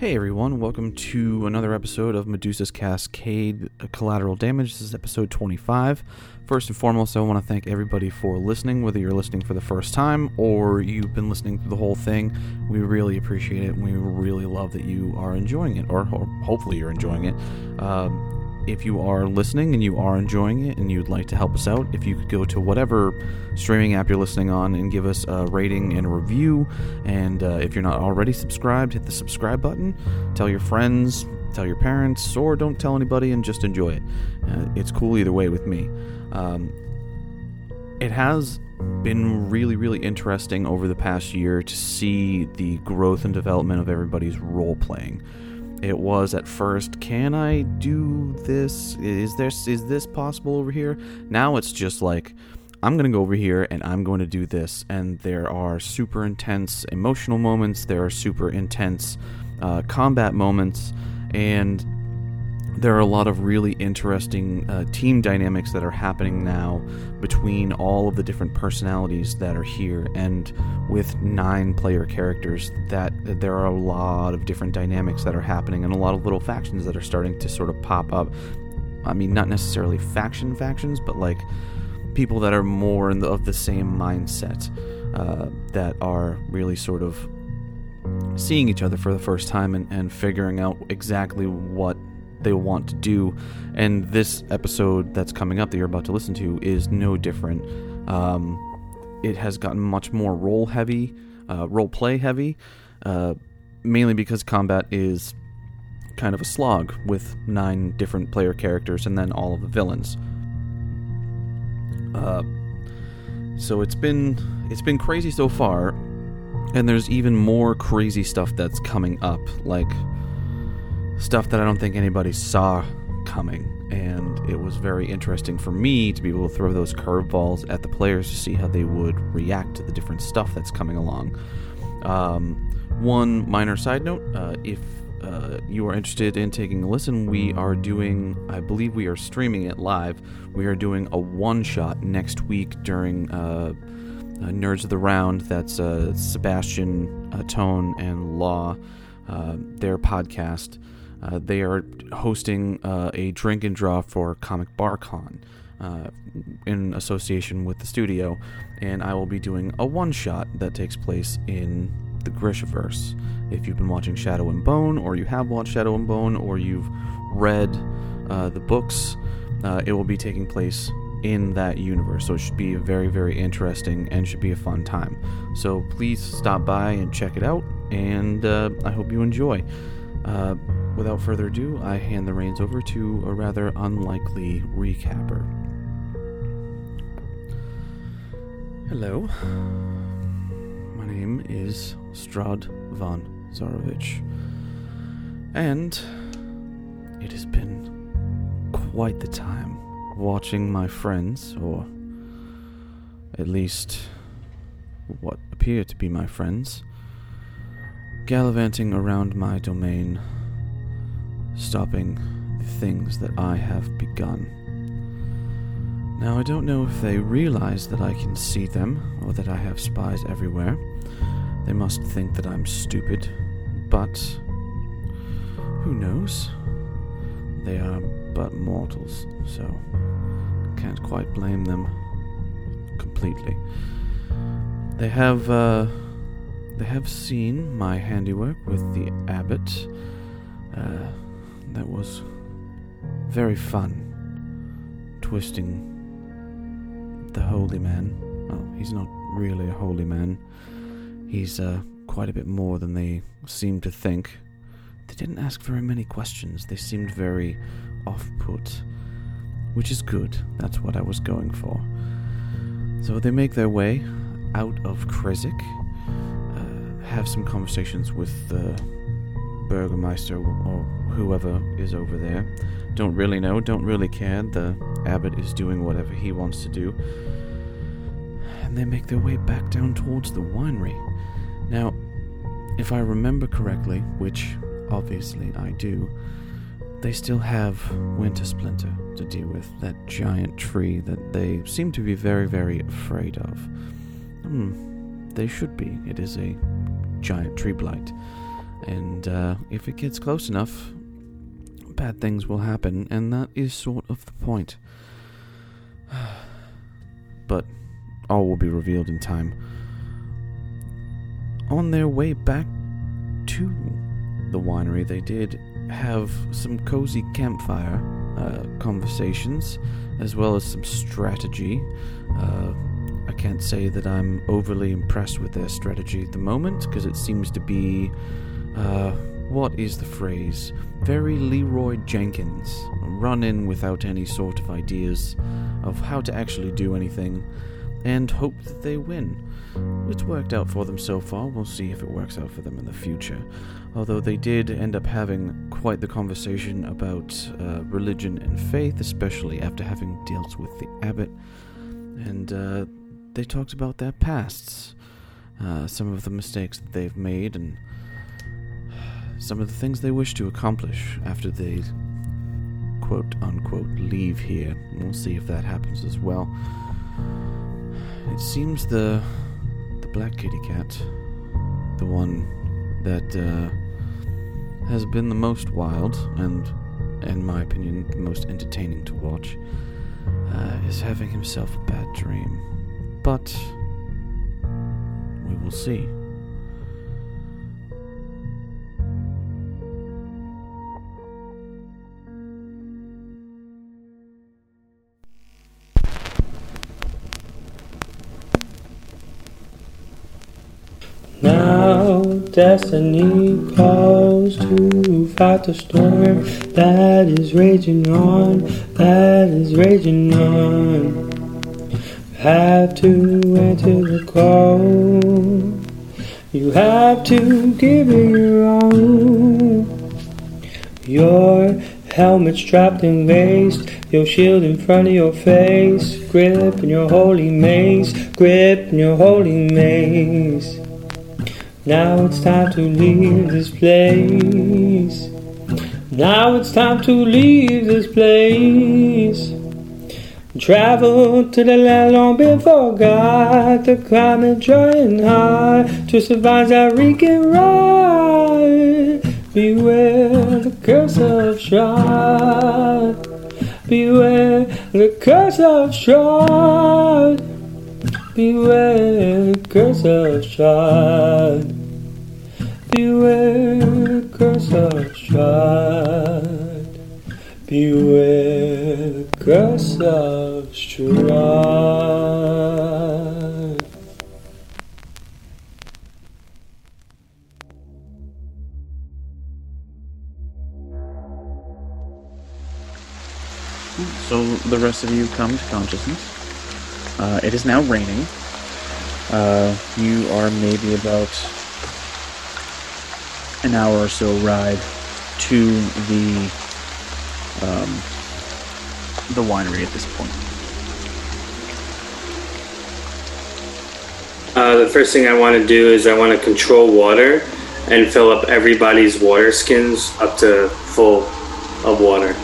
Hey everyone, welcome to another episode of Medusa's Cascade Collateral Damage. This is episode 25. First and foremost, I want to thank everybody for listening, whether you're listening for the first time or you've been listening through the whole thing. We really appreciate it and we really love that you are enjoying it, or, or hopefully you're enjoying it. Um, if you are listening and you are enjoying it and you'd like to help us out, if you could go to whatever streaming app you're listening on and give us a rating and a review. And uh, if you're not already subscribed, hit the subscribe button. Tell your friends, tell your parents, or don't tell anybody and just enjoy it. Uh, it's cool either way with me. Um, it has been really, really interesting over the past year to see the growth and development of everybody's role playing it was at first can i do this? Is there is this possible over here? Now it's just like i'm going to go over here and i'm going to do this. And there are super intense emotional moments there are super intense uh, combat moments and there are a lot of really interesting uh, team dynamics that are happening now between all of the different personalities that are here and with nine player characters that there are a lot of different dynamics that are happening and a lot of little factions that are starting to sort of pop up. I mean not necessarily faction factions but like people that are more the, of the same mindset uh, that are really sort of seeing each other for the first time and, and figuring out exactly what they want to do. And this episode that's coming up that you're about to listen to is no different. Um, it has gotten much more role heavy, uh, role play heavy, uh, mainly because combat is kind of a slog with nine different player characters and then all of the villains. Uh, so it's been it's been crazy so far, and there's even more crazy stuff that's coming up, like stuff that I don't think anybody saw coming. And it was very interesting for me to be able to throw those curveballs at the players to see how they would react to the different stuff that's coming along. Um, one minor side note uh, if uh, you are interested in taking a listen, we are doing, I believe we are streaming it live. We are doing a one shot next week during uh, uh, Nerds of the Round. That's uh, Sebastian, uh, Tone, and Law, their podcast. Uh, they are hosting uh, a drink and draw for Comic Bar Con uh, in association with the studio, and I will be doing a one shot that takes place in the Grishaverse. If you've been watching Shadow and Bone, or you have watched Shadow and Bone, or you've read uh, the books, uh, it will be taking place in that universe. So it should be very, very interesting and should be a fun time. So please stop by and check it out, and I hope you enjoy. Uh, without further ado, I hand the reins over to a rather unlikely recapper. Hello. My name is Strahd von Zarovich. And it has been quite the time watching my friends, or at least what appear to be my friends, gallivanting around my domain, stopping the things that I have begun. Now, I don't know if they realize that I can see them, or that I have spies everywhere. They must think that I'm stupid, but who knows? They are but mortals, so can't quite blame them completely. They have, uh, they have seen my handiwork with the abbot. Uh, that was very fun. Twisting the holy man. Well, he's not really a holy man. He's uh, quite a bit more than they seem to think. They didn't ask very many questions. They seemed very off put. Which is good. That's what I was going for. So they make their way out of Krezik have some conversations with the Burgermeister or whoever is over there. Don't really know, don't really care. The abbot is doing whatever he wants to do. And they make their way back down towards the winery. Now, if I remember correctly, which obviously I do, they still have Winter Splinter to deal with, that giant tree that they seem to be very, very afraid of. Hmm, they should be. It is a giant tree blight. And uh, if it gets close enough, bad things will happen, and that is sort of the point. but all will be revealed in time. On their way back to the winery, they did have some cozy campfire uh, conversations, as well as some strategy. Uh, I can't say that I'm overly impressed with their strategy at the moment, because it seems to be. Uh, what is the phrase? Very Leroy Jenkins. Run in without any sort of ideas of how to actually do anything, and hope that they win. It's worked out for them so far. We'll see if it works out for them in the future. Although they did end up having quite the conversation about uh, religion and faith, especially after having dealt with the abbot. And uh, they talked about their pasts, uh, some of the mistakes that they've made, and some of the things they wish to accomplish after they quote unquote leave here. We'll see if that happens as well. It seems the the black kitty cat, the one that uh, has been the most wild and, in my opinion, the most entertaining to watch, uh, is having himself a bad dream. But we will see. Now destiny calls to fight the storm that is raging on, that is raging on. Have to answer the call. You have to give it your all. Your helmet strapped in waist, your shield in front of your face, grip in your holy mace, grip in your holy mace. Now it's time to leave this place. Now it's time to leave this place. Travel to the land long been forgot. The climate dry and high to survive that reeking ride. Beware the curse of strife. Beware the curse of strife. Beware the curse of strife. Beware curse of strife. Beware curse of strife. So the rest of you come to consciousness. Uh, it is now raining. Uh, you are maybe about an hour or so ride to the um, the winery at this point. Uh, the first thing I want to do is I want to control water and fill up everybody's water skins up to full of water.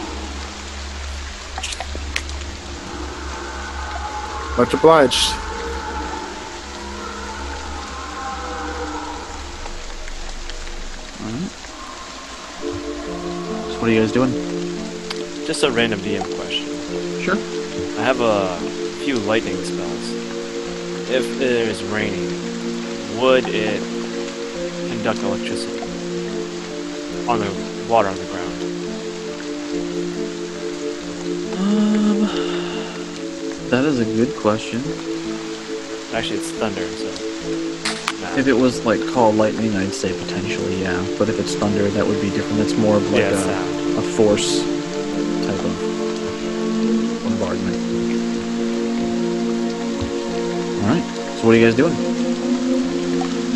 Much obliged. What are you guys doing? Just a random DM question. Sure. I have a few lightning spells. If it is raining, would it conduct electricity on the water on the ground? Um, that is a good question. Actually, it's thunder, so. If it was like call lightning, I'd say potentially, yeah. But if it's thunder, that would be different. That's more of like yeah, a, a force type of bombardment. All right. So what are you guys doing?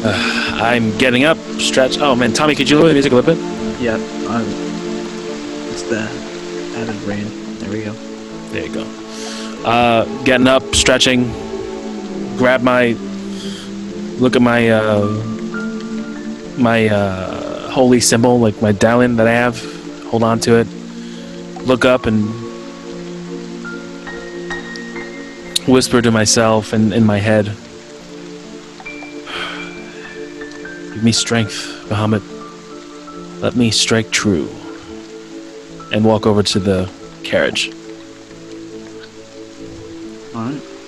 I'm getting up, stretch. Oh man, Tommy, could you lower the music a little bit? Yeah. Um, it's the added rain. There we go. There you go. Uh, getting up, stretching, grab my, look at my, uh, my uh, holy symbol, like my medallion that I have. Hold on to it. Look up and whisper to myself and in my head. Give me strength, Bahamut. Let me strike true. And walk over to the carriage. Alright. Everyone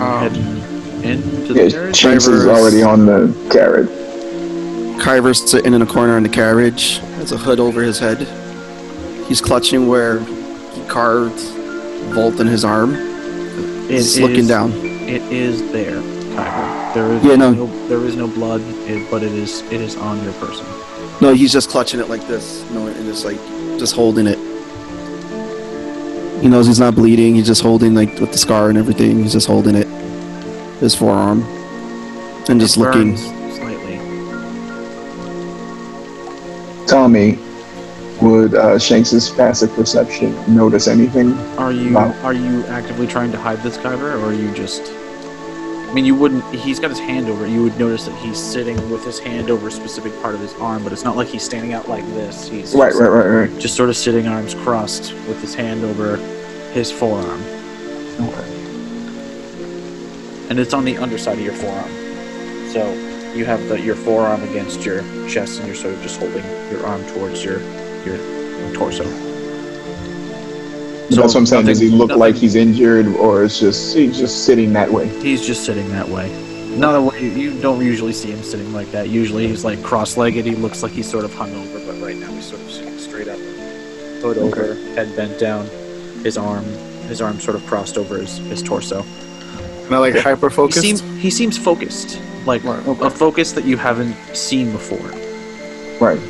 Um, into the Yeah, carriage? Shanks is already on the carriage. Kyver's sitting in a corner in the carriage, has a hood over his head. He's clutching where he carved Volt in his arm. He's It looking down. It is there, Kyber. There is Yeah, no. no. there is no blood, it, but it is it is on your person. No, he's just clutching it like this, you know, and just like just holding it. He knows he's not bleeding. He's just holding like with the scar and everything. He's just holding it, his forearm, and just It looking. slightly. Tommy, would uh, Shanks's passive perception notice anything? Are you Wow. are you actively trying to hide this Kyber, or are you just? I mean, you wouldn't. He's got his hand over. You would notice that he's sitting with his hand over a specific part of his arm, but it's not like he's standing out like this. He's Right, just, right, right, right. just sort of sitting arms crossed with his hand over his forearm, Okay. And it's on the underside of your forearm. So you have the, your forearm against your chest, and you're sort of just holding your arm towards your your torso. That's what I'm saying. Does he look nothing- like he's injured, or it's just he's just sitting that way? He's just sitting that way. Not a way you don't usually see him sitting like that. Usually he's like cross-legged. He looks like he's sort of hung over, but right now he's sort of sitting straight up, hood over, head bent down, his arm, his arm sort of crossed over his, his torso. And I like hyper He focused. seems he seems focused, like Right, okay. a focus that you haven't seen before. Right.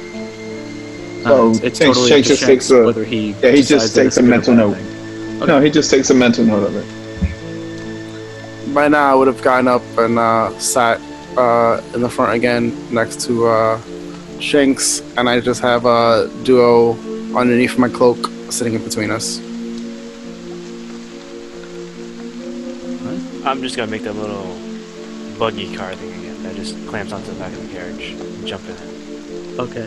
Uh, So, it's, it's Shanks- totally Shanks just takes a- whether he yeah, he just takes a mental note. thing. No, he just takes a mental note of it. By now, I would have gotten up and uh, sat uh, in the front again next to uh, Shanks, and I just have a duo underneath my cloak sitting in between us. I'm just gonna make that little buggy car thing again that just clamps onto the back of the carriage and jump in it. Okay.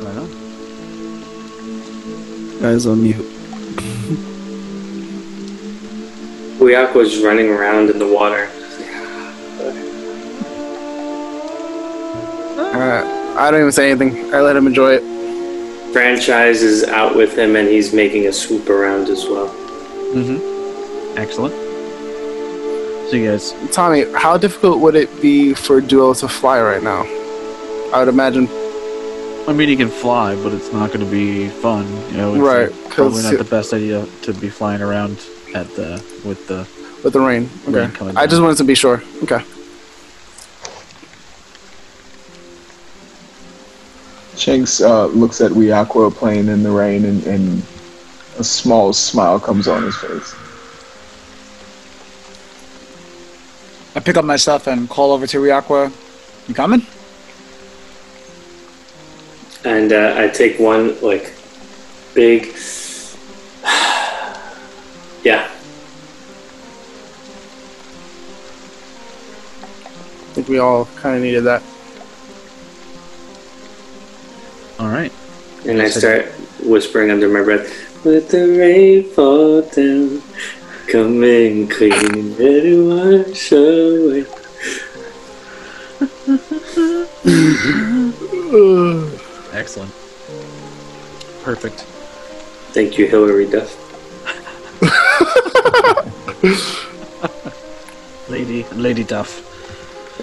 Right on. Guys on mute. Uyako's running around in the water. Uh, I don't even say anything. I let him enjoy it. Franchise is out with him and he's making a swoop around as well. Mm-hmm. Excellent. So you guys Tommy, how difficult would it be for Duo to fly right now? I would imagine. I mean, he can fly, but it's not going to be fun. You know, it's Right, Probably not the best idea to be flying around at the with the. With the rain. Okay. Rain coming I just wanted to be sure. Okay. Shanks uh, looks at Riakwa playing in the rain, and, and a small smile comes on his face. I pick up my stuff and call over to Ryakwa. You coming? And uh, I take one, like, big. yeah. I think we all kind of needed that. All right. And I start whispering under my breath, Let the rain fall down, come in clean, let it wash away. Excellent. Perfect. Thank you, Hillary Duff. Lady, Lady Duff.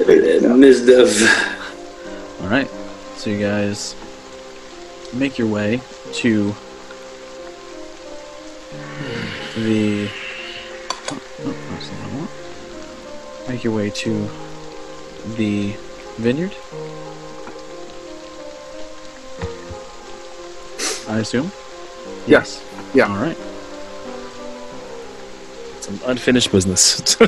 Ms. Duff. All right. So you guys make your way to the. Make your way to the vineyard. I assume. Yes. Yeah. All right. Some unfinished business.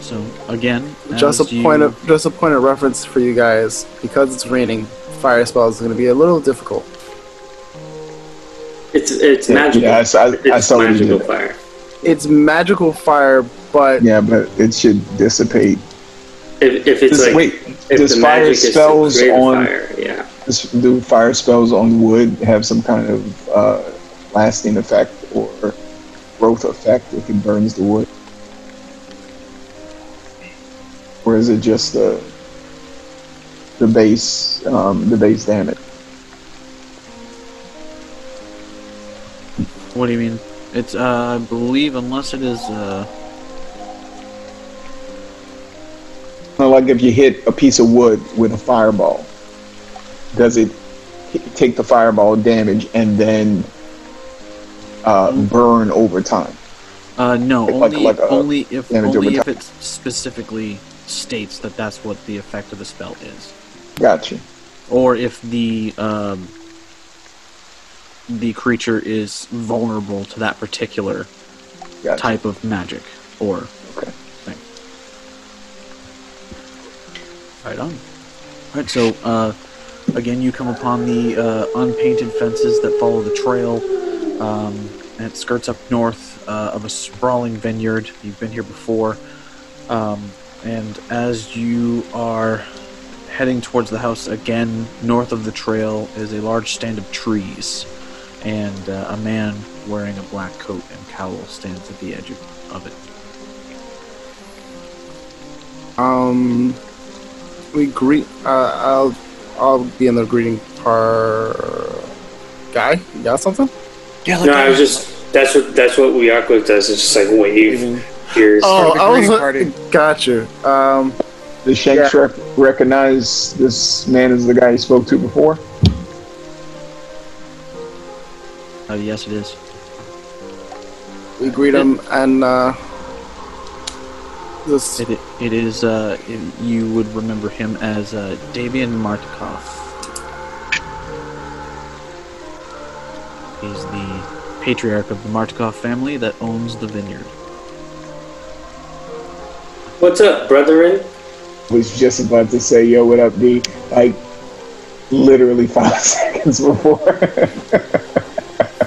So again, Just as a point of just a point of reference for you guys because it's raining. Fire spells is going to be a little difficult. It's it's Yeah, magical. yeah, I saw- I it's saw what you magical did. fire. It's magical fire, but Yeah, but it should dissipate. If, if it's Does- like wait, if does the fire magic spells create a on fire, yeah. does, do fire spells on wood have some kind of uh, lasting effect or growth effect if it burns the wood? or is it just the the base um, the base damage? What do you mean? It's uh, I believe unless it is uh, Kind of like if you hit a piece of wood with a fireball, does it take the fireball damage and then uh, burn over time? uh no Like- only like a only if only if it specifically states that that's what the effect of the spell is, Gotcha. or if the um the creature is vulnerable to that particular Gotcha. type of magic or Okay. thing. Right on. Right, so uh, again, you come upon the uh, unpainted fences that follow the trail, um, and it skirts up north uh, of a sprawling vineyard. You've been here before, um, and as you are heading towards the house again, north of the trail is a large stand of trees, and uh, a man wearing a black coat and cowl stands at the edge of, of it. Um, we greet. Uh, I'll I'll be in the greeting part. Guy, you got something? Yeah, Like No, I was just that's what that's what Uyakwa does. It's just like wave your Oh, I was. greeting party. Gotcha. Um, Does Shanks rec- recognize this man as the guy he spoke to before? Uh, yes, it is. we greet him and uh, this. It, it is. Uh, it- you would remember him as uh, Davian Martikov. He's the patriarch of the Martikov family that owns the vineyard. What's up, brethren? I Was just about to say, "Yo, what up, D?" Like literally five seconds before.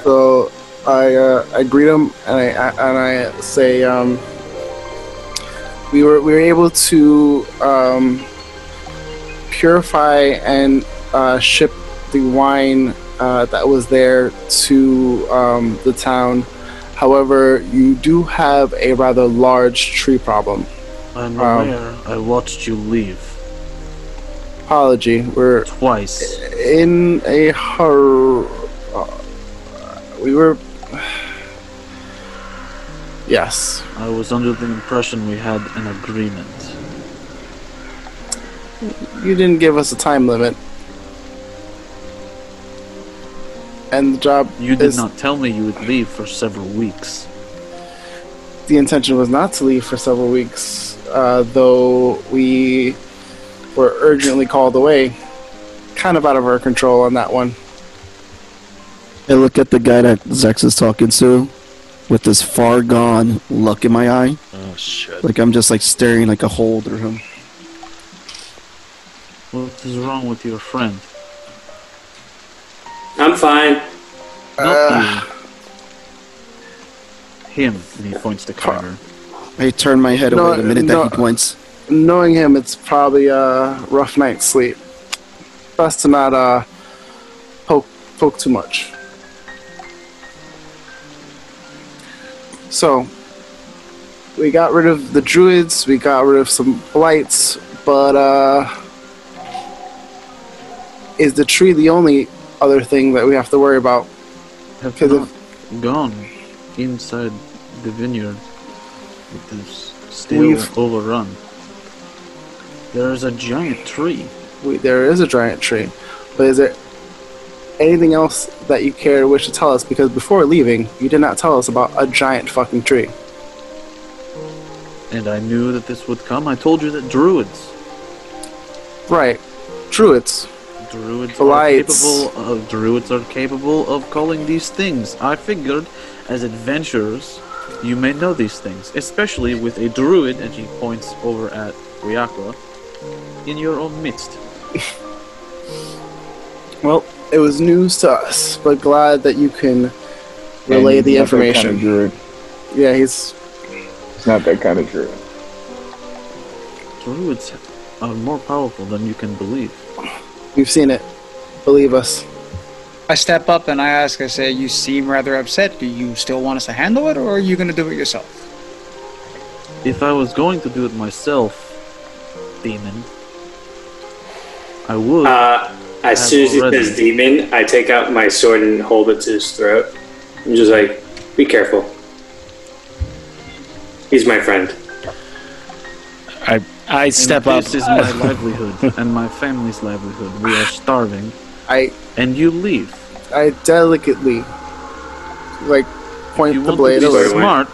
So I uh, I greet him and I and I say um, we were we were able to um, purify and uh, ship the wine uh, that was there to um, the town. However, you do have a rather large tree problem. I'm Um, aware. I watched you leave Apology, we're twice. in a hurry. We were. Yes. I was under the impression we had an agreement. You didn't give us a time limit. And the job You did not tell me you would leave for several weeks. the intention was not to leave for several weeks, uh, though we were urgently called away. Kind of out of our control on that one. I look at the guy that Zex is talking to with this far gone look in my eye. Oh shit. Like I'm just like staring like a hole through him. What is wrong with your friend? I'm fine. Not Uh. Him, and he points to Kyber. I turn my head No, away the minute no. that he points. knowing him, it's probably a rough night's sleep. Best to not uh, poke poke too much. So we got rid of the druids, we got rid of some blights, but uh, is the tree the only other thing that we have to worry about? Have of gone inside the vineyard. It is still We've- overrun. There is a giant tree. we, there is a giant tree, but is there anything else that you care to wish to tell us? Because before leaving, you did not tell us about a giant fucking tree. And I knew that this would come. I told you that druids. Right, druids. Druids Blights. are capable of druids are capable of calling these things. I figured as adventurers you may know these things, especially with a druid, and she points over at Ryakwa, in your own midst. Well, it was news to us, but glad that you can relay And the he's not that kind information. of druid. yeah, he's It's not that kind of druid. Druids are more powerful than you can believe. we've seen it. Believe us. I step up and I ask, I say, you seem rather upset. Do you still want us to handle it, or are you going to do it yourself? If I was going to do it myself, demon. I would. Uh, as I've soon as he already- says demon, I take out my sword and hold it to his throat. I'm just like, be careful. He's my friend. I I step and up. This is my livelihood and my family's livelihood. We are starving, I and you leave. I delicately like point You the want blade to away. be smart.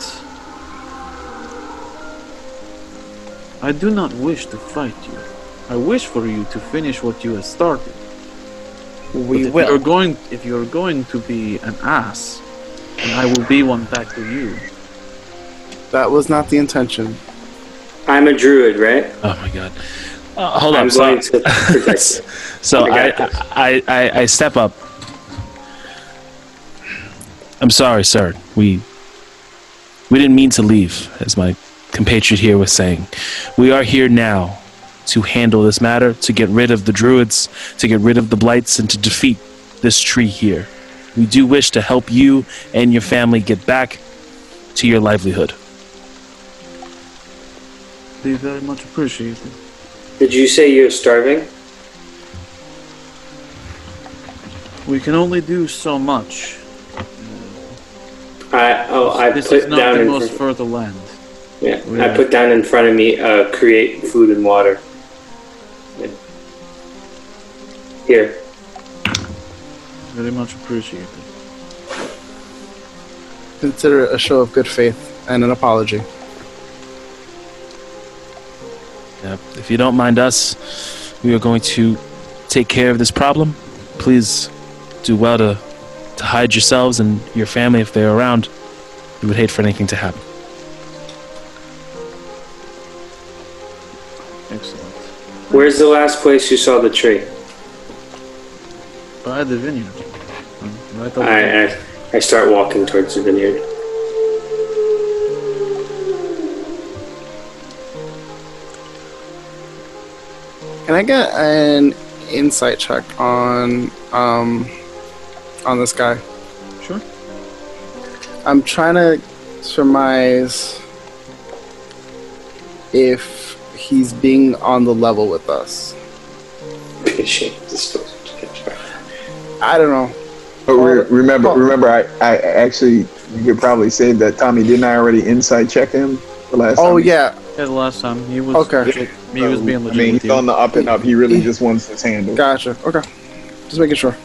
I do not wish to fight you. I wish for you to finish what you have started. We if will. You're going, if you're going to be an ass, and I will be one back to you. That was not the intention. I'm a druid, right? Oh my god. Uh, hold I'm on. going So, to so I I. I, I I step up. I'm sorry, sir. We we didn't mean to leave, as my compatriot here was saying. We are here now to handle this matter, to get rid of the druids, to get rid of the blights, and to defeat this tree here. We do wish to help you and your family get back to your livelihood. Be very much appreciated. Did you say you're starving? We can only do so much. I oh I this put is not down the in most fr- fertile land. yeah, Yeah. I put down in front of me uh, create food and water. Here, Very much appreciated. Consider it a show of good faith and an apology. Yep. If you don't mind us, we are going to take care of this problem. Please do well to, to hide yourselves and your family if they're around. We would hate for anything to happen. Excellent. where's the last place you saw the tree? By the vineyard. Um, Right over I. I I start walking towards the vineyard. Can I get an insight check on um on this guy? Sure. I'm trying to surmise if he's being on the level with us. I don't know. But re- remember, remember, I, I actually you could probably say that Tommy didn't I already inside check him the last? Oh he- yeah. Yeah, the last time he was. Okay. He was being legit. I legit mean, with he's you. on the up and up. He really just wants his handle. Gotcha. Okay. Just making sure.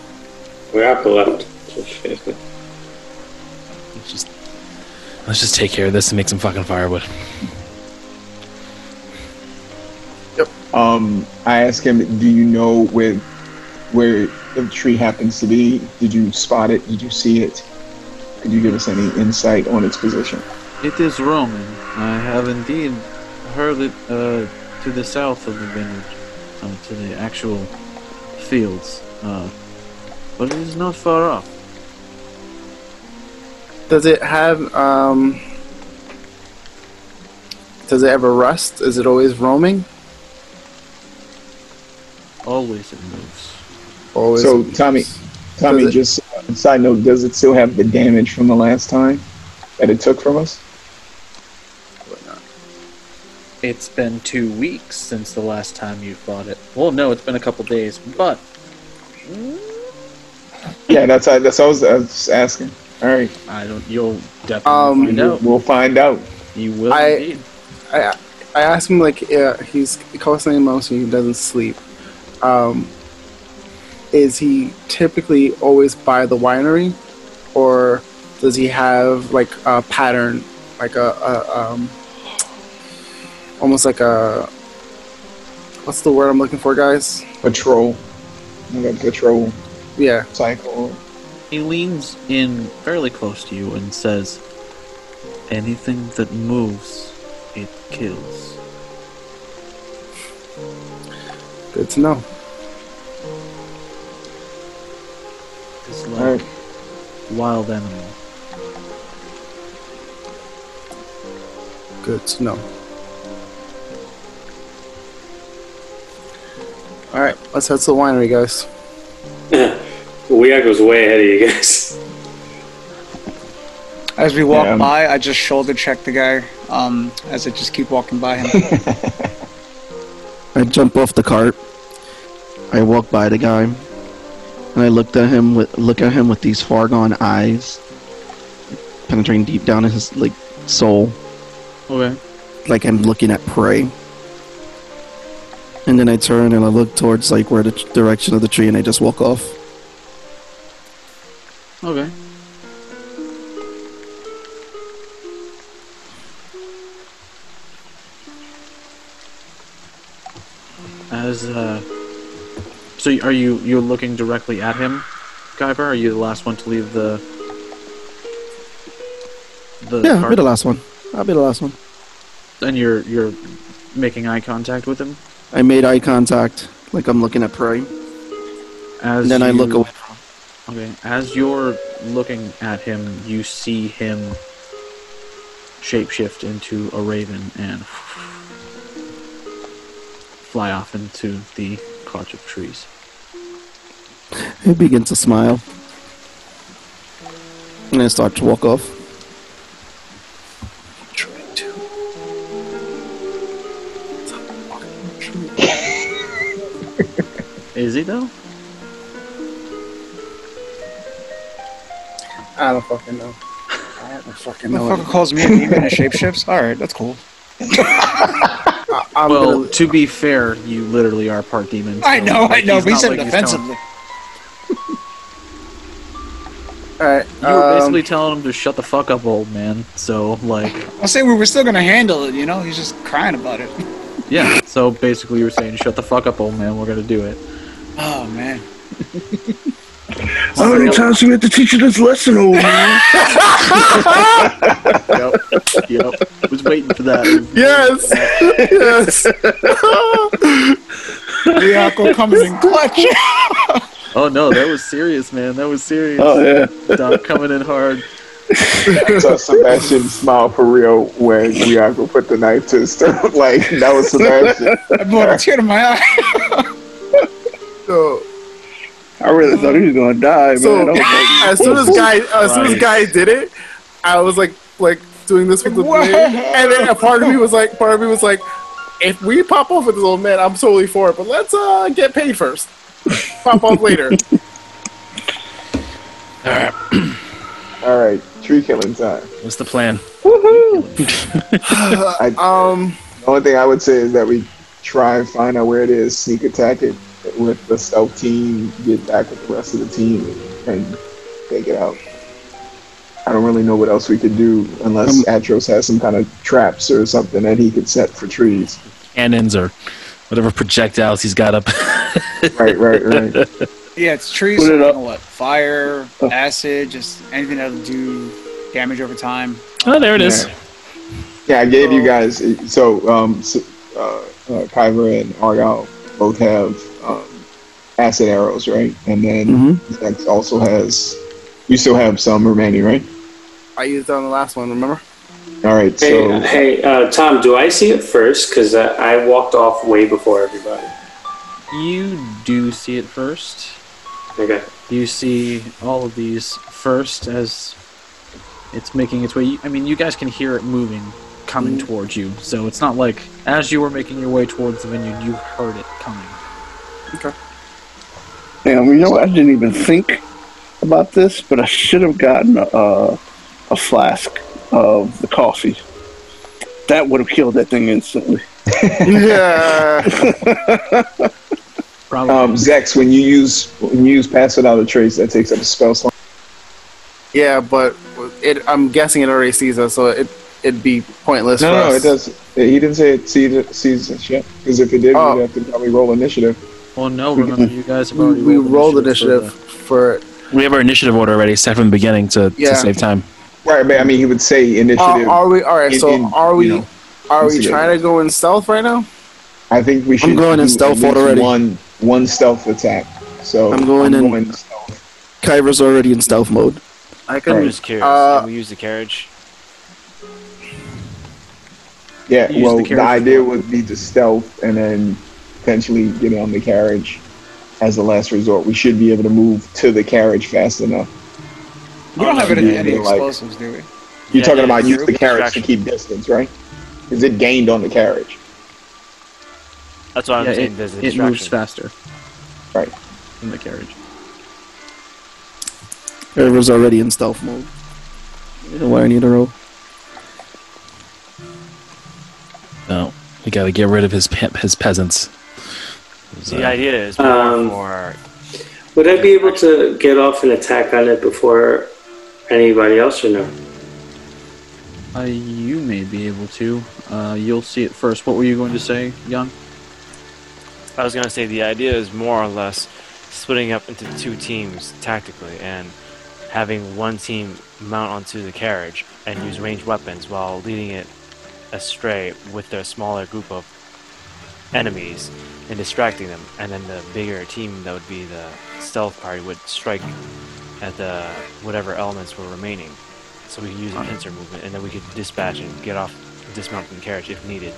We're up or left. Let's just let's just take care of this and make some fucking firewood. Yep. Um, I asked him, "Do you know where where the tree happens to be? Did you spot it? Did you see it? Could you give us any insight on its position?" It is roaming. I have indeed heard it uh, to the south of the vineyard, uh, to the actual fields. Uh, but it is not far off. Does it have um does it ever rust? Is it always roaming? Always it moves. Always So, Tommy, Tommy, Does it- just uh, side note, does it still have the damage from the last time that it took from us? It's been two weeks since the last time you fought it. Well, no, it's been a couple days, but Yeah, that's that's what I was, I was asking. All right, I don't. You'll definitely Um, find we'll, out. we'll find out. You will I- indeed. I I asked him like yeah, he's constantly emotional. He doesn't sleep. Um, is he typically always by the winery, or does he have like a pattern, like a, a um, almost like a what's the word I'm looking for, guys? Patrol, like a patrol Yeah, cycle. He leans in fairly close to you and says, "Anything that moves, it kills." good to know. It's like right, wild animal. Good to know. All right, let's head to the winery, guys. Weago's way ahead of you guys. As we walk Yeah, um, by, I just shoulder check the guy. Um, as I just keep walking by him. I jump off the cart. I walk by the guy, and I looked at him with look at him with these far gone eyes, penetrating deep down in his like soul, Okay. like I'm looking at prey. And then I turn and I look towards like where the direction of the tree, and I just walk off. Okay. As uh, so are you you're looking directly at him, Guyver? Are you the last one to leave the the Yeah, I'll be the last one. I'll be the last one. and you're you're making eye contact with him I made eye contact, like I'm looking at prey. as And then I look away. Okay, as you're looking at him, you see him shapeshift into a raven and fly off into the clutch of trees. I begin to smile. And then start to walk off. Trying to. Is he though? I don't fucking know. I don't fucking know. Motherfucker calls me a demon and shapeshifts. All right, that's cool. I, I'm well, gonna, to be fair, you literally are part demon. I so, know, I know, he's but he not said like he's telling- all right. You were um, basically telling him to shut the fuck up, old man. So, like, I'll say we were still gonna handle it. You know, he's just crying about it. yeah. So basically, you were saying, "Shut the fuck up, old man. We're gonna do it." Oh man. How many times do we have to teach you this lesson, old man? Yep. yep. Was waiting for that. Yes. yes. Riako coming in clutch. Oh no, that was serious, man. That was serious. Oh yeah. Doc coming in hard. So Sebastian smiled for real when Riago put the knife to his throat. Like that was Sebastian. I brought a tear to my eye. So, I really thought he was gonna die, man. so I was like, as soon as guy, as soon as guy did it, I was like, like doing this with the What? blade, and then a part of me was like, part of me was like, if we pop off with this old man, I'm totally for it, but let's uh get paid first. pop off later. All right. All right. tree killing time. What's the plan? Um, The only thing I would say is that we try and find out where it is, sneak attack it with the stealth team, get back with the rest of the team, and take it out. I don't really know what else we could do unless Atros has some kind of traps or something that he could set for trees. Cannons or whatever projectiles he's got up. Right, right, right. Yeah, it's trees. Put it up. What? Fire, Oh. acid, just anything that'll do damage over time. oh, there it is. Yeah. Yeah, I gave you guys. So, um, so, uh, uh, Kyver and Argyle both have um, acid arrows, right? And then Mhm. Zex also has. You still have some remaining, right? I used it on the last one. Remember? All right. Hey, So, hey uh, Tom, do I see it first? Because I, I walked off way before everybody. You do see it first. Okay. You see all of these first as it's making its way. I mean, you guys can hear it moving, coming towards you. So it's not like as you were making your way towards the vineyard, you heard it coming. Damn, you know. I didn't even think about this, but I should have gotten a, a flask of the coffee. That would have killed that thing instantly. Yeah. Probably. um, Zex, when you use when you use pass without a trace, that takes up a spell slot. yeah, but it. I'm guessing it already sees us, so it it'd be pointless. No, for no, us. it does. He didn't say it sees sees us yet. Because if it did, Oh. we'd have to probably roll initiative. Well, no. Remember, you guys have We, already we rolled rolled initiative initiative for it. We have our initiative order already set from the beginning to, Yeah. to save time. Right, but I mean, he would say initiative. Uh, are we all right? in- So in, are we? you know, are we trying to go in stealth right now? I think we should. I'm going in stealth at least mode already. One one stealth attack. So I'm going in- stealth. Kyver's already in stealth mode. I could Right. just curious. Uh, Can we use the carriage? Yeah, well, the the, idea would be to stealth and then potentially get on the carriage as a last resort. We should be able to move to the carriage fast enough. We don't have um, any, yeah, any they're like- explosives, do we? You're Yeah, talking yeah, about use the carriage to keep distance, right? Is it gained on the carriage? That's why I'm Yeah, saying it, it moves faster Right. in the carriage. River's already in stealth mode. You know why I need a roll? No, we got to get rid of his pe- his peasants. The idea is more Um, for Would I be able to get off an attack on it before anybody else or no? Uh, you may be able to. Uh, you'll see it first. What were you going to say, Young? I was gonna say the idea is more or less splitting up into two teams tactically and having one team mount onto the carriage and use ranged weapons while leading it astray with their smaller group of enemies and distracting them. And then the bigger team that would be the stealth party would strike at the whatever elements were remaining. So we could use a pincer movement and then we could dispatch and get off dismount from the carriage if needed.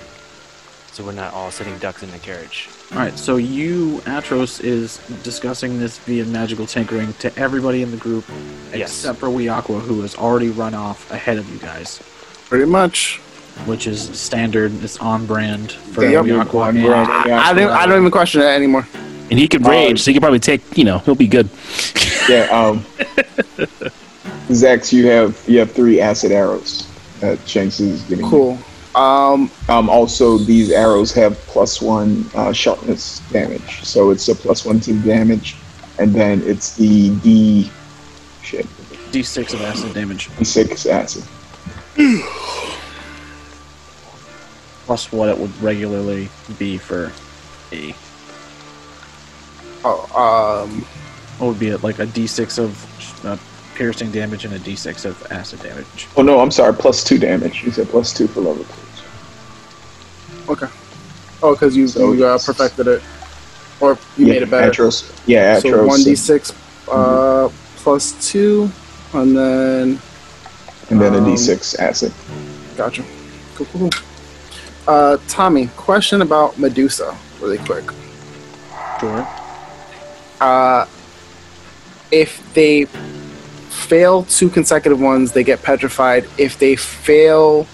So we're not all sitting ducks in the carriage. All right, so you, Atros, is discussing this via magical tinkering to everybody in the group, Yes. except for Weakwa, who has already run off ahead of you guys, Pretty much. Which is standard. It's on brand for Yep. Weakwa. On and- I don't. I don't even question it anymore. And he could Uh, rage, so he could probably take. You know, he'll be good. Yeah. Um, Zax, you have you have three acid arrows that Shanks is getting. Cool. Um, Um, also, these arrows have plus one uh, sharpness damage, so it's a plus one to damage, and then it's the D shit D6 of acid damage, D six acid. plus what it would regularly be for a. oh, um, What would be it, like a D6 of uh, piercing damage and a D6 of acid damage? Oh no, I'm sorry, plus two damage. You said plus two for level two. okay. Oh, because you, So you uh, perfected it, or you yeah, made it better. Atros, yeah, Atros. so one d six uh, Mm-hmm. plus two, and then and then a um, D six acid. gotcha. Cool, cool, cool. Uh, Tommy, question about Medusa, really quick. Sure. Uh, if they fail two consecutive ones, they get petrified. If they fail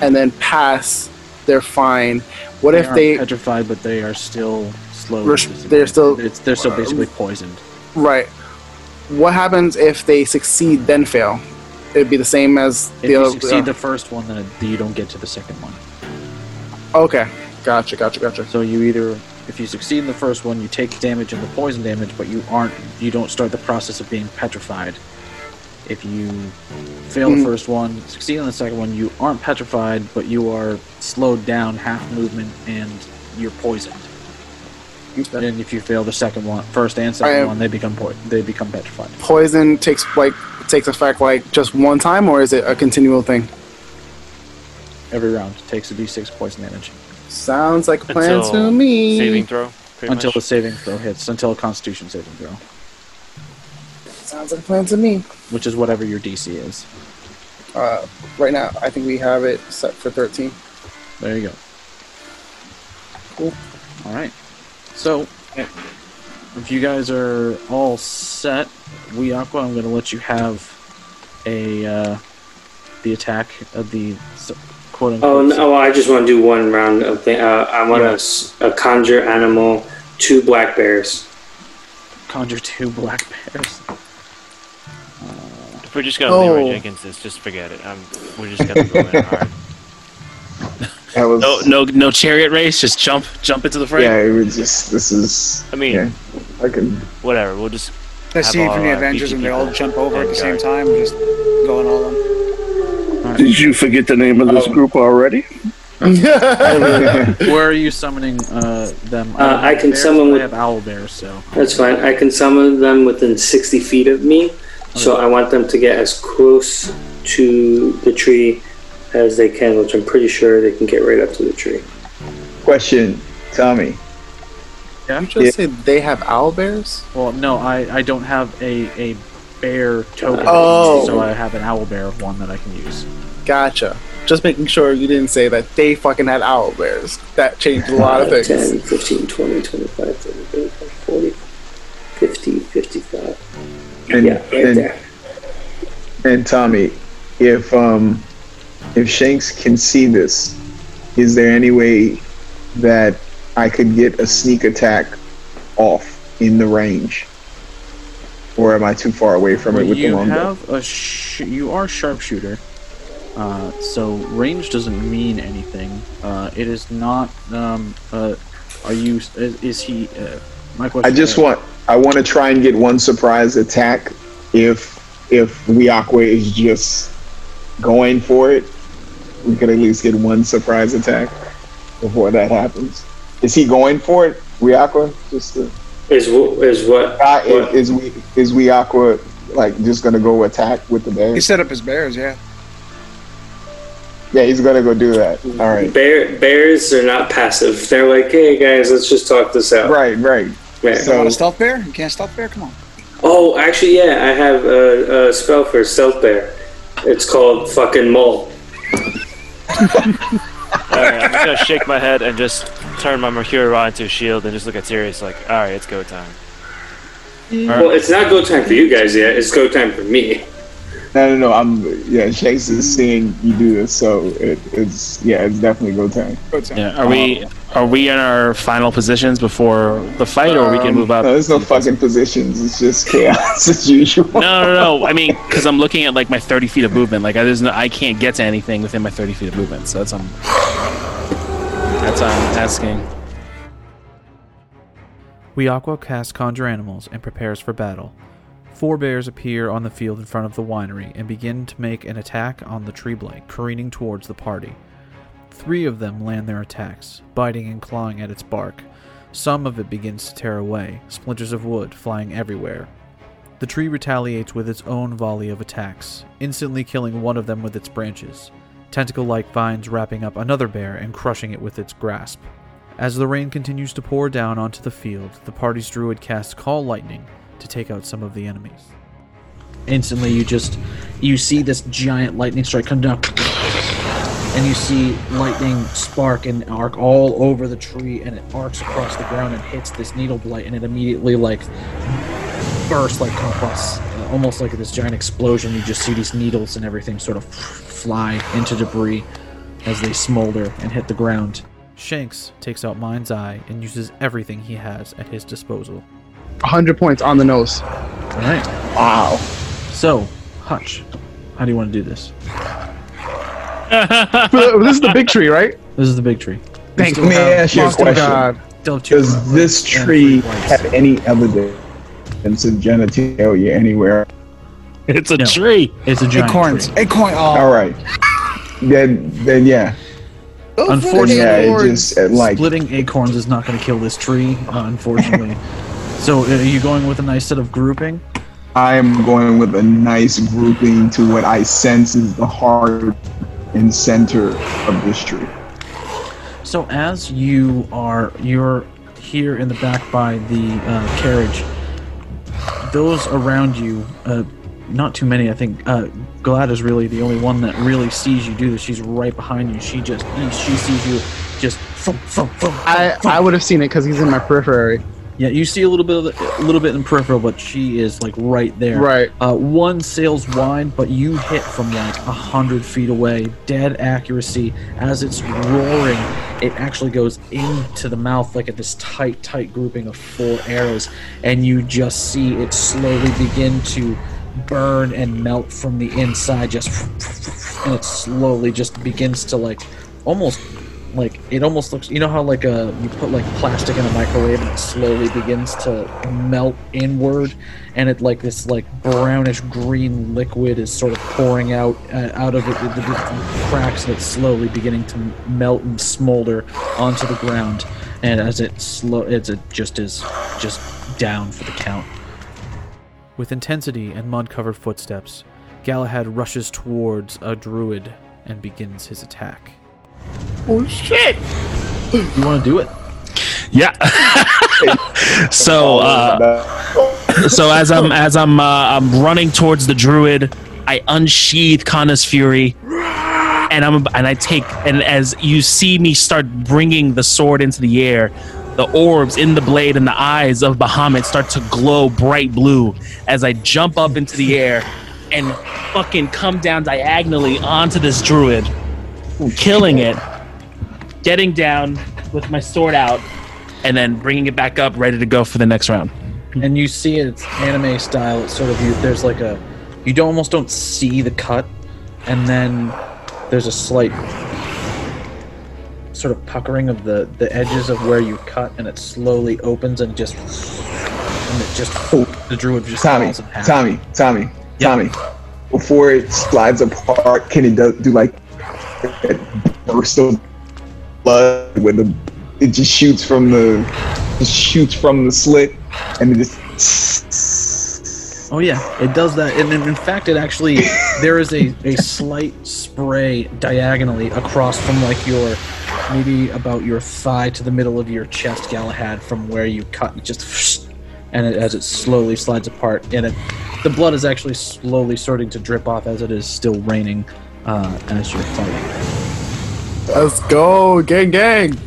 and then pass, they're fine. What if they if they petrified, but they are still slow? They're still- It's, they're still basically poisoned. right? What happens if they succeed then fail? It'd be the same as If the you other. succeed uh, the first one, then you don't get to the second one. Okay, gotcha, gotcha, gotcha. So you either, if you succeed in the first one, you take damage and the poison damage, but you aren't, you don't start the process of being petrified. If you fail the hmm. first one, succeed on the second one, you aren't petrified, but you are slowed down half movement and you're poisoned. Okay. And if you fail the second one, first and second one, they become po- they become petrified. Poison takes like takes effect like just one time, or is it a continual thing? Every round takes a d6 poison damage Sounds like a plan Until to me. saving throw pretty until the saving throw hits, until a Constitution saving throw, Sounds like a plan to me. which is whatever your DC is. Uh, right now, I think we have it set for 13. There you go. Cool. All right. So, if you guys are all set, we Aqua, I'm going to let you have a uh, the attack of the s- quote unquote. Oh no! I just want to do one round of thing. Uh, I want Yeah. to s a conjure animal, two black bears. Conjure two black bears. If we're just gonna Leeroy Oh. Jenkins this, just forget it. Um, we're just gonna go in hard. That was No, no, no chariot race. Just jump, jump into the fray. yeah. It was just this is. I mean, yeah, I can. whatever. We'll just The Have scene from all the Avengers beefy when they all jump over at the and same guard. time, just going all in. Did you forget the name of this Oh. group already? Where are you summoning uh, them? Uh, I can bears, summon but with- have owl bears, so That's fine. I can summon them within sixty feet of me, so I want them to get as close to the tree as they can, which I'm pretty sure they can get right up to the tree. Question, Tommy. Yeah, I'm just say they have owl bears? Well, no, I, I don't have a, a bear token, Oh. so I have an owl bear one that I can use. Gotcha. Just making sure you didn't say that they fucking had owl bears. That changed a lot of things. 10, 15, 20, 25, 30, 35, 40, 50, 55. And, yeah, right and, there. and Tommy, if um, if Shanks can see this, is there any way that I could get a sneak attack off in the range? Or am I too far away from it Well, with the you longbow? have a sh- you are sharpshooter, uh, so range doesn't mean anything. Uh, it is not. Um, uh, are you? Is, is he? Uh, my question. I just is- want I want to try and get one surprise attack if if Wiakwe is just going for it. We could at least get one surprise attack before that happens. Is he going for it, Wiakwe? Just to, Is wh- is what? uh, what- is we is Wiakwe like just gonna go attack with the bears? He set up his bears, yeah. Yeah, he's gonna go do that. Mm-hmm. All right. Bear, bears are not passive. They're like, hey guys, let's just talk this out. Right, right. Yeah. You want a stealth bear? You can't stealth bear? Come on. Oh, actually, yeah, I have a, a spell for stealth bear. It's called fucking mull. Alright, I'm just gonna shake my head and just turn my Mercury rod into a shield and just look at Sirius like, alright, it's go time. Well, it's not go time for you guys yet. It's go time for me. No, no, no. I'm yeah. Chase is seeing you do this, so it, it's yeah. It's definitely go time. Go time. Yeah. Are we are we in our final positions before the fight, or we can Um, move up? No, there's no fucking positions. It's just chaos as usual. No, no, no. I mean, because I'm looking at like my 30 feet of movement. Like, I, there's no, I can't get to anything within my 30 feet of movement. So that's um, that's what I'm asking. Wiakwa casts Conjure Animals and prepares for battle. Four bears appear on the field in front of the winery and begin to make an attack on the tree blight, careening towards the party. Three of them land their attacks, biting and clawing at its bark. Some of it begins to tear away, splinters of wood flying everywhere. The tree retaliates with its own volley of attacks, instantly killing one of them with its branches. Tentacle like vines wrapping up another bear and crushing it with its grasp. As the rain continues to pour down onto the field, the party's druid casts Call Lightning to take out some of the enemies. instantly you just you see this giant lightning strike come down and you see lightning spark and arc all over the tree and it arcs across the ground and hits this needle blight and it immediately like bursts like compost uh, almost like this giant explosion you just see these needles and everything sort of fly into debris as they smolder and hit the ground Shanks takes out Mind's Eye and uses everything he has at his disposal. 100 points on the nose. all right Wow. so hutch how do you want to do this this is the big tree, right? this is the big tree Thank you. Let me ask you a question. God. Still Does this tree have any evidence of genitalia anywhere? It's a No. tree. it's a giant Acorns. tree. Acorn. Oh, All right. Then, then yeah. Unfortunately, Yeah, it just uh, like splitting acorns is not going to kill this tree, uh, unfortunately. so, uh, are you going with a nice set of grouping? I'm going with a nice grouping to what I sense is the heart and center of this tree. So, as you are, you're here in the back by the uh, carriage. Those around you, uh, not too many. I think uh, Glad is really the only one that really sees you do this. She's right behind you. She just, she sees you, just. thump, thump, thump, I, thump, I would have seen it because he's in my periphery. Yeah, you see a little bit of the, a little bit in peripheral, but she is like right there. Right. Uh, one sails wide, but you hit from like a hundred feet away, dead accuracy. As it's roaring, it actually goes into the mouth like at this tight, tight grouping of four arrows, and you just see it slowly begin to burn and melt from the inside. Just and it slowly just begins to like almost like it almost looks you know how like a you put like plastic in a microwave and it slowly begins to melt inward and it like this like brownish green liquid is sort of pouring out uh, out of it the, the cracks and it's slowly beginning to melt and smolder onto the ground and as it slow it's it just is just down for the count With intensity and mud covered footsteps, Galahad rushes towards a druid and begins his attack. Oh shit! you want to do it Yeah. so uh, so as I'm as I'm uh, I'm running towards the druid, I unsheath Kana's fury, and I'm and I take and as you see me start bringing the sword into the air, the orbs in the blade and the eyes of Bahamut start to glow bright blue as I jump up into the air and fucking come down diagonally onto this druid, killing it, getting down with my sword out and then bringing it back up, ready to go for the next round. and you see it's anime style. It's sort of you. There's like a you don't almost don't see the cut, and then there's a slight sort of puckering of the the edges of where you cut, and it slowly opens and just and it just hope the druid just Tommy, falls in half. Tommy, Tommy, Tommy. Before it slides apart, can it do, do like burst of blood when the it just shoots from the just shoots from the slit and it just Oh yeah, it does that, and in, in fact, it actually there is a, a slight spray diagonally across from like your maybe about your thigh to the middle of your chest, Galahad, from where you cut. It just and it, as it slowly slides apart, and it the blood is actually slowly starting to drip off as it is still raining uh, as you're fighting. Let's go, gang, gang.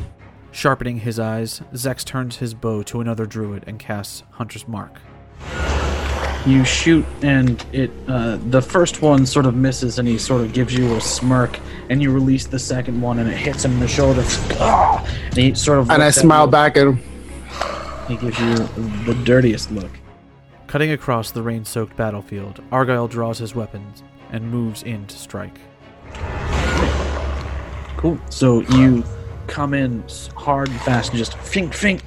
Sharpening his eyes, Zex turns his bow to another druid and casts Hunter's Mark. You shoot, and it uh, the first one sort of misses, and he sort of gives you a smirk, and you release the second one, and it hits him in the shoulder. And he sort of And I smile you. back at him. He gives you the dirtiest look. Cutting across the rain soaked battlefield, Argyle draws his weapons and moves in to strike. Cool. So you come in hard and fast and just fink fink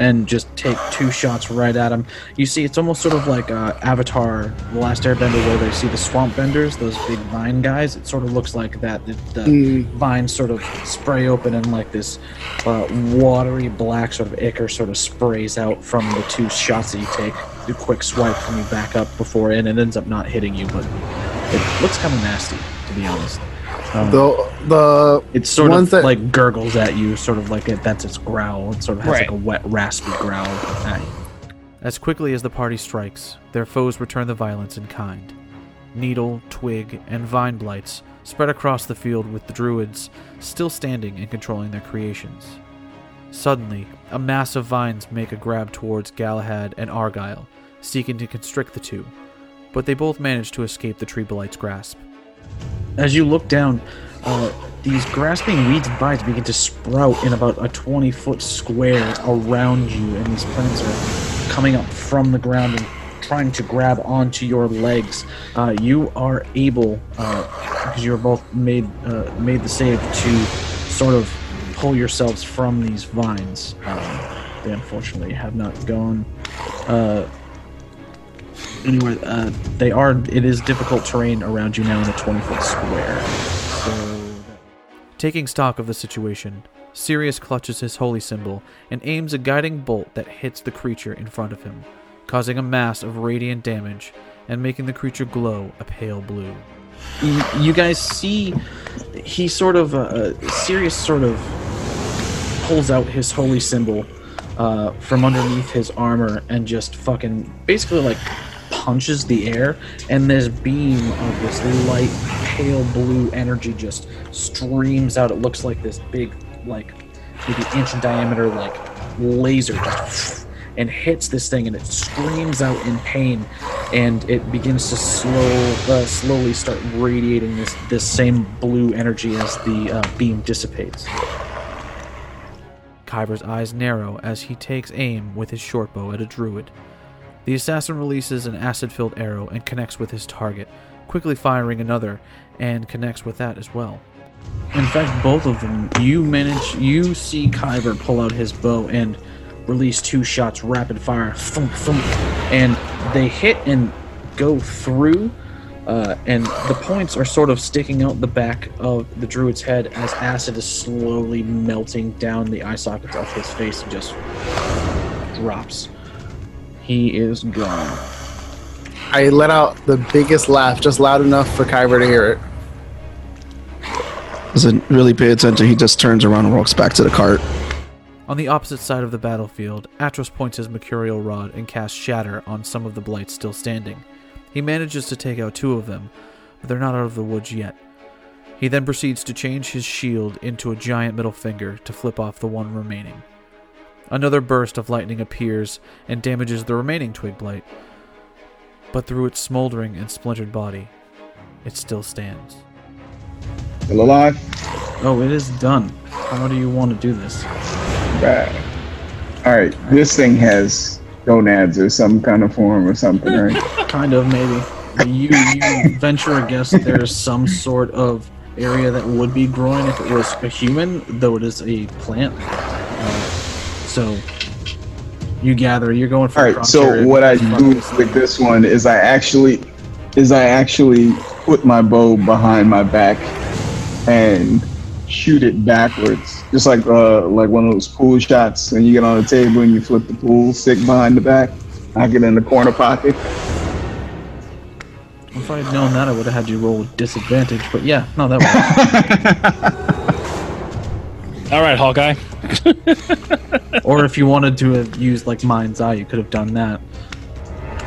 and just take two shots right at him. You see, it's almost sort of like uh, Avatar, The Last Airbender, where they see the swamp benders, those big vine guys. It sort of looks like that. The, the Mm. vines sort of spray open and like this uh, watery black sort of ichor sort of sprays out from the two shots that you take. A quick swipe from you back up before and it ends up not hitting you, but it looks kind of nasty, to be honest. Um, The the it sort ones of that- like gurgles at you, sort of like it, that's its growl. It sort of has like a wet, raspy growl at you. As quickly as the party strikes, their foes return the violence in kind. Needle, twig, and vine blights spread across the field with the druids still standing and controlling their creations. Suddenly, a mass of vines make a grab towards Galahad and Argyle, seeking to constrict the two, but they both manage to escape the tree blight's grasp. As you look down, uh, these grasping weeds and vines begin to sprout in about a 20 foot square around you, and these plants are coming up from the ground and trying to grab onto your legs. Uh, you are able, uh, because you're both made uh, made the save, to sort of pull yourselves from these vines. Um, they unfortunately have not gone. Uh, anyway, uh, they are. It is difficult terrain around you now in a 20 foot square. So Taking stock of the situation, Sirius clutches his holy symbol and aims a guiding bolt that hits the creature in front of him, causing a mass of radiant damage and making the creature glow a pale blue. you, you guys see, he sort of, uh, Sirius sort of pulls out his holy symbol uh, from underneath his armor and just fucking basically like punches the air, and this beam of this light pale blue energy just streams out. It looks like this big, like maybe inch in diameter, like laser just and hits this thing, and it screams out in pain, and it begins to slow, uh, slowly start radiating this this same blue energy as the uh, beam dissipates. Kyber's eyes narrow as he takes aim with his shortbow at a druid. The assassin releases an acid filled arrow and connects with his target, quickly firing another and connects with that as well. In fact, both of them, you manage, you see Kyber pull out his bow and release two shots rapid fire, thump, thump, and they hit and go through. Uh, and the points are sort of sticking out the back of the druid's head as acid is slowly melting down the eye sockets of his face and just drops. He is gone. I let out the biggest laugh, just loud enough for Kyber to hear it. Doesn't really pay attention. He just turns around and walks back to the cart. On the opposite side of the battlefield, Atros points his mercurial rod and casts Shatter on some of the blights still standing. He manages to take out two of them, but they're not out of the woods yet. He then proceeds to change his shield into a giant middle finger to flip off the one remaining. Another burst of lightning appears and damages the remaining twig blight, but through its smoldering and splintered body, it still stands. Still alive? Oh, it is done. How do you want to do this? Bad. All right, this thing has gonads or some kind of form or something, right? Kind of, maybe. You, you venture a guess that there's some sort of area that would be growing if it was a human, though it is a plant. Uh, so, you gather, you're going for All right. So what I do with this one is I actually is I actually put my bow behind my back and shoot it backwards, just like uh like one of those pool shots. When you get on the table and you flip the pool stick behind the back, I get in the corner pocket. If I had known that, I would have had you roll disadvantage. But yeah, no, that All right, Hawkeye. or if you wanted to have used like mind's eye, you could have done that.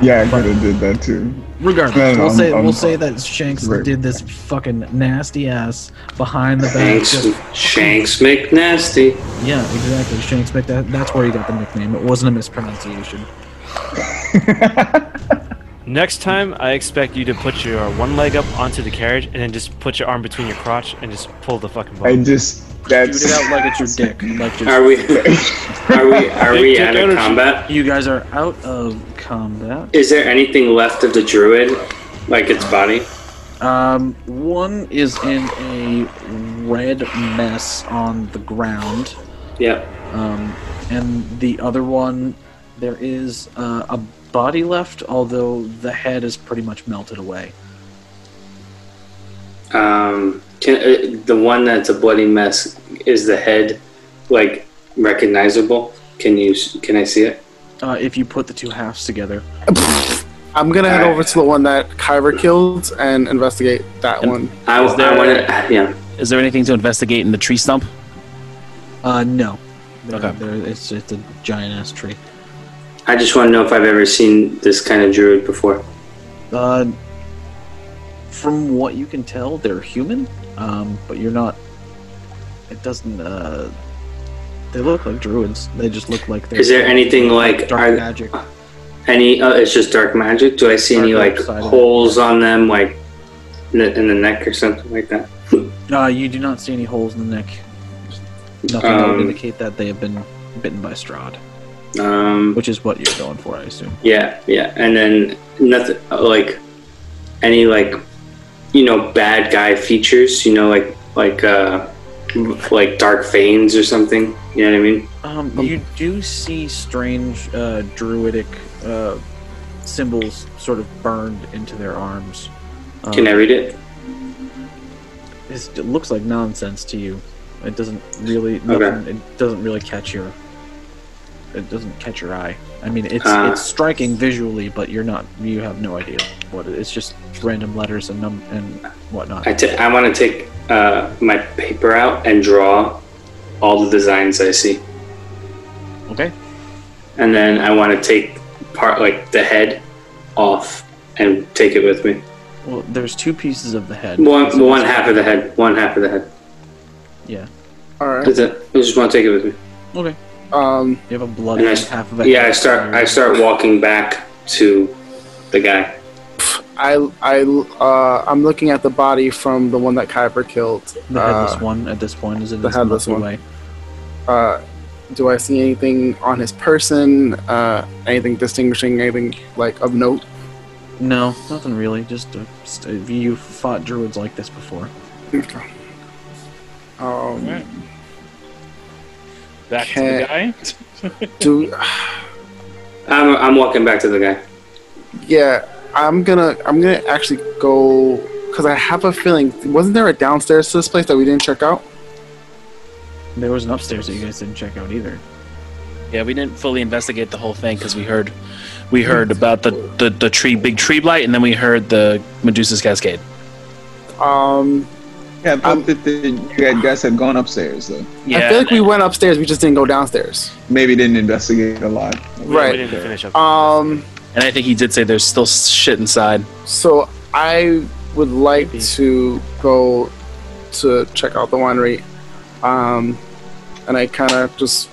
Yeah, I could have did that too. Regardless, No, no, we'll I'm- say I'm- we'll say that Shanks Right. did this fucking nasty ass behind the back. Shanks, Just, Shanks McNasty. yeah, exactly. Shanks Mc. That, that's where he got the nickname. It wasn't a mispronunciation. Next time, I expect you to put your one leg up onto the carriage and then just put your arm between your crotch and just pull the fucking bow. I just that's Shoot it out like it's your dick. Like just, Are we? Are we? Are we Take out of combat? You guys are out of combat. Is there anything left of the druid, like its body? Um, one is in a red mess on the ground. Yep. Um, and the other one, there is uh, a body left, although the head is pretty much melted away. Um, can, uh, the one that's a bloody mess is the head, like recognizable? Can you? Can I see it? Uh, if you put the two halves together, I'm gonna head Alright. over to the one that Kyber killed and investigate that one. I, Is there- I want to. Yeah. Is there anything to investigate in the tree stump? uh, no. There, Okay. there, it's it's a giant ass tree. I just want to know if I've ever seen this kind of druid before. Uh, from what you can tell, they're human, um, but you're not. It doesn't. Uh, they look like druids. They just look like they're. Is there anything like dark are magic? any? Uh, it's just dark magic. Do I see any like side of it. holes on them, like in the, in the neck or something like that? Uh, you do not see any holes in the neck. Nothing that would Um, indicate that they have been bitten by Strahd, Um, which is what you're going for, I assume. Yeah, yeah, and then nothing like any like you know bad guy features. You know, like like uh like dark veins or something. You know what I mean? Um, you do see strange uh, druidic uh, symbols sort of burned into their arms. Um, Can I read it? it's- it looks like nonsense to you. It doesn't really. Nothing, It doesn't really catch your. It doesn't catch your eye. I mean, it's Uh. it's striking visually, but you're not. You have no idea what it, it's. Just random letters and num and whatnot. I, t- I want to take uh, my paper out and draw all the designs I see, Okay. and then I want to take part like the head off and take it with me. Well, there's two pieces of the head. One So one half of the head. One half of the head. Yeah. All right. That's it. I just want to take it with me. Okay. Um, You have a bloody And I, half of it. yeah, I start. I start walking back to the guy. I I uh, I'm looking at the body from the one that Kyber killed. The headless Uh, one at this point is it the headless one. way. Uh, do I see anything on his person? Uh, anything distinguishing? Anything like of note? No, nothing really. Just uh, st- you fought druids like this before. Um, Alright. Back to the guy. do I'm. I'm walking back to the guy. yeah. I'm gonna I'm gonna actually go because I have a feeling wasn't there a downstairs to this place that we didn't check out? There was an upstairs that you guys didn't check out either. Yeah, we didn't fully investigate the whole thing because we heard we heard about the, the, the tree big tree blight and then we heard the Medusa's cascade. Um, Yeah, I thought that the, you guys had gone upstairs though. Yeah, I feel like we went upstairs. We just didn't go downstairs. Maybe didn't investigate a lot. We- Right. We didn't finish up. Um, and I think he did say there's still shit inside. so I would like Maybe. to go to check out the winery. Um, and I kind of just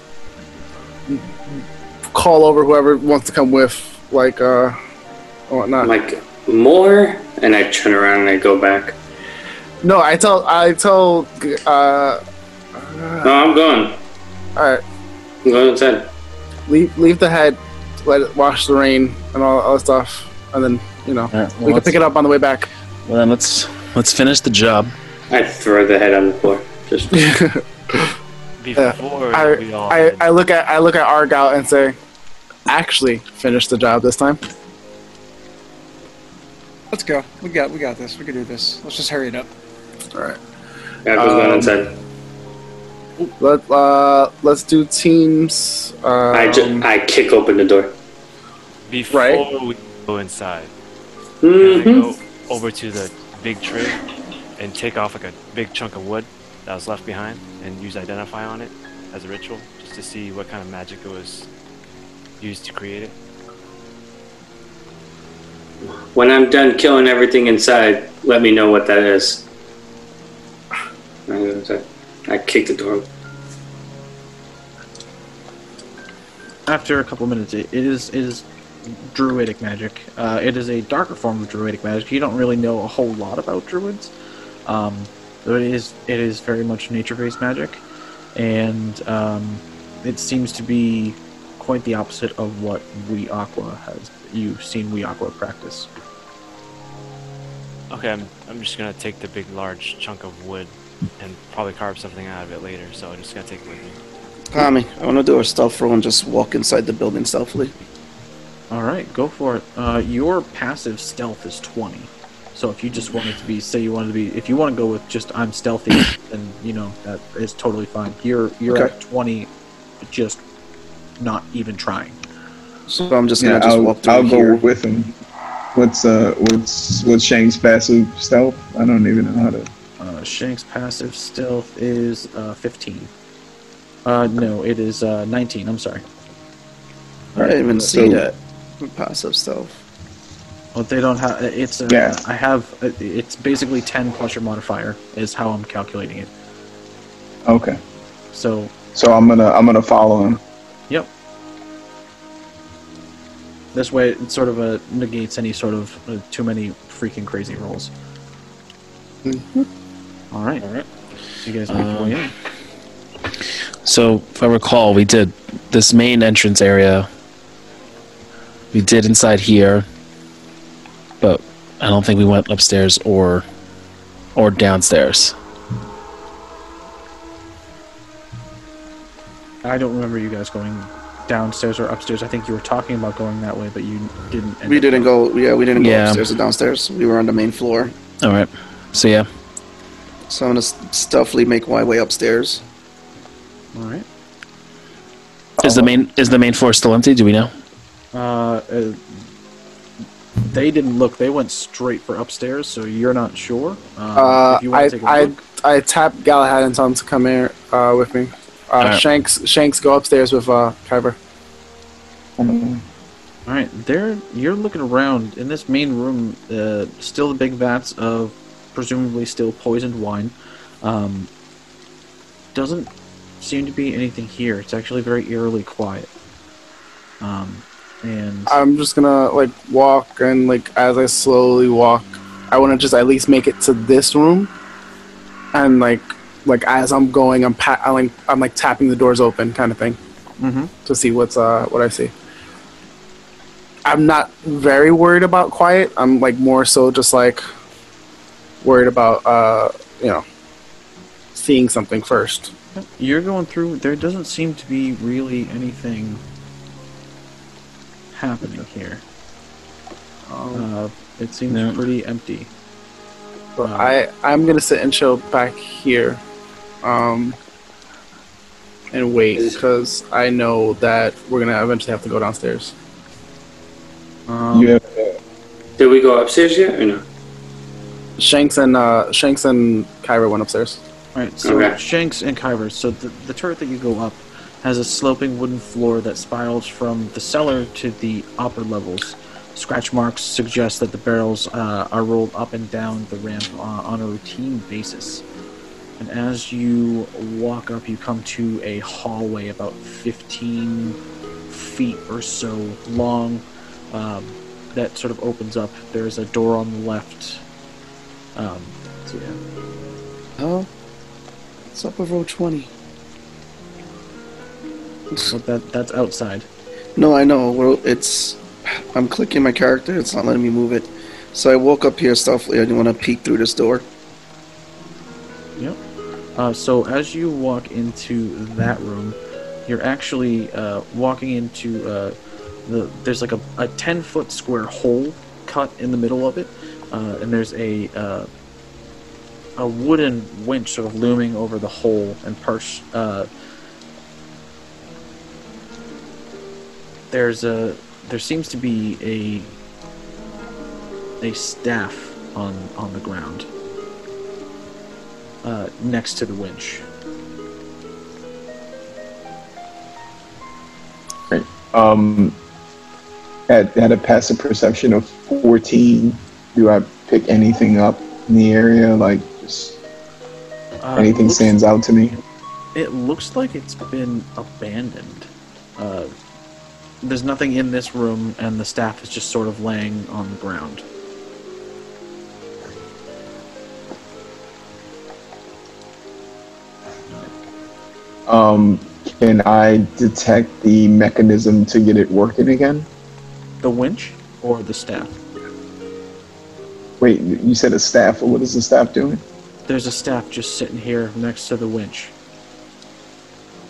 call over whoever wants to come with, like, uh, or whatnot. Like more, and I turn around and I go back. No, I tell, I tell, uh, No, I'm going. all right. I'm going inside. leave leave the head, let it wash the rain and all all that stuff, and then you know All right, well, we can pick it up on the way back. Well, then let's let's finish the job. I throw the head on the floor. Just Before I, we all I, I look at I look at Argal and say, actually finish the job this time. Let's go. We got we got this. We can do this. Let's just hurry it up. All right. yeah, goes down Um, inside. Let uh let's do teams. Um, I just I kick open the door. before right. we go inside, can I hmm go over to the big tree and take off like a big chunk of wood that was left behind and use identify on it as a ritual, just to see what kind of magic it was used to create it. When I'm done killing everything inside, let me know what that is. I go inside. I kick the door. After a couple minutes, it, it is it is druidic magic. Uh, it is a darker form of druidic magic. You don't really know a whole lot about druids, um, but it is it is very much nature-based magic, and um, it seems to be quite the opposite of what We Aqua has. You've seen We Aqua practice. Okay, I'm, I'm just gonna take the big, large chunk of wood and probably carve something out of it later. So I'm just gotta take it with me. Tommy, I want to do a stealth roll and just walk inside the building stealthily. All right, go for it. Uh, your passive stealth is twenty. So if you just wanted to be, say you wanted to be, if you want to go with just I'm stealthy, then you know that is totally fine. You're you're Okay. at twenty, just not even trying. So I'm just gonna Yeah, just I'll, walk through I'll here. go with him. What's uh what's what's Shank's passive stealth? I don't even know how to. Uh, Shank's passive stealth is uh, fifteen. Uh, no, it is uh, nineteen. I'm sorry. I didn't even So- see that. Passive stealth. Well, they don't have. It's uh, Yeah. I have. uh, It's basically ten plus your modifier is how I'm calculating it. Okay, So so I'm gonna I'm gonna follow him. Yep. This way, it sort of uh, negates any sort of uh, too many freaking crazy rolls. All right. All right. You guys make your um, way in. So, if I recall, we did this main entrance area. We did inside here, but I don't think we went upstairs or or downstairs. I don't remember you guys going downstairs or upstairs. I think you were talking about going that way, but you didn't. end We up didn't going. go. Yeah, we didn't go Yeah. upstairs or downstairs. We were on the main floor. All right. So yeah, So I'm gonna s- stealthily make my way upstairs. All right. is the main is the main floor still empty? Do we know? Uh, uh, they didn't look. They went straight for upstairs, so you're not sure. Um, Uh, if you want I to take a I look. I tap Galahad and tell him to come here uh, with me. Uh, Alright. Shanks Shanks go upstairs with uh, Kyber. All right, there you're looking around in this main room. Uh, still the big vats of presumably still poisoned wine. Um, doesn't seem to be anything here. It's actually very eerily quiet. Um, and I'm just gonna like walk and like as I slowly walk, I want to just at least make it to this room, and like like as I'm going, I'm pa- I'm like I'm like tapping the doors open kind of thing Mhm. to see what's uh what I see. I'm not very worried about quiet. I'm like more so just like worried about uh you know seeing something first. you're going through. There doesn't seem to be really anything happening here. Uh, it seems No. pretty empty. But Um, I I'm gonna sit and chill back here, um, and wait because I know that we're gonna eventually have to go downstairs. Um, You have, Did we go upstairs yet or no? Shanks and uh, Shanks and Kyra went upstairs. Alright, so Okay. Shanks and Kyra. So the, the turret that you go up has a sloping wooden floor that spirals from the cellar to the upper levels. Scratch marks suggest that the barrels uh, are rolled up and down the ramp uh, on a routine basis. And as you walk up, you come to a hallway about 15 feet or so long um, that sort of opens up. There's a door on the left. Um, so yeah. Oh, it's up with row twenty. Well, that that's outside. No, I know. Well, it's. I'm clicking my character. It's not letting me move it. So I woke up here stealthily. I didn't want to peek through this door. Yep. Uh, so as you walk into that room, you're actually uh, walking into uh, the. There's like a, a ten foot square hole cut in the middle of it, uh, and there's a uh, a wooden winch sort of looming over the hole and. Uh, there's a there seems to be a a staff on on the ground uh, next to the winch. Right. Um, at, at a passive perception of 14, do I pick anything up in the area? Like, just Uh, anything looks- stands out to me? It looks like it's been abandoned. Uh, there's nothing in this room, and the staff is just sort of laying on the ground. Um, can I detect the mechanism to get it working again? The winch or the staff? Wait, you said a staff. What is the staff doing? There's a staff just sitting here next to the winch.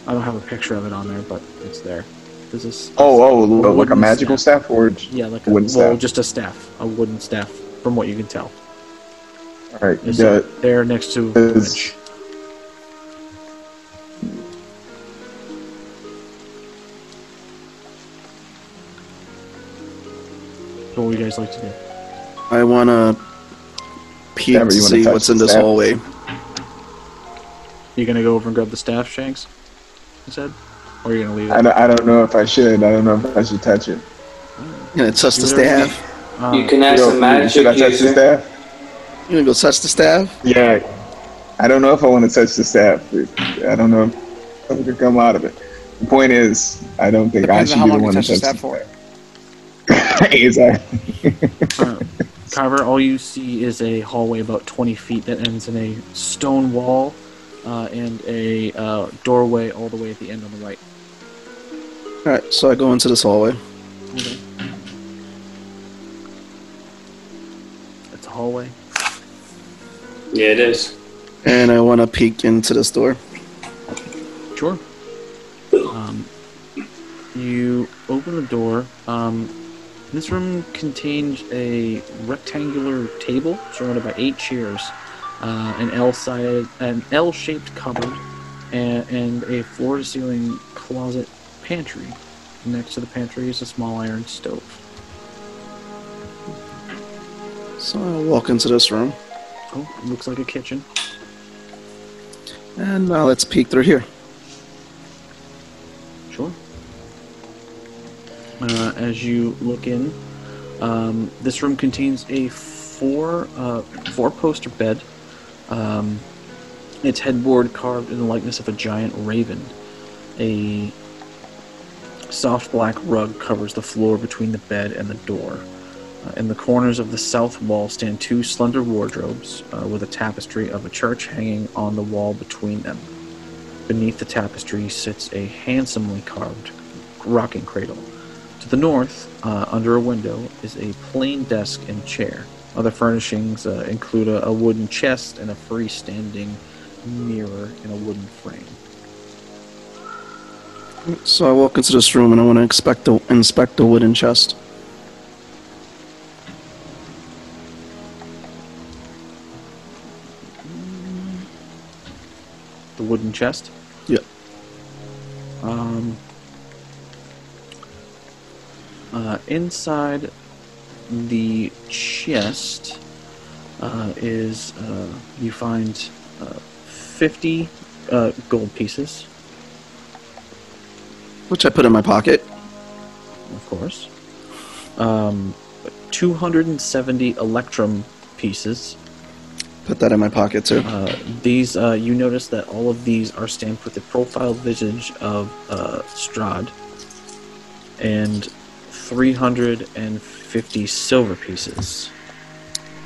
I don't have a picture of it on there, but it's there. There's this. Oh, oh, like a magical staff, or Yeah, like a wooden well, staff? just a staff, a wooden staff, from what you can tell. All right. It's the- there next to the winch. So what would you guys like to do? I want to peek Never, to see what's in this staff? hallway. You gonna go over and grab the staff, Shanks? You said, or are you gonna leave it? I don't, I don't know if I should. I don't know if I should touch it. I'm gonna touch the Do whatever you- staff. Um, You can ask Yo, a magic should I touch the staff? You gonna go touch the staff? Yeah. I don't know if I want to touch the staff. I don't know if something could come out of it. The point is, I don't think Depends I should how be the one to touch the staff for. exactly. Carver, all you see is a hallway about 20 feet that ends in a stone wall uh, and a uh, doorway all the way at the end on the right. Alright, so I go into this hallway. It's a hallway. Yeah, it is. And I want to peek into this door. Sure. Um, you open the door. Um, this room contains a rectangular table surrounded by eight chairs, uh, an L-sided, an L-shaped cupboard, and, and a floor-to-ceiling closet pantry. Next to the pantry is a small iron stove. So I walk into this room. Oh, it looks like a kitchen. And now let's peek through here. Uh, as you look in, um, this room contains a four uh, four poster bed. Um, its headboard carved in the likeness of a giant raven. A soft black rug covers the floor between the bed and the door. Uh, in the corners of the south wall stand two slender wardrobes uh, with a tapestry of a church hanging on the wall between them. Beneath the tapestry sits a handsomely carved rocking cradle. To the north, uh, under a window, is a plain desk and chair. Other furnishings uh, include a, a wooden chest and a freestanding mirror in a wooden frame. So I walk into this room and I want to inspect the inspect the wooden chest. The wooden chest. Yep. Um, uh, inside the chest uh, is uh, you find uh, 50 uh, gold pieces, Which I put in my pocket. of course. Um, 270 electrum pieces. Put that in my pocket too. Uh, these, uh, you notice that all of these are stamped with the profile visage of uh, Strahd, and 350 silver pieces.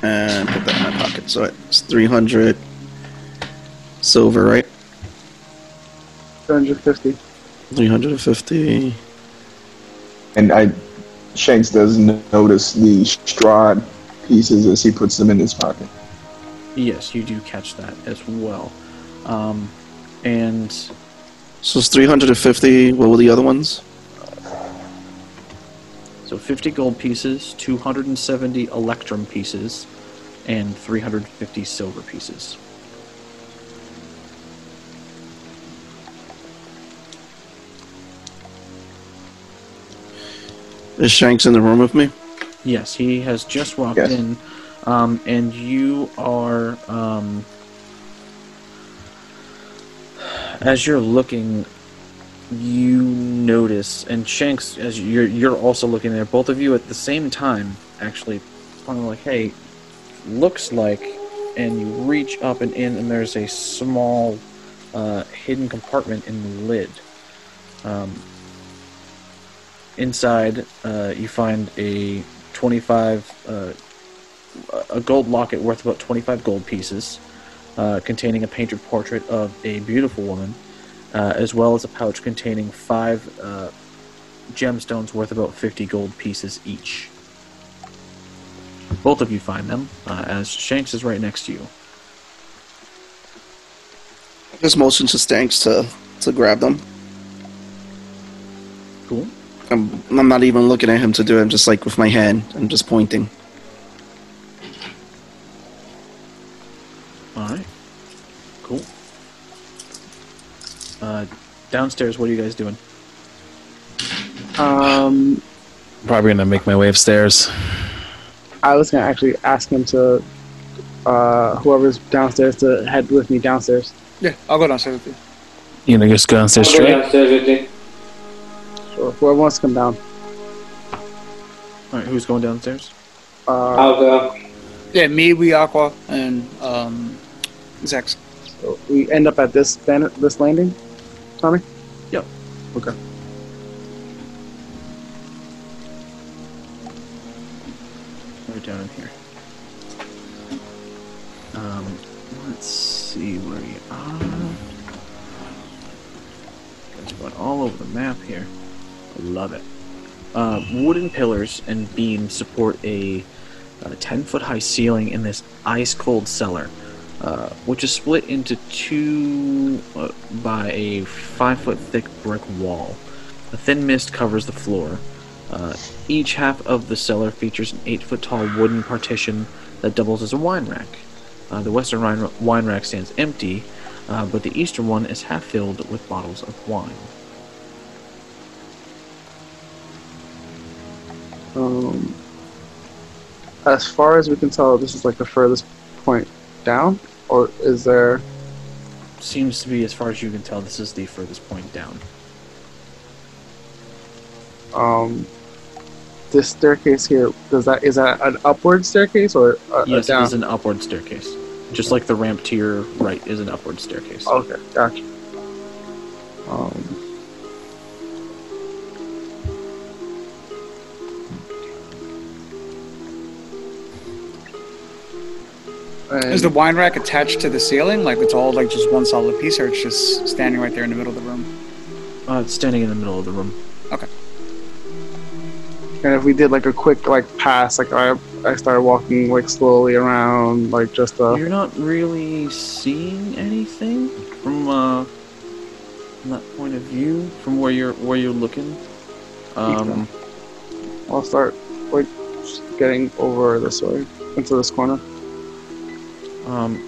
And put that in my pocket. So it's 300 silver, right? 350. 350. And I, Shanks does n- notice the Strahd pieces as he puts them in his pocket. Yes, you do catch that as well. Um, and So it's 350. What were the other ones? So 50 gold pieces, 270 electrum pieces, and 350 silver pieces. Is Shanks in the room with me? Yes, he has just walked Yes. in, um, and you are. Um, as you're looking, you notice, and Shanks, as you're you're also looking there, both of you at the same time, actually, kind of like, hey, looks like, and you reach up and in, and there's a small uh, hidden compartment in the lid. Um, inside, uh, you find a 25 uh, a gold locket worth about 25 gold pieces uh, containing a painted portrait of a beautiful woman uh, as well as a pouch containing five uh, gemstones worth about 50 gold pieces each both of you find them uh, as shanks is right next to you Just motion to Shanks to to grab them. cool I'm, I'm not even looking at him to do it. I'm just like with my hand. I'm just pointing. Downstairs what are you guys doing Um, Probably gonna make my way upstairs. I was gonna actually ask him to, uh, whoever's downstairs to head with me downstairs. Yeah, I'll go downstairs with you. You know, just go downstairs I'll go downstairs with you. Sure. Whoever wants to come down. all right who's going downstairs Uh, I'll go. Yeah, me, we, Aqua, and um, Zex. so we end up at this ban- this landing, Tommy. Yep. Okay. right down in here. Um, let's see where you are. Guys going all over the map here. I love it. Uh, wooden pillars and beams support a, 10 foot high ceiling in this ice cold cellar, uh, which is split into two uh, by a 5 foot thick brick wall. A thin mist covers the floor. Uh, each half of the cellar features an 8 foot tall wooden partition that doubles as a wine rack. Uh, the western wine, wine rack stands empty, uh, but the eastern one is half filled with bottles of wine. Um, as far as we can tell, this is like the furthest point down, or is there? Seems to be, as far as you can tell, this is the furthest point down. Um, this staircase here does that is that an upward staircase or a, yes, a it is an upward staircase. Just like the ramp to your right is an upward staircase. Okay, gotcha. Um, Is the wine rack attached to the ceiling? Like it's all like just one solid piece, or it's just standing right there in the middle of the room? Uh, it's standing in the middle of the room. Okay. And if we did like a quick like pass, like I I started walking like slowly around, like just uh You're not really seeing anything from uh, from that point of view, from where you're where you're looking. Um, I'll start like getting over this way into this corner. Um,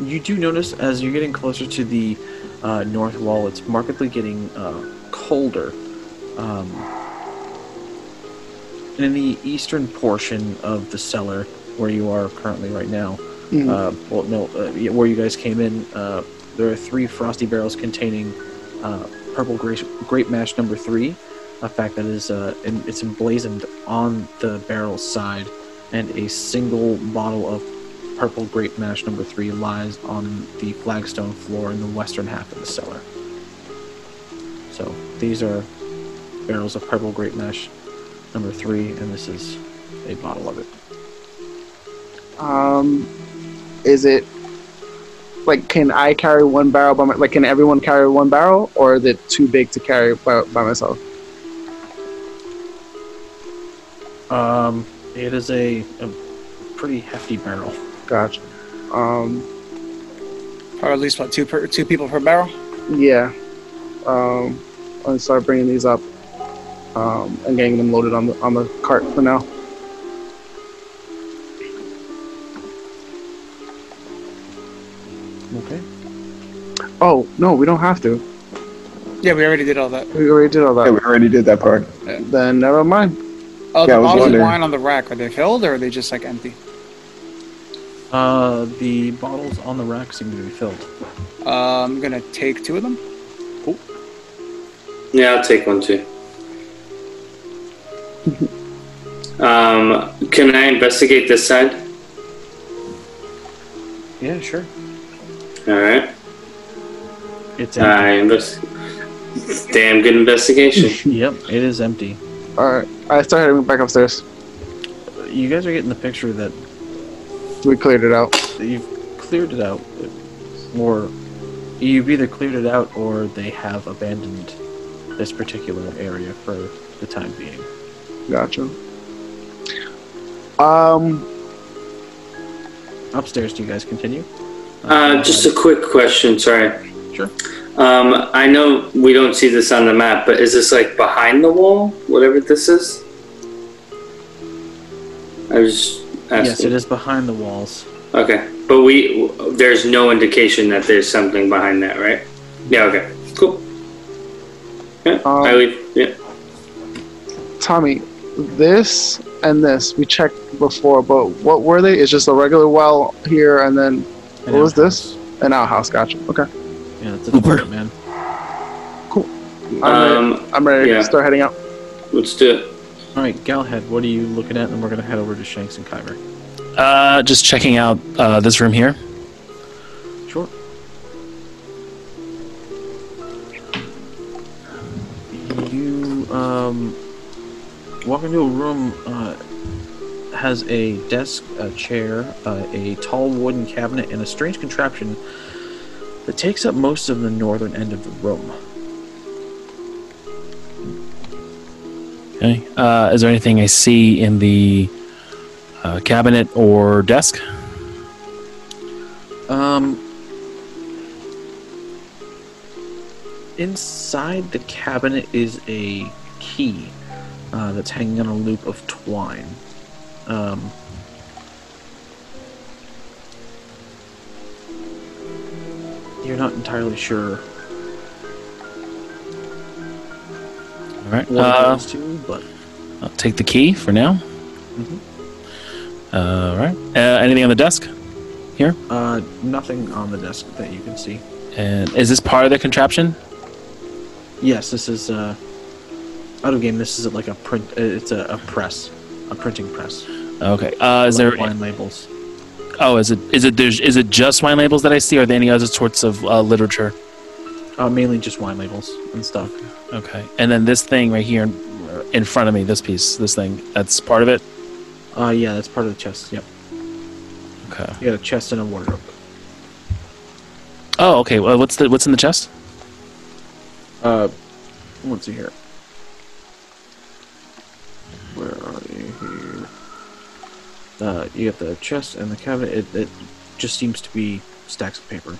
you do notice as you're getting closer to the uh, north wall, it's markedly getting uh, colder. Um, and in the eastern portion of the cellar, where you are currently right now, Mhm. uh, well, no, uh, where you guys came in, uh, there are three frosty barrels containing uh, purple grape, grape mash number three. A fact that is, uh, it's emblazoned on the barrel side, and a single bottle of purple grape mash number three lies on the flagstone floor in the western half of the cellar. So these are barrels of purple grape mash number three, and this is a bottle of it. Um, is it like can I carry one barrel by my like can everyone carry one barrel or is it too big to carry by, by myself? Um, it is a, a pretty hefty barrel. Gotcha. Um, Or at least what two per, two people per barrel. yeah. Um, I'll start bringing these up um, and getting them loaded on the on the cart for now. Okay. Oh no, we don't have to. Yeah, we already did all that. We already did all that. Yeah, that. we already did that part. Then never mind. Oh, Yeah, I the bottles of wine on the rack are they filled or are they just like empty? Uh, the bottles on the rack seem to be filled. Uh, I'm gonna take two of them. Yeah, I'll take one too. um, can I investigate this side? Yeah, sure. All right. It's empty. I invest. Damn good investigation. yep, it is empty. All right, I start heading back upstairs. You guys are getting the picture that We cleared it out. you've cleared it out, or you've either cleared it out or they have abandoned this particular area for the time being. Gotcha. Um, Upstairs, do you guys continue? Uh, just a quick question. Sorry. Sure. Um, I know we don't see this on the map, but is this like behind the wall? Whatever this is. I was asking. Yes, it is behind the walls. Okay, but we there's no indication that there's something behind that, right? Yeah. Okay. Cool. Yeah. Um, I leave. Yeah. Tommy, this and this we checked before, but what were they? It's just a regular well here, and then An what was this? An outhouse. Gotcha. Okay. Yeah, it's a fort, man. I'm ready, Um. I'm ready yeah. to start heading out. Let's do it. All right, Galahad, what are you looking at? And then we're gonna head over to Shanks and Kyber. Uh, just checking out uh, this room here. Sure. You um, walk into a room. Uh, has a desk, a chair, uh, a tall wooden cabinet, and a strange contraption that takes up most of the northern end of the room. Okay. Uh, is there anything I see in the uh, cabinet or desk? Um, inside the cabinet is a key uh, that's hanging on a loop of twine. Um, you're not entirely sure All right. what it Uh, goes to, but I'll take the key for now. Mhm. All right. Uh, anything on the desk? Here? Uh, nothing on the desk that you can see. And is this part of the contraption? Yes, this is uh, out of game. This is like a print. uh, It's a, a press, a printing press. Okay. Uh, is Like there? wine labels? Oh, is it? Is it? There's. Is it just wine labels that I see, or are there any other sorts of uh, literature? Uh, mainly just wine labels and stuff. Okay. And then this thing right here, in, in front of me, this piece, this thing, that's part of it. Uh, yeah, that's part of the chest. Yep. Okay. You got a chest and a wardrobe. Oh, okay. Well, what's the what's in the chest? Uh, let's see here. Where are you here? Uh, you got the chest and the cabinet. It, it just seems to be stacks of paper.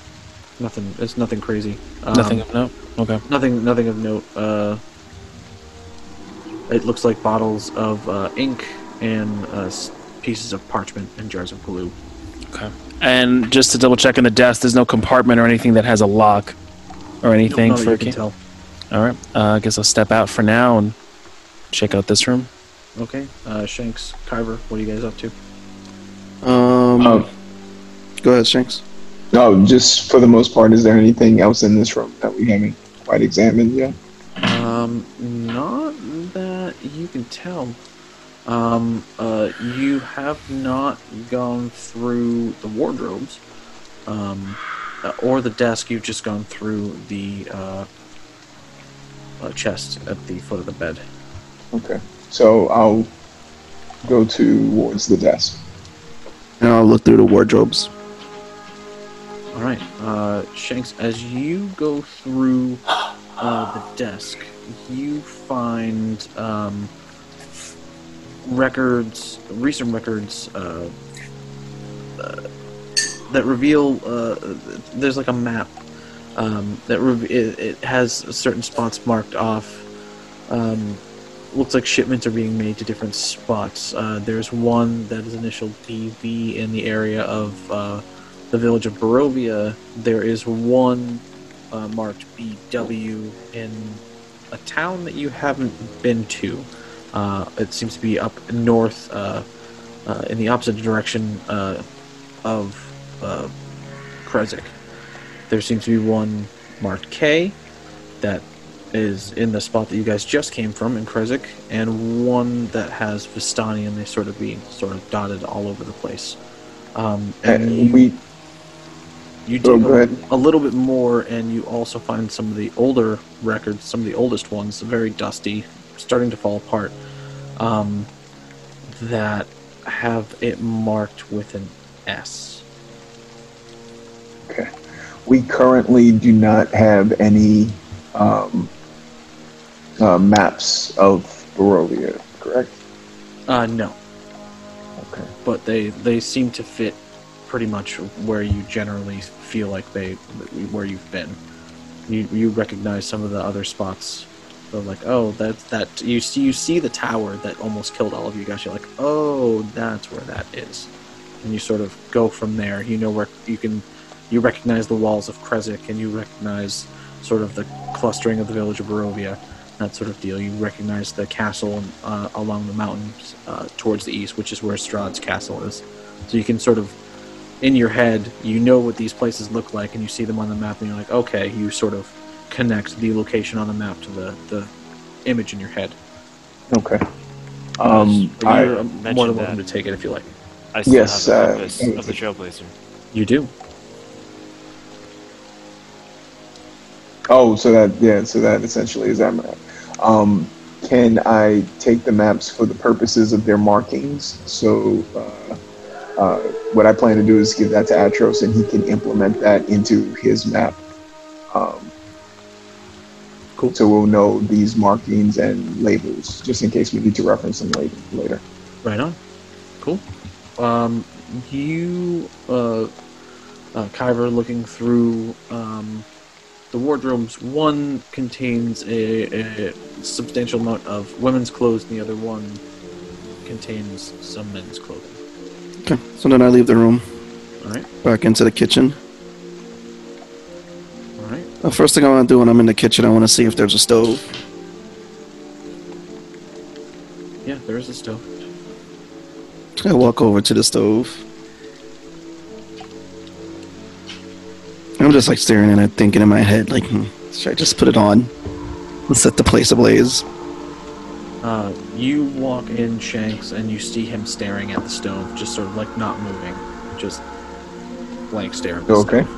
Nothing. It's nothing crazy. Um, Nothing. No. Okay. Nothing. Nothing of note. Uh, it looks like bottles of uh, ink and uh, pieces of parchment and jars of glue. Okay. And just to double check in the desk, there's no compartment or anything that has a lock or anything Not that for you a can key. tell. All right. Uh, I guess I'll step out for now and check out this room. Okay. Uh, Shanks, Kyver, what are you guys up to? Um, Oh. go ahead, Shanks. No, just for the most part, is there anything else in this room that we haven't quite examined yet? Um, not that you can tell. Um, uh, you have not gone through the wardrobes, um, uh, or the desk. You've just gone through the uh, uh, chest at the foot of the bed. Okay. So I'll go towards the desk. And I'll look through the wardrobes. All right, uh, Shanks. As you go through uh, the desk, you find um, records, recent records uh, uh, that reveal uh, there's like a map um, that re- it, it has certain spots marked off. Um, looks like shipments are being made to different spots. Uh, there's one that is initial DV in the area of the village of Barovia. There is one uh, marked BW in a town that you haven't been to. Uh, it seems to be up north, uh, uh, in the opposite direction uh, of uh, Krezk. There seems to be one marked K that is in the spot that you guys just came from in Krezk, and one that has Vistani, and they sort of being sort of dotted all over the place. Um, and And you, we you Oh, dig a, a little bit more, and you also find some of the older records, some of the oldest ones, very dusty, starting to fall apart, um, that have it marked with an S. Okay. We currently do not have any um, uh, maps of Barovia, correct? Uh, no, Okay. but they they seem to fit pretty much where you generally feel like they where you've been. You you recognize some of the other spots. So like, oh, that's that you see you see the tower that almost killed all of you guys. You're like, oh, that's where that is, and you sort of go from there. You know where you can you recognize the walls of Krezk, and you recognize sort of the clustering of the village of Barovia, that sort of deal. You recognize the castle uh, along the mountains uh, towards the east, which is where Strahd's castle is. So you can sort of, in your head, you know what these places look like, and you see them on the map, and you're like, okay, you sort of connect the location on the map to the, the image in your head. Okay. Um, But I, you're mentioned more than welcome that. to take it if you like. I still Yes, have the uh, of the Trailblazer. You do. oh, so that yeah, so that essentially is that map. Um, can I take the maps for the purposes of their markings? So, uh, uh, what I plan to do is give that to Atros, and he can implement that into his map. Um, Cool. So we'll know these markings and labels, just in case we need to reference them later. Later. Right on. Cool. Um, you, uh, uh, Kyver, looking through um, the wardrobes. One contains a, a substantial amount of women's clothes, and the other one contains some men's clothing. Okay. So then I leave the room, All right. back into the kitchen. All right. The first thing I want to do when I'm in the kitchen, I want to see if there's a stove. Yeah, there is a stove. I walk over to the stove. I'm just like staring at it, thinking in my head, like, hmm, should I just put it on and set the place ablaze? Uh, you walk in, Shanks, and you see him staring at the stove, just sort of like not moving, just blank stare. At the Okay. stove.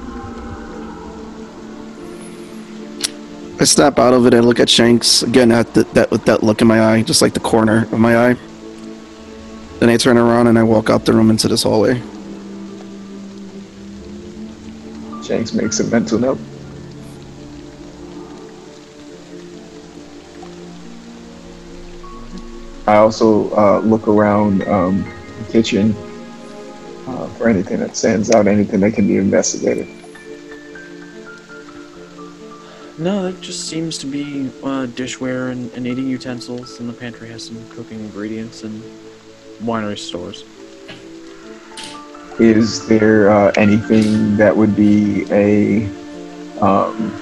I snap out of it and look at Shanks again at the, that with that look in my eye, just like the corner of my eye. Then I turn around and I walk out the room into this hallway. Shanks makes a mental note. I also uh, look around um, the kitchen uh, for anything that stands out, anything that can be investigated. No, it just seems to be uh, dishware and, and eating utensils, and the pantry has some cooking ingredients and winery stores. Is there uh, anything that would be a um,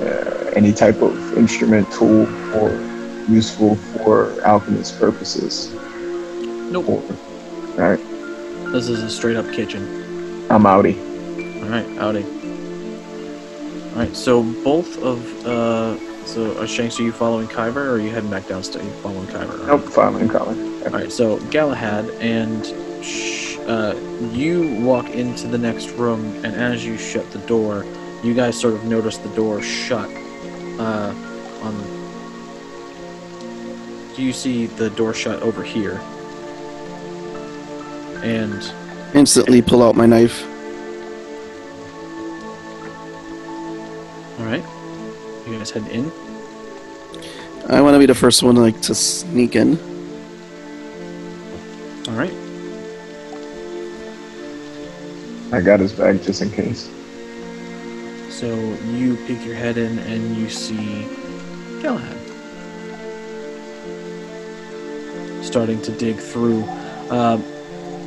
uh, any type of instrument, tool, or useful for alchemist purposes? Nope. Or, all right, This is a straight up kitchen. I'm outie. All right, howdy. All right, so both of uh, so uh, Shanks, are you following Kyver, or are you heading back downstairs? You following Kyver? Nope, following Colin. All right, so Galahad and sh- uh, you walk into the next room, and as you shut the door, you guys sort of notice the door shut. Uh, on do you see the door shut over here? And instantly pull out my knife. All right, you guys head in. I want to be the first one like to sneak in. All right. I got his bag just in case. So you peek your head in and you see Galahad. Starting to dig through. Uh,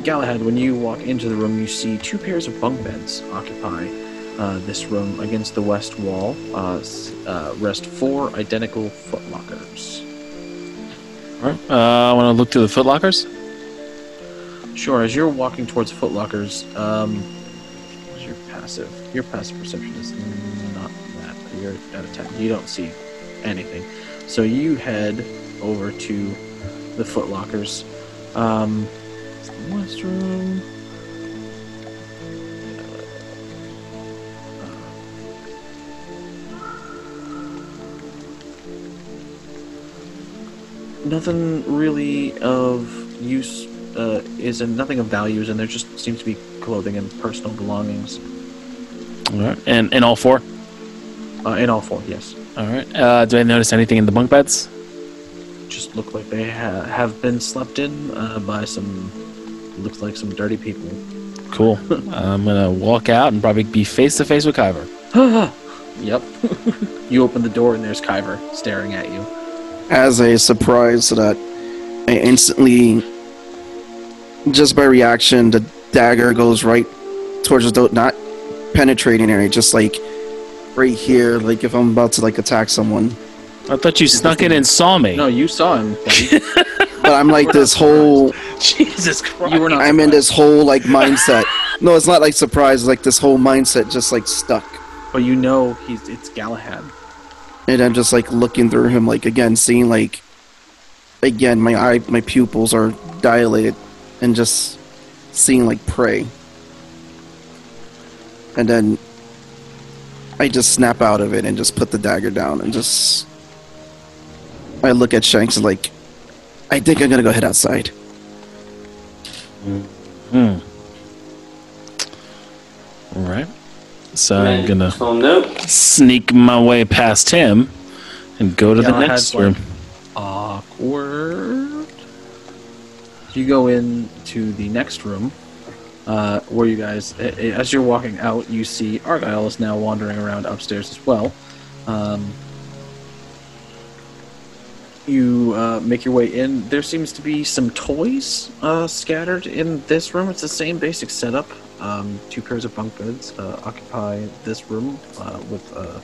Galahad, when you walk into the room, you see two pairs of bunk beds occupy uh, this room against the west wall. Uh, uh, rest four identical footlockers. All right. Uh, I want to look through the footlockers. Sure, as you're walking towards footlockers, um, what's your passive? Your passive perception is not that. You're at a 10. You don't see anything. So you head over to the footlockers. Um, west room. Nothing really of use uh, is in nothing of values, and there just seems to be clothing and personal belongings. All right. And in all four. Uh, in all four, yes. All right. Uh, do I notice anything in the bunk beds? Just look like they ha- have been slept in uh, by some. Looks like some dirty people. Cool. I'm gonna walk out and probably be face to face with Kyver. yep. you open the door and there's Kyver staring at you. as a surprise that I instantly just by reaction the dagger goes right towards the door not penetrating area just like right here like if I'm about to like attack someone I thought you snuck in and saw me. No, you saw him. but I'm like this whole Jesus Christ. you were not. I'm in this whole like mindset no it's not like surprise it's like this whole mindset just like stuck But you know he's it's Galahad. and I'm just like looking through him like again seeing like again my eye my pupils are dilated and just seeing like prey and then I just snap out of it and just put the dagger down and just I look at Shanks and like I think I'm gonna go head outside Hmm. All right. So I'm gonna Tell no. sneak my way past him and go to the next room. Awkward. You go into the next room, uh, where you guys, a- a- as you're walking out, you see Argyle is now wandering around upstairs as well. Um, you uh, make your way in. There seems to be some toys uh, scattered in this room. It's the same basic setup. Um, two pairs of bunk beds uh, occupy this room uh, with uh,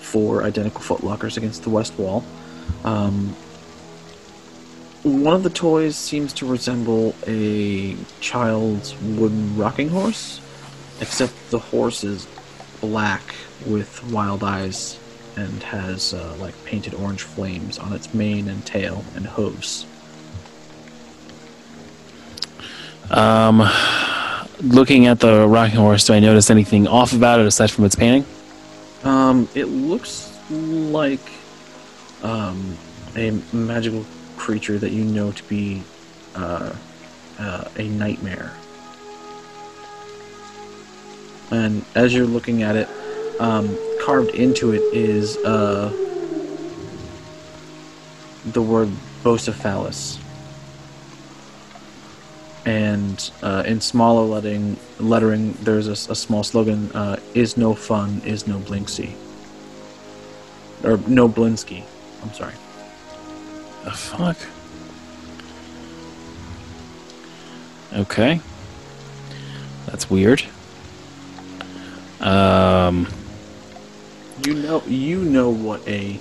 four identical footlockers against the west wall. Um, one of the toys seems to resemble a child's wooden rocking horse, except the horse is black with wild eyes and has uh, like painted orange flames on its mane and tail and hooves. Um, looking at the rocking horse, do I notice anything off about it aside from its painting? Um, it looks like um, a magical creature that you know to be uh, uh, a nightmare. And as you're looking at it, um, carved into it is uh, the word Bucephalus. And uh, in smaller lettering, lettering there's a small slogan: uh, "Is no fun, is no Blinksy." Or no Blinsky. I'm sorry. The fuck? Okay. That's weird. Um, You know, you know what a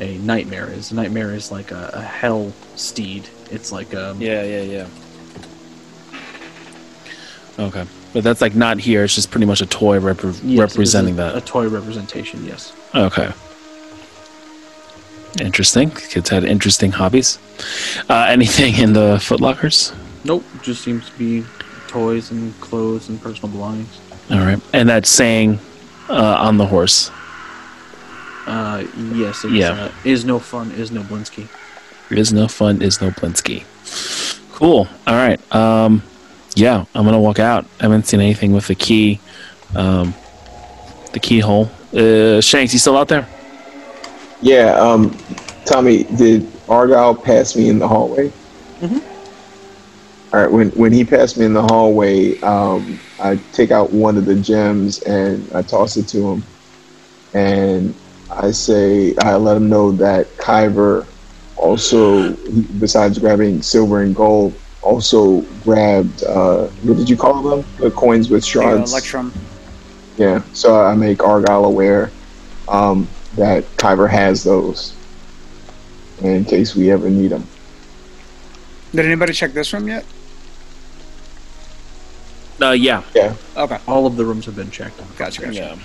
a nightmare is. A nightmare is like a, a hell steed. It's like um, yeah, yeah, yeah. Okay. But that's like not here, it's just pretty much a toy repre- yes, representing a, that. A toy representation. Yes. Okay. Interesting. Kids had interesting hobbies. Uh, anything in the footlockers? Nope. Just seems to be toys and clothes and personal belongings. All right. And that saying uh, on the horse. Uh, yes. It's, Yeah. Uh, is no fun, is no Blinsky. Is no fun, is no Blinsky. Cool. All right. Um, yeah, I'm gonna walk out. I haven't seen anything with the key, um, the keyhole. Uh, Shanks, you still out there? Yeah, um, Tommy, did Argyle pass me in the hallway? Mhm. All right. When when he passed me in the hallway, um, I take out one of the gems and I toss it to him, and I say I let him know that Kyver also, besides grabbing silver and gold, also grabbed uh, what did you call them? The coins with The, uh. Electrum. Yeah, so I make Argyle aware um, that Kyver has those in case we ever need them. Did anybody check this room yet? Uh, yeah. Yeah. Okay. All of the rooms have been checked. Gotcha. Gotcha. Yeah.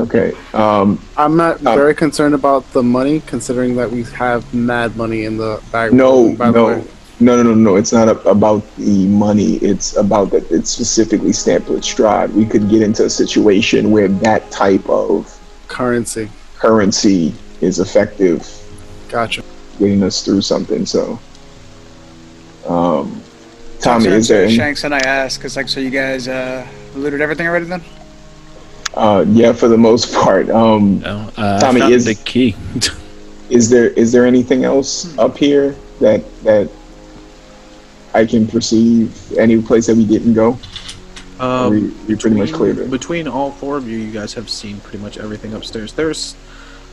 Okay. Um, I'm not Um, very concerned about the money, considering that we have mad money in the bag. no, by the no, way. no, no, no, no. It's not a, about the money. It's about that it's specifically stamped with Strahd. We could get into a situation where that type of currency currency is effective, Gotcha. getting us through something. So, um, Tommy, So is there? Shanks and I asked, because like, so you guys uh, looted everything already then? Uh, yeah, for the most part. Um, No, uh, Tommy, is- the key. Is there is there anything else up here that that I can perceive? Any place that we didn't go? Um, we, we pretty much between- cleared it. Between all four of you, you guys have seen pretty much everything upstairs. There's,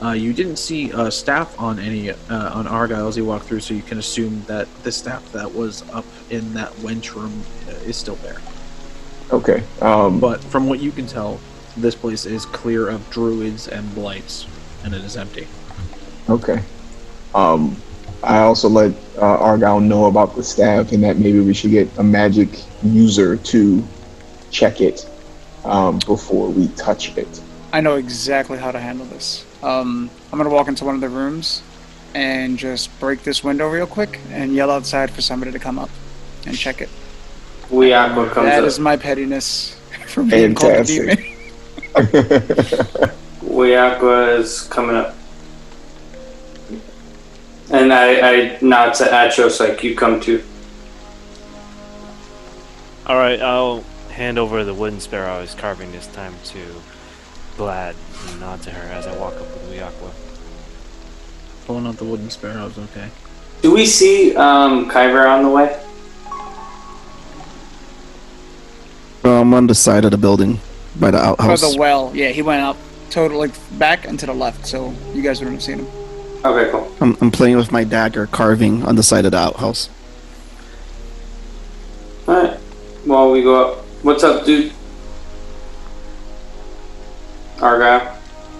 uh, you didn't see uh, staff on any uh, on Argyle as you walked through, so you can assume that the staff that was up in that wench room uh, is still there. Okay. Um, But from what you can tell, this place is clear of druids and blights, and it is empty. okay. Um, I also let uh, Argyle know about the staff and that maybe we should get a magic user to check it um, before we touch it. I know exactly how to handle this. Um, I'm gonna walk into one of the rooms and just break this window real quick and yell outside for somebody to come up and check it. We Aqua comes That up. is my pettiness for being called a demon. We Aqua is coming up. And I, I nod to Atros like you come too. Alright, I'll hand over the wooden sparrow I was carving this time to Glad and nod to her as I walk up with Wiakwa. Pulling out the wooden sparrows, okay. Do we see um, Kyver on the way? I'm on the side of the building by the For outhouse. the well, yeah, he went up totally back and to the left, so you guys wouldn't have seen him. Okay, cool. I'm, I'm playing with my dagger, carving on the side of the outhouse. Alright. Well, we go up. What's up, dude? Argyle?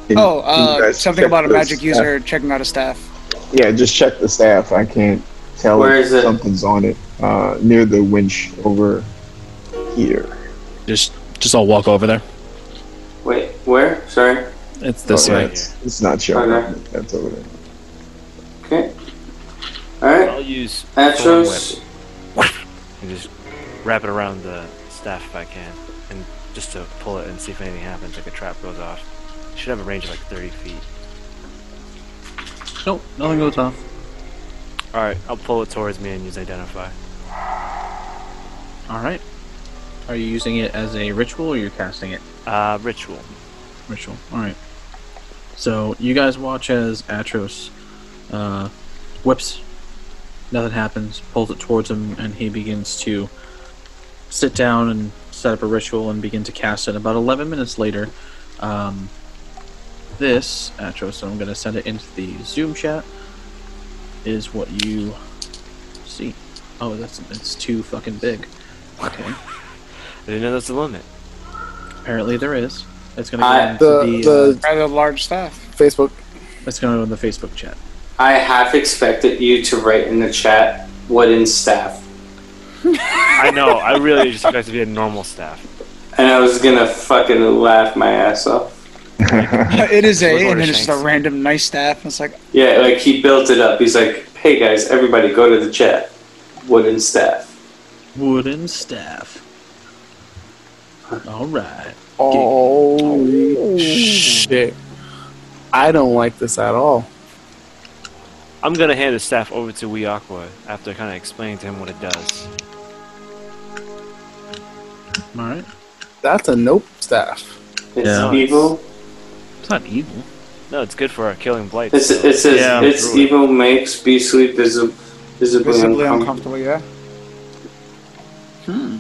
Can- Oh, uh, something about a the magic staff? user checking out a staff. Yeah, just check the staff. I can't tell Where if is it? something's on it. Uh, near the winch over here. Just, just all walk over there. Wait, where? Sorry. It's this way. it's, it's not showing. Okay. That's over there. Okay. Alright. I'll use Atros. Thorn Whip and just wrap it around the staff if I can. And just to pull it and see if anything happens, like a trap goes off. Should have a range of like 30 feet. Nope, nothing goes off. Alright, I'll pull it towards me and use Identify. Alright. Are you using it as a ritual or you're casting it? Uh, ritual. Ritual. Alright. So you guys watch as Atros uh, whips. Nothing happens. Pulls it towards him, and he begins to sit down and set up a ritual and begin to cast it. About 11 minutes later, um, this Atros, so I'm going to send it into the Zoom chat, is what you see. Oh, that's it's too fucking big. Okay. I didn't know that's the limit. Apparently there is. It's gonna go I- into The the, the Rather large staff. Facebook. uh, it's gonna go in the Facebook chat. I half expected you to write in the chat wooden staff. I know, I really just expect to be a normal staff. And I was gonna fucking laugh my ass off. it is a, over and then it's just a Shanks. random nice staff. It's like, Yeah, like he built it up. He's like, hey guys, everybody go to the chat. Wooden staff. Wooden staff. All right. Oh shit! I don't like this at all. I'm gonna hand the staff over to Wiakwa after kind of explaining to him what it does. All right. That's a nope staff. It's Yeah. evil. It's not evil. No, it's good for our killing blight. It's, so- it says Yeah, its druid. evil makes beastly visi- visibly, visibly uncomfortable. uncomfortable, yeah? Hmm.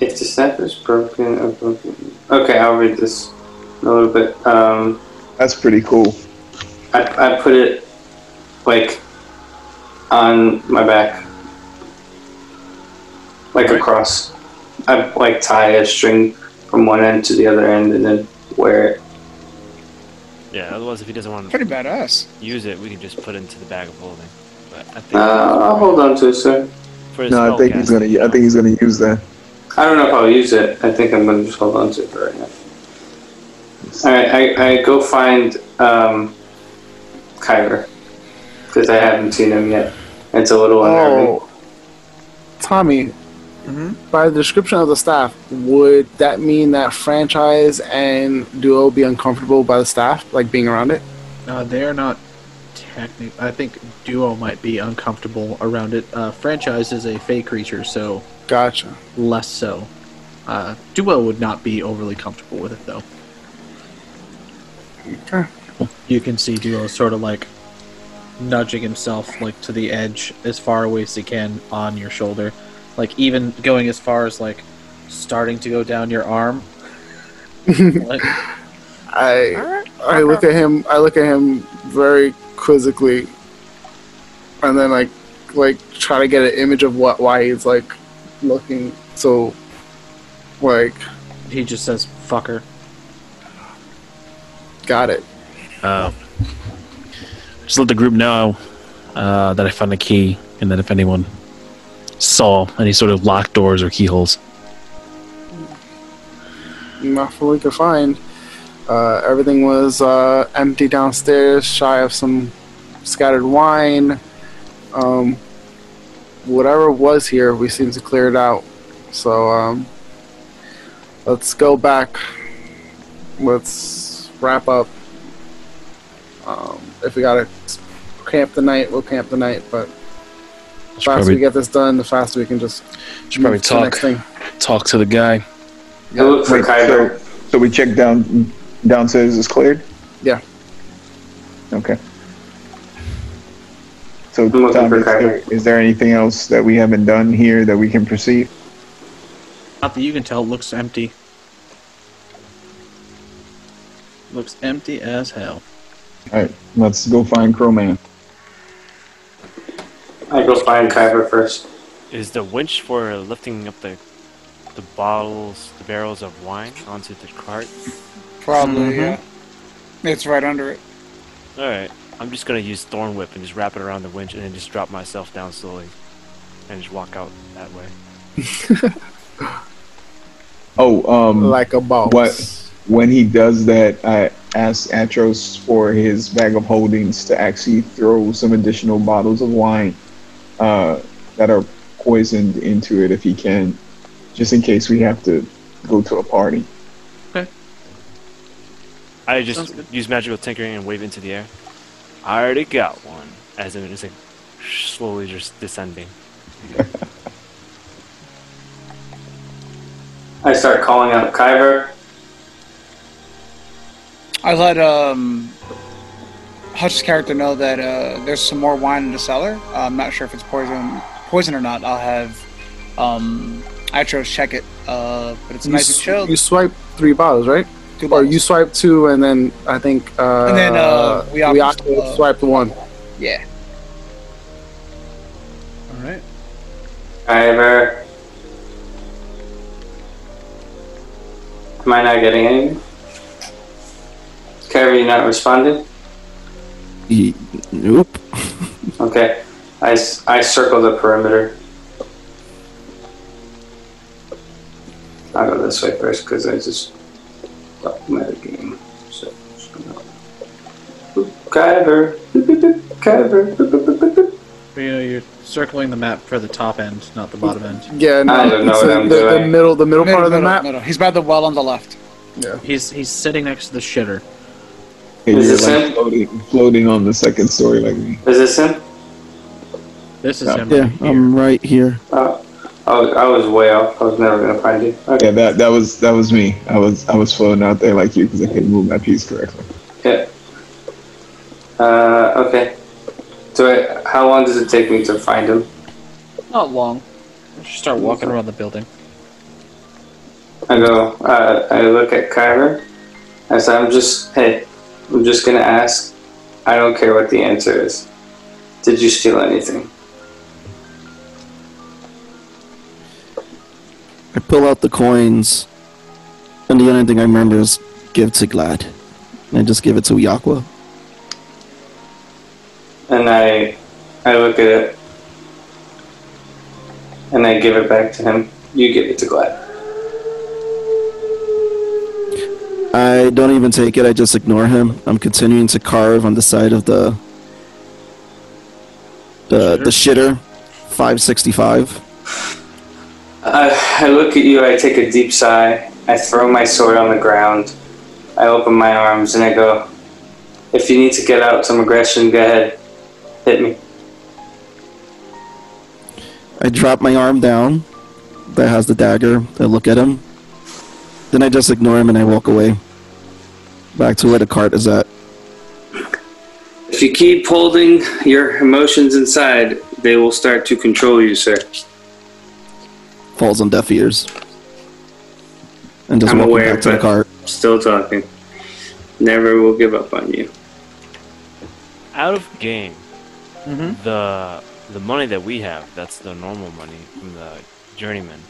If the staff is broken, broken. Okay, I'll read this a little bit. Um, That's pretty cool. I, I put it like on my back, like across. I like tie a string from one end to the other end and then wear it. Yeah, otherwise, if he doesn't want to Pretty badass. use it, we can just put it into the bag of holding. But I think Uh, I'll hold on to it, sir. for his No, I think he's gonna. I think he's gonna use that. I don't know if I'll use it. I think I'm gonna just hold on to it for right now. All right, I, I go find um, Kyber because I haven't seen him yet. It's a little unnerving. Oh, Tommy. Mhm. By the description of the staff, would that mean that franchise and duo be uncomfortable by the staff, like being around it? Uh, they are not technic. I think Duo might be uncomfortable around it. Uh, franchise is a fey creature, so Gotcha. less so. Uh, Duo would not be overly comfortable with it, though. Okay. You can see Duo sort of like nudging himself like to the edge as far away as he can on your shoulder, like even going as far as like starting to go down your arm. like, I I look at him. I look at him very quizzically, and then like like try to get an image of what why he's like looking so like he just says "fucker." got it. Uh, just let the group know uh, that I found a key, and that if anyone saw any sort of locked doors or keyholes, Not from what we could find. Uh, everything was uh, empty downstairs, shy of some scattered wine. Um, whatever was here, we seem to clear it out. So um, let's go back. Let's wrap up. Um, if we gotta camp the night, we'll camp the night. But the faster probably- we get this done, the faster we can just should probably move to the next talk thing. talk to the guy. I look for Wait, Kyber. so, so we check down downstairs is cleared. Yeah. Okay. So, Tom, is there, is there anything else that we haven't done here that we can proceed? Not that you can tell, it looks empty. Looks empty as hell. All right, let's go find Crowman. I go find Kyber first. Is the winch for lifting up the the bottles, the barrels of wine onto the cart? Probably, mm-hmm. yeah. It's right under it. All right, I'm just gonna use Thorn Whip and just wrap it around the winch and then just drop myself down slowly, and just walk out that way. Oh, um, like a boss. what when he does that, I ask Atros for his bag of holdings to actually throw some additional bottles of wine uh, that are poisoned into it if he can, just in case we have to go to a party. I just use magical tinkering and wave into the air. I already got one, as in it's like slowly just descending. I start calling out Kyber. I let um, Hutch's character know that uh, there's some more wine in the cellar. Uh, I'm not sure if it's poison, poison or not. I'll have um, Atros check it. Uh, but it's You, nice and s- chilled. you swipe three bottles, right? Two Or you swipe two, and then I think uh, And then, uh, we we op- uh, swiped one. Yeah. All right. Kyber. Am I not getting anything? Kyber, you not responding? Ye- Nope. Okay. I, s- I circle the perimeter. I'll go this way first because I just got my game. So, boop. But, you know, you're circling the map for the top end, not the bottom end. Yeah, no, I don't know what the, I'm the, the middle, the middle, Middle, part of the middle, map. middle. He's by the well on the left. Yeah. He's he's sitting next to the shitter. And Is you're this like him? floating, floating on the second story like me. Is this him? This is Yeah. him. Yeah, right here. I'm right here. Oh, I was, I was way off. I was never gonna find you. Okay. Yeah, that that was that was me. I was I was floating out there like you because I couldn't move my piece correctly. Yeah. Uh, okay. So, I, how long does it take me to find him? Not long. Just start walking around the building. I go. Uh, I look at Kyler. I said, "I'm just. Hey, I'm just gonna ask. I don't care what the answer is. Did you steal anything?" I pull out the coins, and the only thing I remember is give to Glad. And I just give it to Yakwa. And I, I look at it, and I give it back to him. You give it to Glad. I don't even take it, I just ignore him. I'm continuing to carve on the side of the the the shitter 565. I, I look at you. I take a deep sigh. I throw my sword on the ground. I open my arms and I go. If you need to get out some aggression, go ahead. Hit me. I drop my arm down that has the dagger. I look at him. Then I just ignore him and I walk away. Back to where the cart is at. If you keep holding your emotions inside, they will start to control you, sir. Falls on deaf ears. And just I'm walking aware, back to the but cart. still talking. Never will give up on you. Out of game, Mm-hmm. the the money that we have, that's the normal money from the journeyman.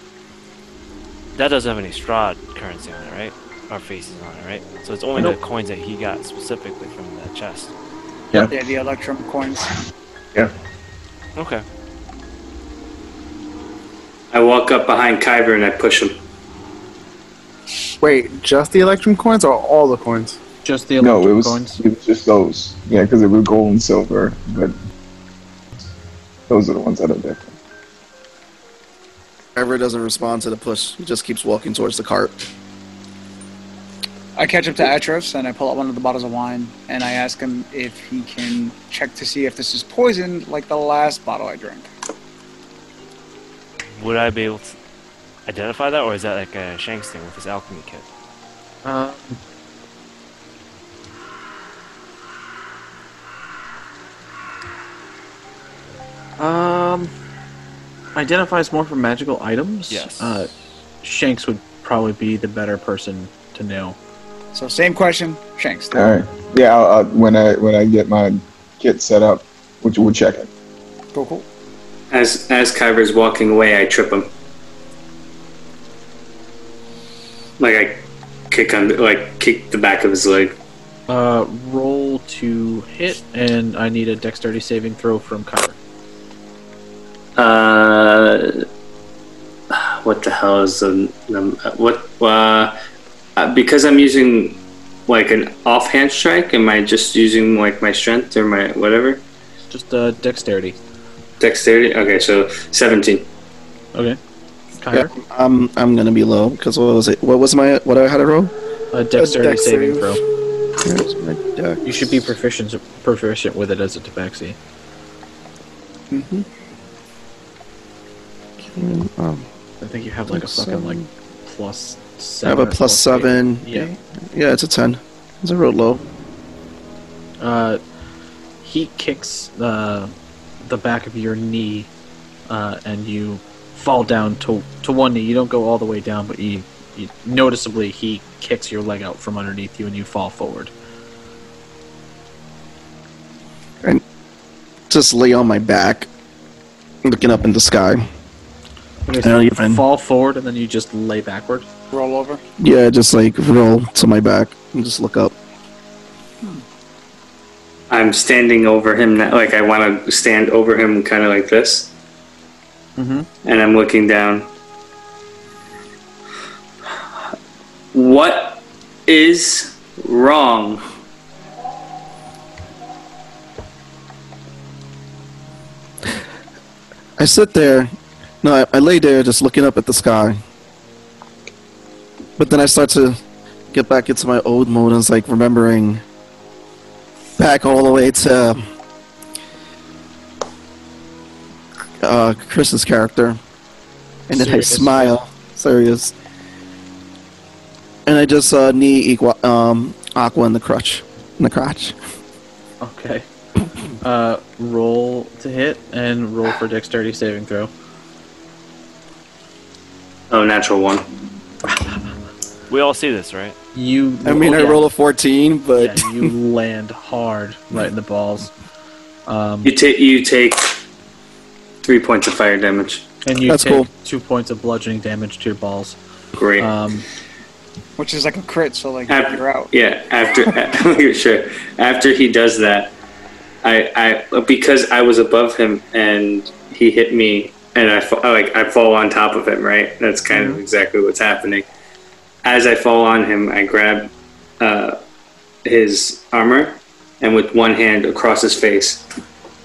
That doesn't have any Strahd currency on it, right? Our faces on it, right? So it's only Nope. the coins that he got specifically from the chest. Yeah, the Electrum coins. Yeah. Okay. I walk up behind Kyber and I push him. Wait, just the Electrum coins or all the coins? Just the No, electrum it was coins. it was just those. Yeah, because it was gold and silver, but those are the ones that are different. Ever doesn't respond to the push. He just keeps walking towards the cart. I catch up to Atros and I pull out one of the bottles of wine and I ask him if he can check to see if this is poisoned like the last bottle I drank. Would I be able to identify that, or is that like a Shanks thing with his alchemy kit? Um, um, identifies more for magical items. Yes. Uh, Shanks would probably be the better person to know. So same question, Shanks. All right. Yeah, I'll, I'll, when I when I get my kit set up, which we'll check it. Cool, cool. As as Kyber's walking away, I trip him. Like I kick on, like kick the back of his leg. Uh, roll to hit, and I need a dexterity saving throw from Kyver. Uh, what the hell is the, the what? Uh, uh, because I'm using like an offhand strike. Am I just using like my strength or my whatever Just uh, dexterity. Dexterity? Okay, so seventeen. Okay. Kyber, Um, I'm gonna be low because what was it? What was my what I had to roll? a dexterity dex saving throw. Where's my deck? You should be proficient proficient with it as a tabaxi. Mm-hmm. Um, I think you have like a Plus fucking like seven. plus I have a or plus plus eight. seven. Yeah. Yeah, it's a ten. It's a real low. Uh, he kicks uh, the back of your knee, uh, and you fall down to to one knee. You don't go all the way down, but you, you noticeably he kicks your leg out from underneath you, and you fall forward. And just lay on my back, looking up in the sky. Okay, I don't even. fall forward, and then you just lay backward. Roll over. Yeah, just like roll to my back and just look up. I'm standing over him now. Like I want to stand over him, kind of like this, Mm-hmm. and I'm looking down. What is wrong? I sit there. No, I, I lay there just looking up at the sky. But then I start to get back into my old mode and it's like remembering back all the way to uh, Chris's character. And then Sirius. I smile. Serious. And I just uh, knee equa- um, Aqua in the crutch. In the crotch. Okay. Uh, roll to hit and roll for dexterity saving throw. Oh, natural one. We all see this, right? You. I mean, I yeah, roll a 14, but Yeah, you land hard right in the balls. Um, You take you take three points of fire damage. and you That's take cool. two points of bludgeoning damage to your balls. Great. Um, which is like a crit. So like After- you're out. Yeah, after sure. After he does that, I I because I was above him and he hit me and I fa- like I fall on top of him. Right, that's kind of exactly what's happening. As I fall on him, I grab uh, his armor and with one hand across his face.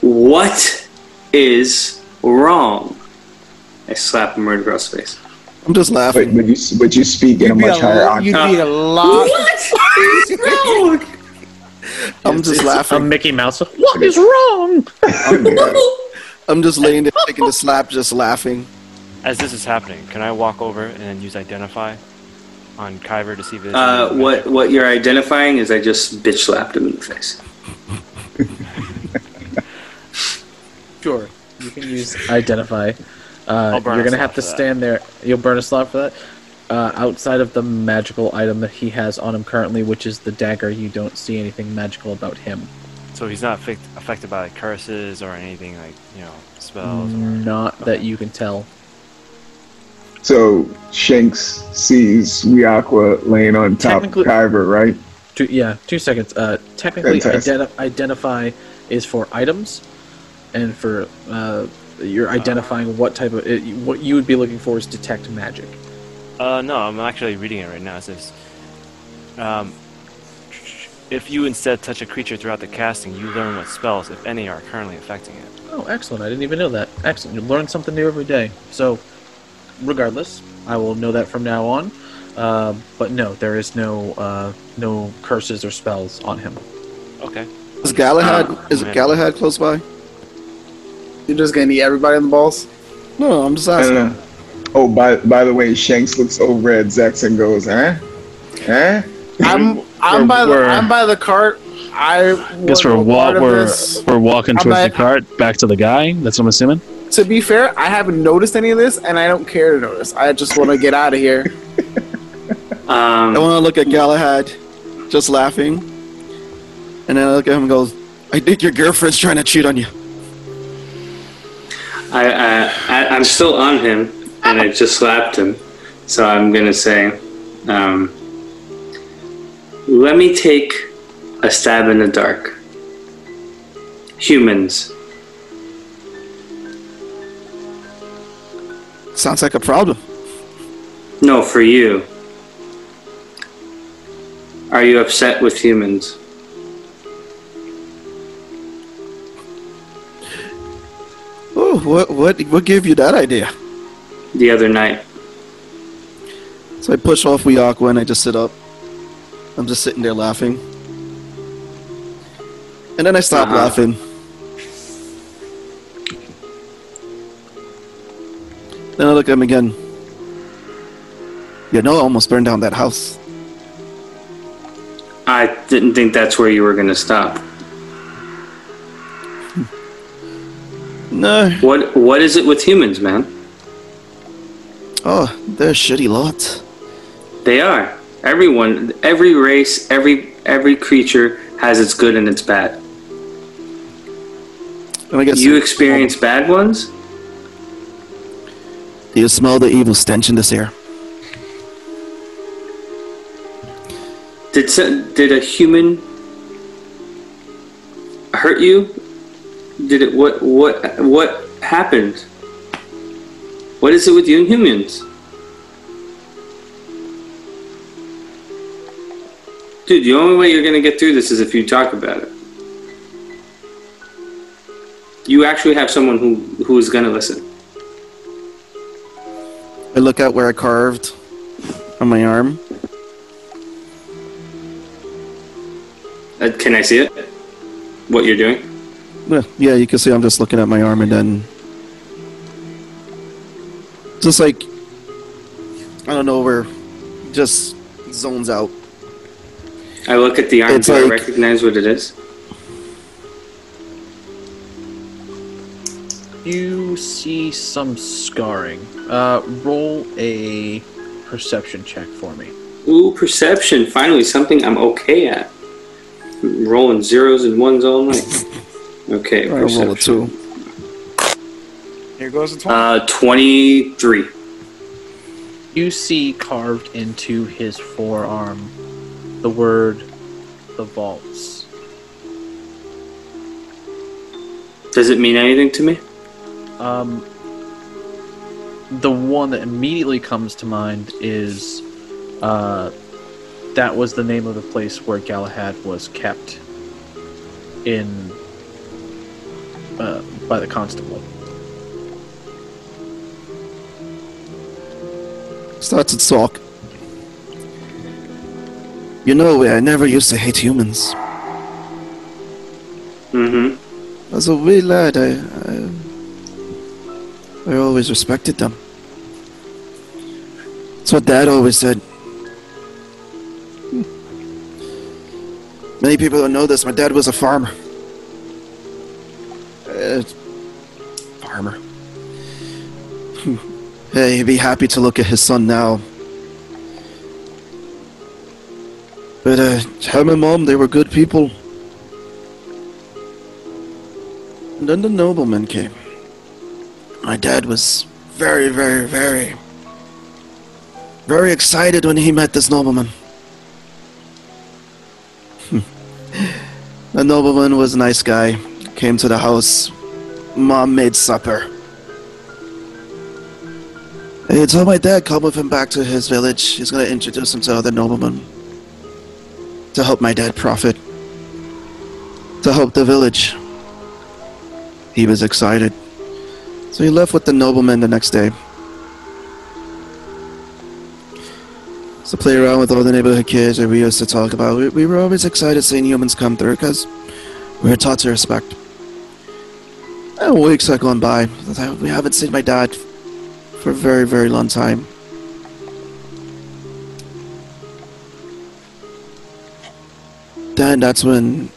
What is wrong? I slap him right across the face. I'm just But, laughing. but you but you speak in a You'd be much a, higher lo- you'd be a lot. What is wrong? I'm just a laughing. Mickey Mouse. What is wrong? I'm just laying there taking the slap, just laughing. As this is happening, can I walk over and use identify on Kyver to see if there's Uh, what what you're identifying is I just bitch slapped him in the face. Sure. You can use identify. Uh, you're gonna have to for that. stand there. You'll burn a slot for that. Uh, outside of the magical item that he has on him currently, which is the dagger, you don't see anything magical about him. So he's not affect, affected by like, curses or anything like you know spells. Or... Not that you can tell. So Shanks sees Weakwa laying on top of Technically- Kyber, right? Two, yeah, two seconds. Uh, technically, Fantastic. identi- identify is for items, and for uh, you're identifying what type of it, what you would be looking for is detect magic. Uh, no, I'm actually reading it right now. It says, um, if you instead touch a creature throughout the casting, you learn what spells, if any, are currently affecting it. Oh, excellent! I didn't even know that. Excellent. You learn something new every day. So, regardless, I will know that from now on. Uh, but no, there is no uh, no curses or spells on him. Okay. Is Galahad? Uh, is man. Galahad close by? You're just gonna eat everybody in the balls? No, I'm just I asking. don't know. Oh, by by the way, Shanks looks over at Zex and goes, "Huh? Huh?" I'm I'm by the We're- I'm by the cart. I Guess we're was wa- we're we're walking I'm towards the cart, back to the guy. That's what I'm assuming. To be fair, I haven't noticed any of this, and I don't care to notice. I just want to get out of here. I Um, want to look at Galahad, just laughing, and then I look at him and goes, "I think your girlfriend's trying to cheat on you." I, I, I I'm still on him, and I just slapped him. So I'm gonna say, um, let me take a stab in the dark. Humans, Sounds like a problem. no, for you. Are you upset with humans? Oh, what what what gave you that idea? The other night, So I push off Weakwa and I just sit up. I'm just sitting there laughing. And then I stop Uh-huh. laughing. Then I look at him again. You know, I almost burned down that house. I didn't think that's where you were gonna stop. Hmm. No. What What is it with humans, man? Oh, they're a shitty lot. They are. Everyone, every race, every every creature has its good and its bad. And I guess You experience bad ones? Do you smell the evil stench in this air? Did did a human hurt you? Did it what what what happened? What is it with you and humans? Dude, the only way you're gonna get through this is if you talk about it. You actually have someone who who is gonna listen. I look at where I carved on my arm. Uh, can I see it? What you're doing? Yeah, yeah, you can see I'm just looking at my arm and then just like I don't know where just zones out. I look at the arm. It's Do I recognize what it is? You see some scarring. Uh, roll a perception check for me. Ooh, perception. Finally, something I'm okay at. Rolling zeros and ones all night. Okay, I'll roll a two. Here goes the 20. Uh, 23. You see carved into his forearm the word the vaults. Does it mean anything to me? Um, the one that immediately comes to mind is uh, that was the name of the place where Galahad was kept in uh, by the constable. Starts to talk. You know, I never used to hate humans. Mm-hmm. As a wee lad, I, I, I always respected them. That's what Dad always said. Many people don't know this. My dad was a farmer. Uh, farmer. Hey, he'd be happy to look at his son now. But uh, him and mom, they were good people. And then the nobleman came. My dad was very, very, very, very excited when he met this nobleman. the nobleman was a nice guy. Came to the house. Mom made supper. He told my dad come with him back to his village. He's gonna introduce him to other noblemen. To help my dad profit. To help the village. He was excited. So he left with the nobleman the next day. To play around with all the neighborhood kids that we used to talk about. We, we were always excited seeing humans come through because we were taught to respect. And weeks have gone by. We haven't seen my dad for a very, very long time. Then that's when,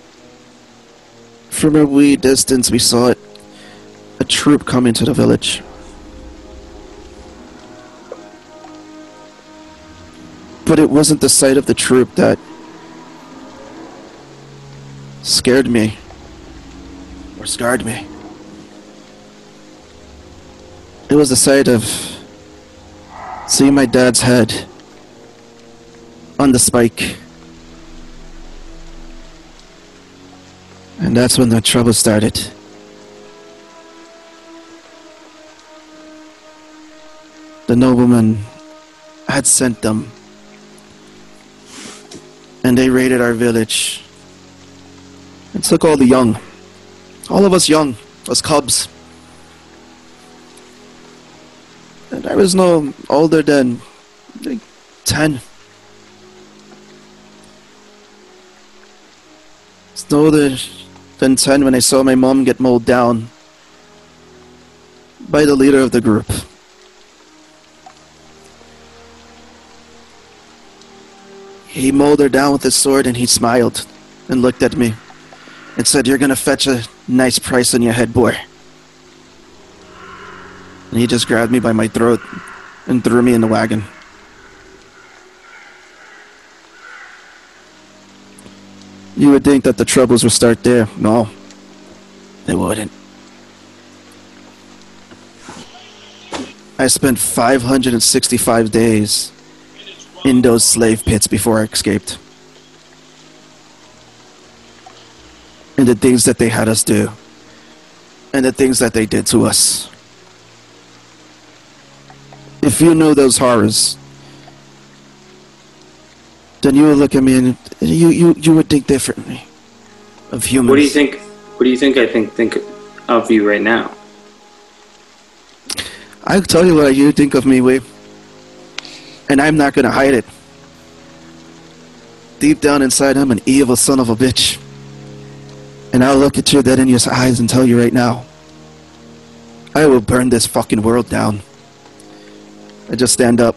from a wee distance, we saw it a troop coming to the village. But it wasn't the sight of the troop that scared me or scarred me. It was the sight of seeing my dad's head on the spike. And that's when the trouble started. The nobleman had sent them. And they raided our village. And took all the young. All of us young, us cubs. And I was no older than like ten. It's no older than ten when I saw my mom get mowed down by the leader of the group. He mowed her down with his sword and he smiled and looked at me and said, You're gonna fetch a nice price on your head, boy. And he just grabbed me by my throat and threw me in the wagon. You would think that the troubles would start there. No, they wouldn't. I spent 565 days in those slave pits before I escaped. And the things that they had us do, and the things that they did to us. If you know those horrors, then you would look at me and you, you, you would think differently of humans. What do you think? What do you think? I think think of you right now. I'll tell you what you think of me, Wee. And I'm not gonna hide it. Deep down inside, I'm an evil son of a bitch. And I'll look at you dead in your eyes and tell you right now. I will burn this fucking world down. I just stand up.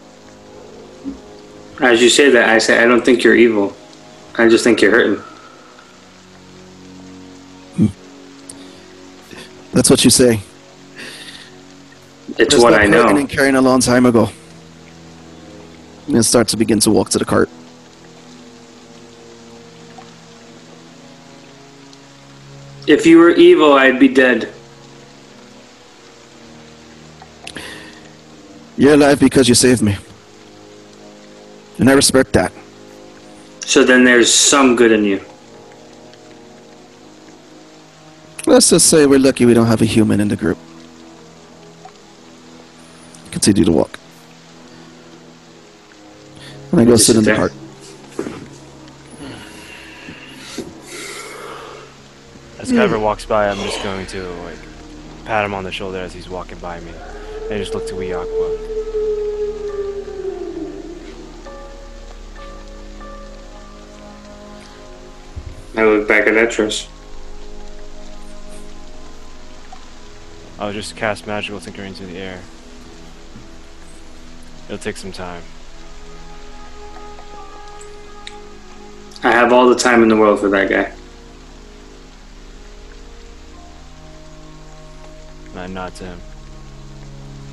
As you say that, I say I don't think you're evil. I just think you're hurting. That's what you say. It's Just what stopped I know. And carrying a long time ago. And starts to begin to walk to the cart. If you were evil, I'd be dead. You're alive because you saved me. And I respect that. So then there's some good in you. Let's just say we're lucky we don't have a human in the group. Continue to walk. And I go Just sit in the there. cart. As Kyver walks by, I'm just going to like pat him on the shoulder as he's walking by me, and just look to Weeakwa. I look back at Etros. I'll just cast magical thinker into the air. It'll take some time. I have all the time in the world for that guy. And I nod to him.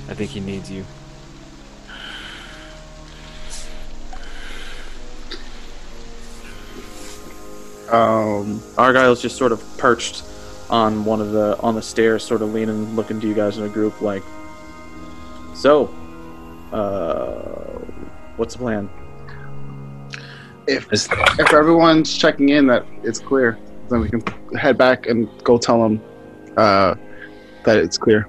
I think he needs you. Um, Argyle's just sort of perched on one of the on the stairs, sort of leaning, looking to you guys in a group, like. So, uh, what's the plan? If if everyone's checking in that it's clear, then we can head back and go tell them uh, that it's clear.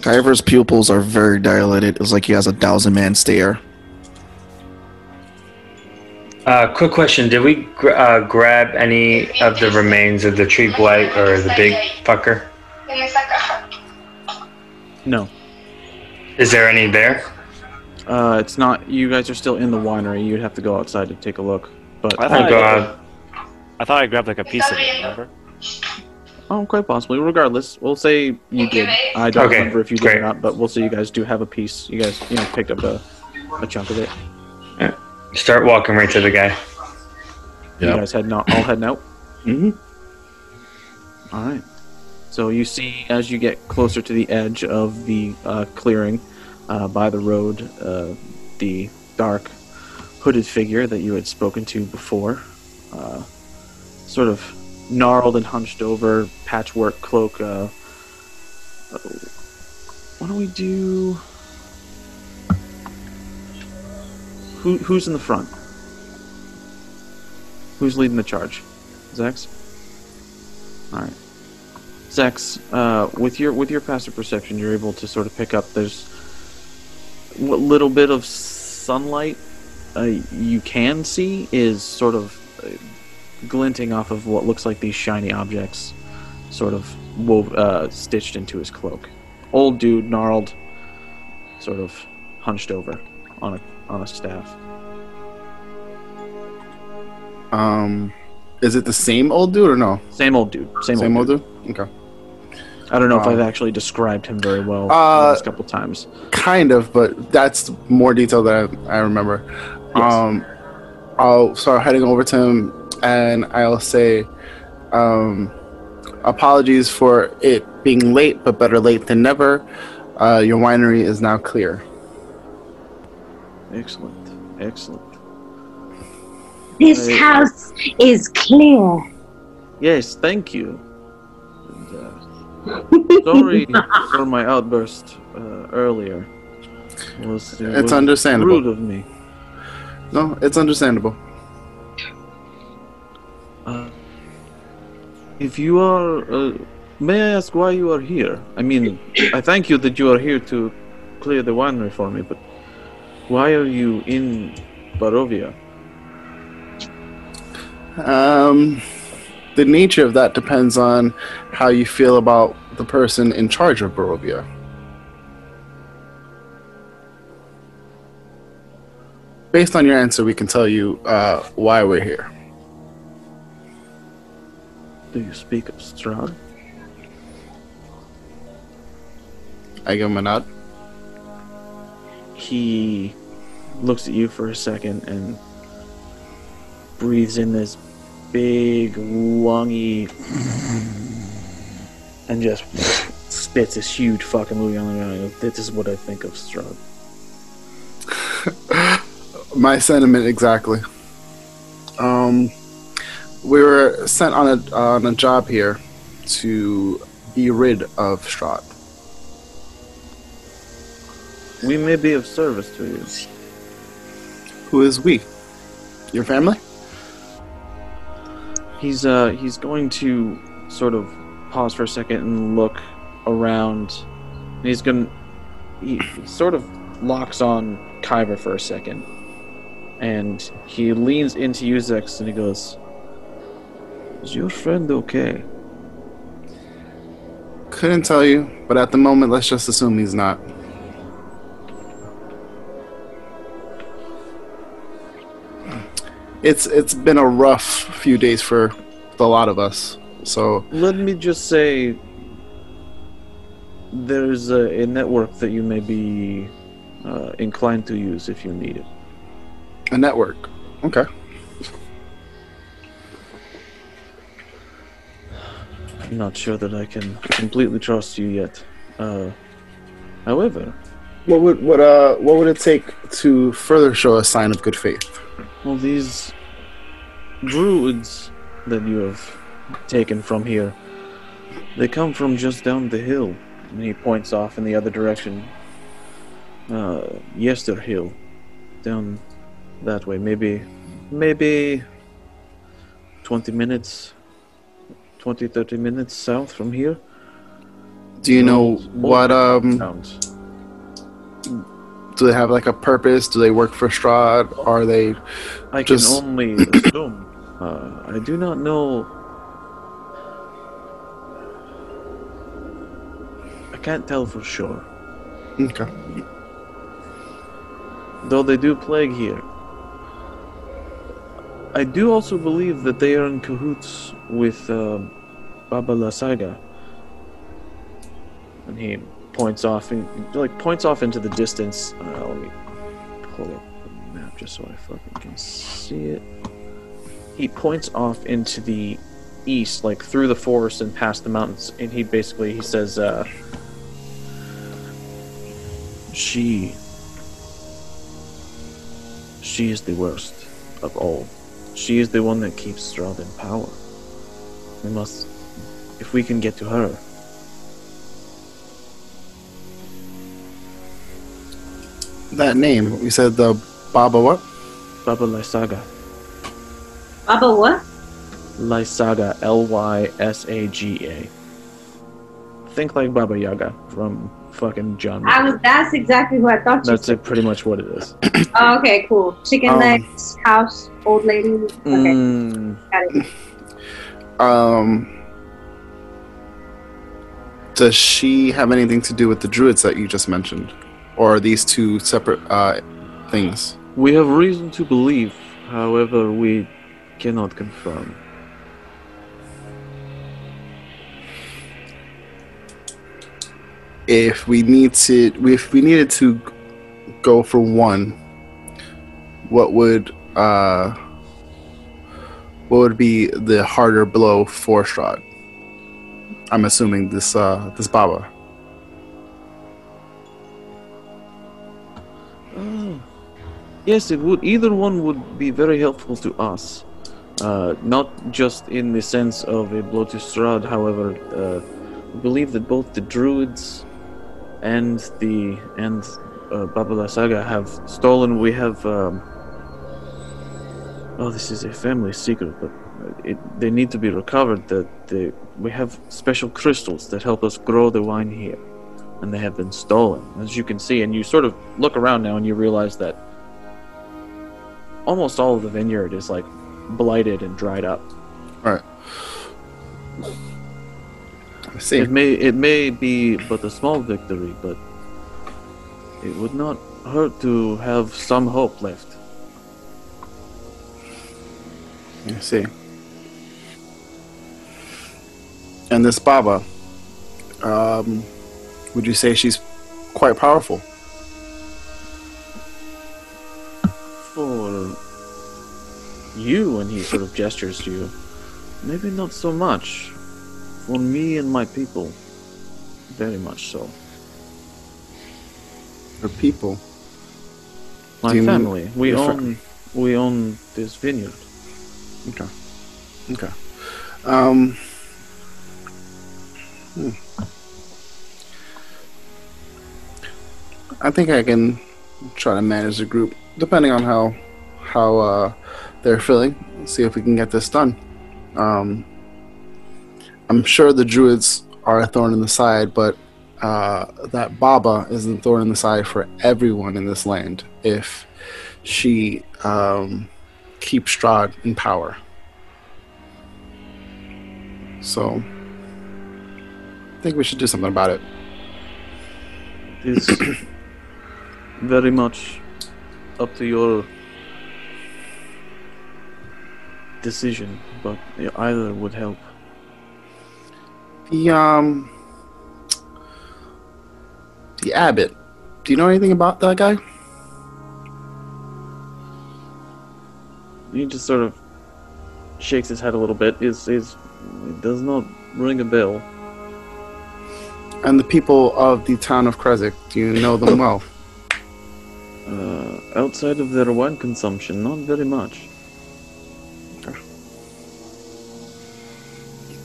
Kyver's pupils are very dilated. It's like he has a thousand man stare. Uh, quick question: Did we gr- uh, grab any of the remains of the tree blight or the big fucker? No, Is there any there? Uh, it's not. You guys are still in the winery. You'd have to go outside to take a look. But I thought, I'll I, go. I thought I grabbed like a piece of it. Remember? oh, quite possibly. Regardless, we'll say you did. I don't Okay, remember if you did great. or not, but we'll say you guys do have a piece. You guys, you know, picked up a, a chunk of it. Start walking right to the guy. You guys heading out, all heading out. Mm-hmm. All right. So you see, as you get closer to the edge of the uh, clearing uh, by the road, uh, the dark hooded figure that you had spoken to before, uh, sort of gnarled and hunched over, patchwork cloak. Uh, uh, why don't we do? Who, who's in the front? Who's leading the charge? Zex. All right. Zex, uh, with your with your passive perception, you're able to sort of pick up. There's what little bit of sunlight uh, you can see is sort of uh, glinting off of what looks like these shiny objects, sort of wove, uh, stitched into his cloak. Old dude, gnarled, sort of hunched over on a on a staff. Um, is it the same old dude or no? Same old dude. Same, Same old, old dude. dude. Okay. I don't know if Um, I've actually described him very well the Uh, last couple times. Kind of, but that's more detail that I, I remember. Yes. Um, I'll start heading over to him and I'll say, um, apologies for it being late, but better late than never. Uh, your winery is now clear. Excellent. Excellent. This Hey. house is clear. Yes, thank you. Sorry for my outburst uh, earlier. It was, it It's understandable. Rude of me. No, it's understandable. Uh, if you are, uh, may I ask why you are here? I mean, I thank you that you are here to clear the winery for me, but why are you in Barovia? Um, the nature of that depends on how you feel about the person in charge of Barovia. Based on your answer, we can tell you uh, why we're here. Do you speak of Strahd? I give him a nod. he looks at you for a second and breathes in this big lungy and just spits this huge fucking movie on the ground. This is what I think of Strahd. My sentiment exactly. Um, we were sent on a on a job here to be rid of Strahd. We may be of service to you. Who is we? Your family? He's uh he's going to sort of pause for a second and look around. And he's gonna he sort of locks on Kyber for a second. And he leans into Uzex and he goes, Is your friend okay? Couldn't tell you, but at the moment, let's just assume he's not. It's it's been a rough few days for a lot of us. So Let me just say there's a, a network that you may be uh, inclined to use if you need it. a network. Okay. I'm not sure that I can completely trust you yet. Uh, however, What would what uh what would it take to further show a sign of good faith? Well, these druids that you have taken from here, they come from just down the hill. And he points off in the other direction. Uh, Yester Hill, down that way. Maybe, maybe 20 minutes, 20, 30 minutes south from here. Do you know what um towns. Do they have like a purpose? Do they work for Strahd? Are they I can only assume. Uh, I do not know. I can't tell for sure. Okay. Though they do plague here. I do also believe that they are in cahoots with uh, Baba Lysaga. And he points off, in, like points off into the distance. Uh, let me pull up the map just so I fucking can see it. He points off into the east, like through the forest and past the mountains, and he basically he says, uh, "She, she is the worst of all. She is the one that keeps Strahd in power. We must, if we can get to her." That name? You said the Baba what? Baba Lysaga. Baba what? Lysaga, L Y S A G A. Think like Baba Yaga from fucking John. I was. That's exactly who I thought you. That's it, pretty much what it is. Oh, okay, cool. Chicken Um, legs, house, old lady. Okay, Mm, got it. Um Does she have anything to do with the druids that you just mentioned? Or are these two separate uh things? we have reason to believe, however, we cannot confirm. If we need to if we needed to go for one, what would uh what would be the harder blow for Strahd? I'm assuming this uh this Baba. Oh. Yes, it would. Either one would be very helpful to us. Uh, not just in the sense of a Strahd, however, uh, we believe that both the druids and the and uh, Baba Lysaga have stolen. We have. Um, oh, this is a family secret, but it, they need to be recovered. That the, we have special crystals that help us grow the wine here and they have been stolen, as you can see. And you sort of look around now and you realize that almost all of the vineyard is like blighted and dried up. Alright. I see. It may it may be but a small victory, but it would not hurt to have some hope left. I see. And this Baba, um, would you say she's quite powerful? For you, and he sort of gestures to you, maybe not so much. For me and my people, very much so. Or people. My mean family. We own we own this vineyard. Okay. Okay. Um. hmm. I think I can try to manage the group, depending on how how uh, they're feeling. See if we can get this done. Um, I'm sure the druids are a thorn in the side, but uh, that Baba is a thorn in the side for everyone in this land if she um, keeps Strahd in power. So, I think we should do something about it. It's very much up to your decision, but either would help. The um, the abbot. Do you know anything about that guy? He just sort of shakes his head a little bit. Is is it does not ring a bell. And the people of the town of Krezk, do you know them well? Uh, outside of their wine consumption, not very much.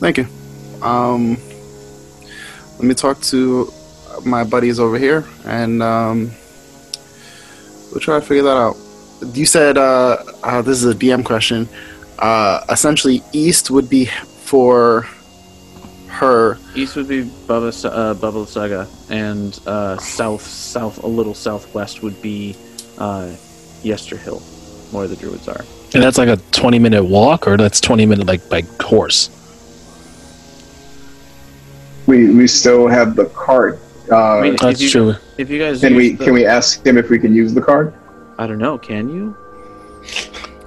Thank you. Um, let me talk to my buddies over here, and um, we'll try to figure that out. You said uh, uh, this is a DM question. Uh, essentially, east would be for her. East would be Baba, Sa- uh, Baba Saga, and uh, south, south, a little southwest would be uh, Yesterhill, where the druids are. And that's like a 20 minute walk, or that's 20 minute like by horse. We we still have the card. Uh, I mean, That's you, true. If you guys can we the- can we ask him if we can use the card? I don't know. Can you?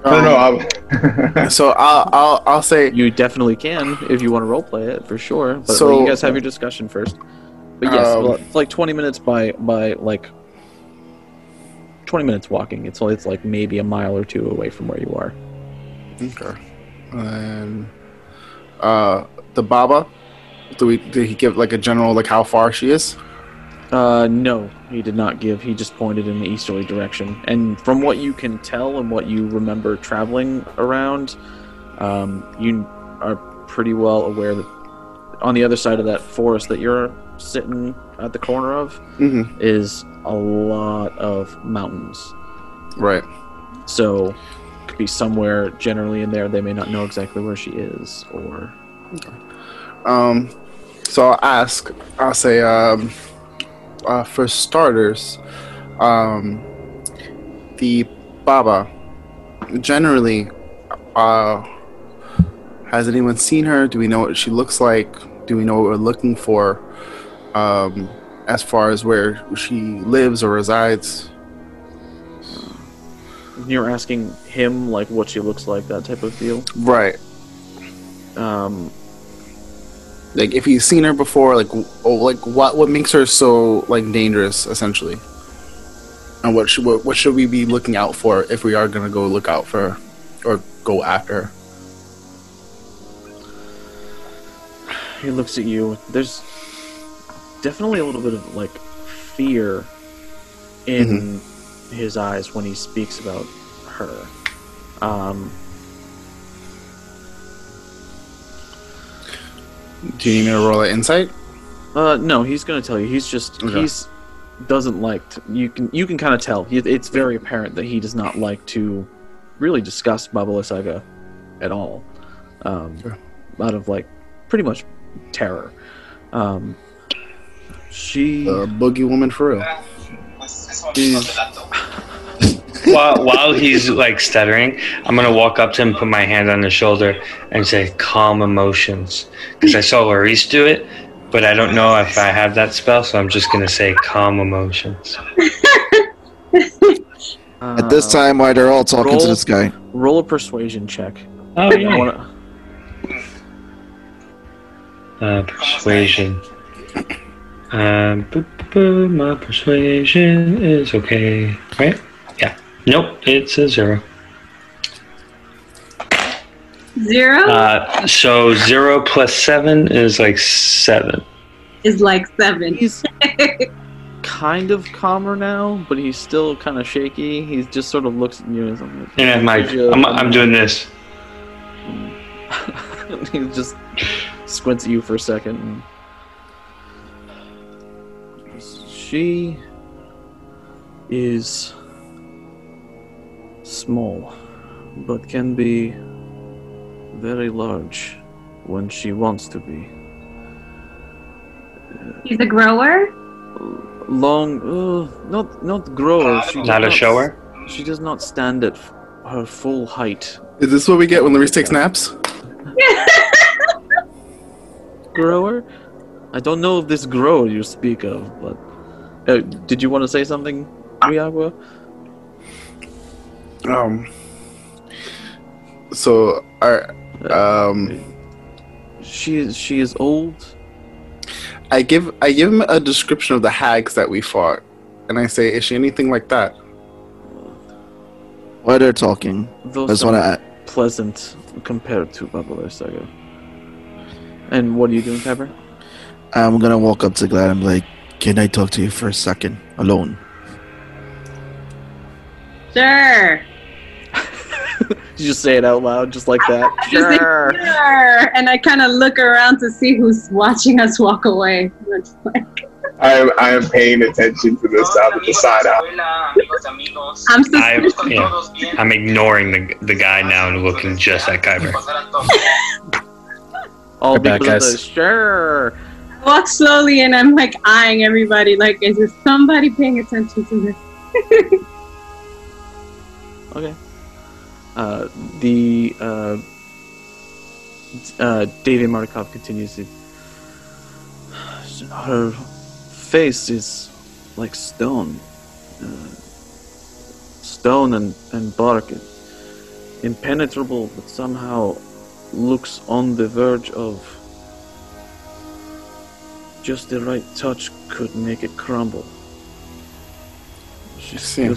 I don't know. I- So I'll I'll, I'll say You definitely can if you want to roleplay it for sure. But So- like, you guys have your discussion first. But yes, Um, well, it's like twenty minutes by by like twenty minutes walking. It's it's like maybe a mile or two away from where you are. Okay. And uh, the Baba. Do we? Did he give like a general like how far she is? Uh, no, he did not give. He just pointed in the easterly direction. And from what you can tell and what you remember traveling around, um, you are pretty well aware that on the other side of that forest that you're sitting at the corner of Mm-hmm. is a lot of mountains. Right. So, could be somewhere generally in there. They may not know exactly where she is, or Um, so I'll ask. I'll say, um, uh, for starters, um, the Baba. Generally, uh, has anyone seen her? Do we know what she looks like? Do we know what we're looking for? Um, as far as where she lives or resides. you're asking him like what she looks like, that type of deal. Right. Um, Like if you've seen her before, like oh, like what what makes her so like dangerous, essentially, and what should what, what should we be looking out for if we are gonna go look out for her or go after her? he looks at you. There's definitely a little bit of like fear in his eyes when he speaks about her. Um, Do you need me to roll an insight? uh, no, he's gonna tell you. He's just Okay. he's doesn't like. To, you can you can kind of tell. He- It's very apparent that he does not like to really discuss Baba Saga at all. Um, Sure. Out of like pretty much terror. Um, she The boogie woman for real. is while while he's like stuttering, I'm gonna walk up to him, put my hand on his shoulder, and say, "Calm emotions," because I saw Laurice do it, but I don't know if I have that spell, so I'm just gonna say, "Calm emotions." At this uh, time, why they're all talking to this guy? Roll a persuasion check. Oh I wanna- Uh, persuasion. Um, boo, boo, boo, my persuasion is okay, right? Yeah. Nope, it's a zero. Zero? Uh, so zero plus seven is like seven. is like seven. He's kind of calmer now, but he's still kind of shaky. He just sort of looks at you and something. like, Yeah, Mike, I'm, I'm doing this. he just squints at you for a second. And... She is small, but can be very large when she wants to be. She's a grower. Long, uh, not not grower. She does Not a shower? She does not stand at f- her full height. Is this what we get when Luis takes naps? grower? I don't know if this grower you speak of, but uh, did you want to say something, Riagua? Um. So, I, um, she is she is old. I give I give him a description of the hags that we fought, and I say, "Is she anything like that?" While they're talking, I Those just want are to. pleasant compared to Baba Lysaga. And what are you doing, Pepper? I'm gonna walk up to Glad and be like, "Can I talk to you for a second, alone?" Sure. You just say it out loud, just like that. I just Sure. sure. And I kind of look around to see who's watching us walk away. I'm like, I am I am paying attention to this uh, out of the side out. I'm I, suspicious. yeah, I'm ignoring the the guy now and looking just at Kyber. All We're back, because of guys. the sure. I walk slowly and I'm like eyeing everybody. Like, is there somebody paying attention to this? Okay. Uh, the uh, uh, Davian Martikov continues. Her face is like stone, uh, stone and and bark, impenetrable, but somehow looks on the verge of. Just the right touch could make it crumble. She's See.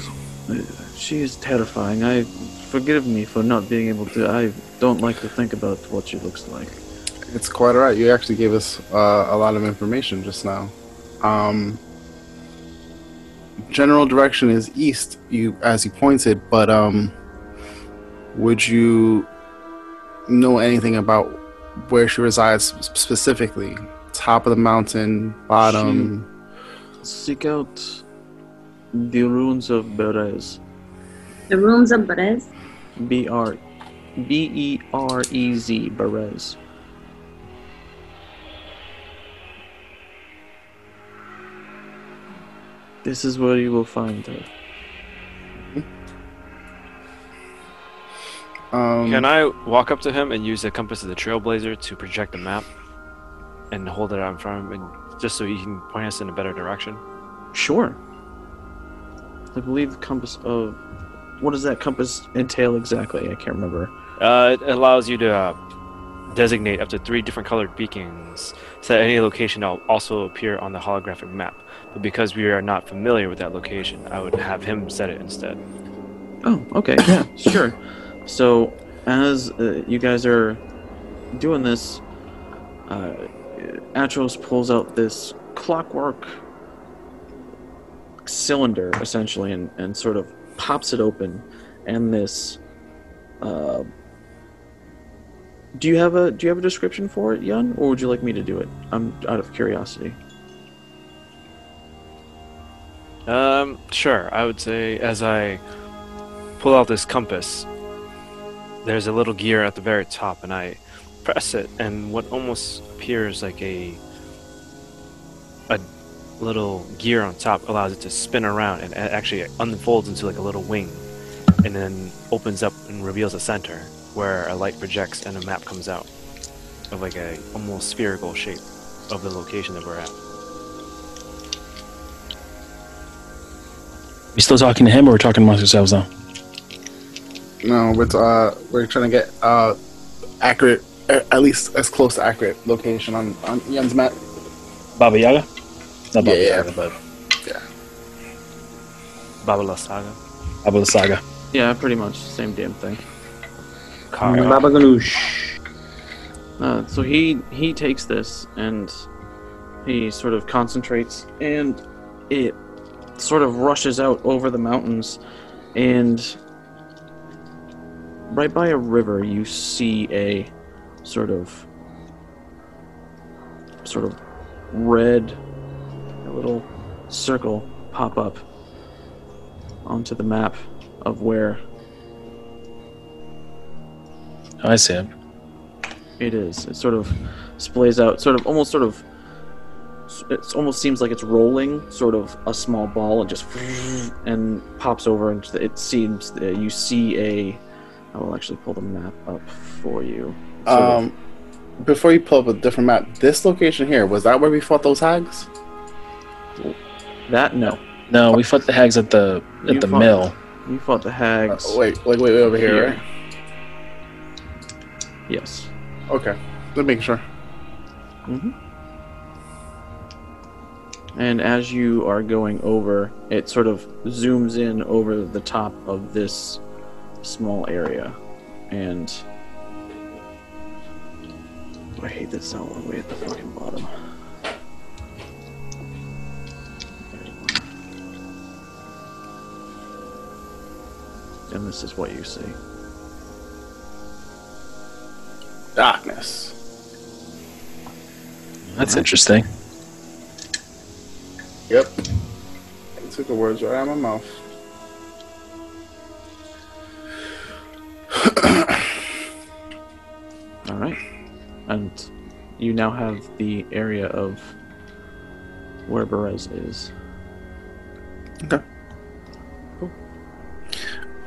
she is terrifying. I forgive me for not being able to. I don't like to think about what she looks like. It's quite alright. You actually gave us uh, a lot of information just now. Um, general direction is east, you as you pointed, but um, would you know anything about where she resides specifically? Top of the mountain, bottom. Seek out the ruins of Berez. The ruins of Berez. B R B E R E Z Berez. This is where you will find her. Um, Can I walk up to him and use the compass of the Trailblazer to project the map and hold it out in front of him, and just so he can point us in a better direction? Sure. I believe the compass of what does that compass entail exactly? I can't remember. Uh, it allows you to uh, designate up to three different colored beacons so that any location will also appear on the holographic map. But because we are not familiar with that location, I would have him set it instead. Oh, okay, yeah, sure. So, as uh, you guys are doing this, uh, Atros pulls out this clockwork cylinder, essentially, and, and sort of pops it open, and this. Uh, do you have a Do you have a description for it, Yun, or would you like me to do it? I'm out of curiosity. Um, sure. I would say as I pull out this compass, there's a little gear at the very top, and I press it, and what almost appears like a a little gear on top allows it to spin around, and actually unfolds into like a little wing, and then opens up and reveals a center where a light projects and a map comes out of like a almost spherical shape of the location that we're at. We still talking to him, or we're talking amongst ourselves now? No, but uh, we're trying to get uh, accurate, a- at least as close to accurate location on on Yen's map. Baba Yaga? Not Baba Yeah. Yaga, but Baba Lysaga. Baba the Saga. Yeah, pretty much same damn thing. Kara. Baba Ganoush. Uh, so he he takes this and He sort of concentrates and it sort of rushes out over the mountains and right by a river you see a sort of sort of red a little circle pop up onto the map of where I see him. it is. It sort of splays out, sort of almost sort of. It almost seems like it's rolling, sort of a small ball, and just and pops over, and it seems that you see a. I will actually pull the map up for you. Sort of- Um, before you pull up a different map, this location here was that where we fought those hags? That no, No, we fought the hags at the at You the fought- mill. you fought the hags. Uh, wait, wait, wait, wait, over here, Here. right? Yes. Okay, let me make sure. hmm And as you are going over, it sort of zooms in over the top of this small area. And. I hate this all the way at the fucking bottom. And this is what you see. Darkness. That's interesting. Yep. You took the words right out of my mouth. All right, and you now have the area of where Berez is.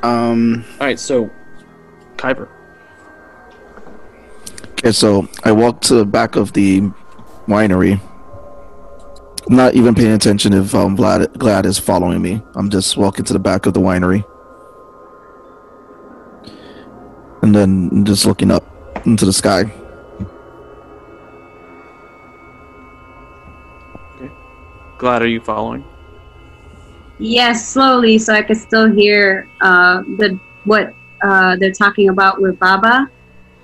Um, All right, so Kyber. Okay, so I walk to the back of the winery. I'm not even paying attention if um, Vlad Glad is following me. I'm just walking to the back of the winery, and then just looking up into the sky. Okay. Glad, are you following? Yes, slowly, so I could still hear uh, the what uh, they're talking about with Baba.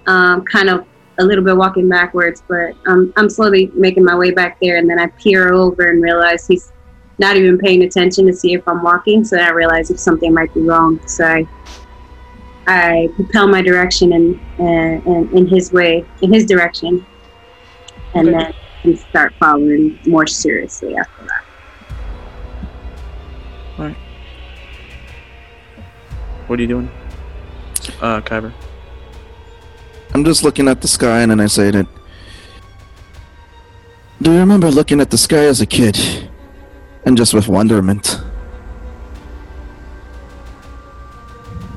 Um, kind of a little bit walking backwards, but um, I'm slowly making my way back there, and then I peer over and realize he's not even paying attention to see if I'm walking. So then I realize if something might be wrong. So I I propel my direction in in, in, in his way, in his direction, and Okay. then and start following more seriously after that. What are you doing, uh, Kyber? I'm just looking at the sky, and then I say that. Do you remember looking at the sky as a kid, and just with wonderment?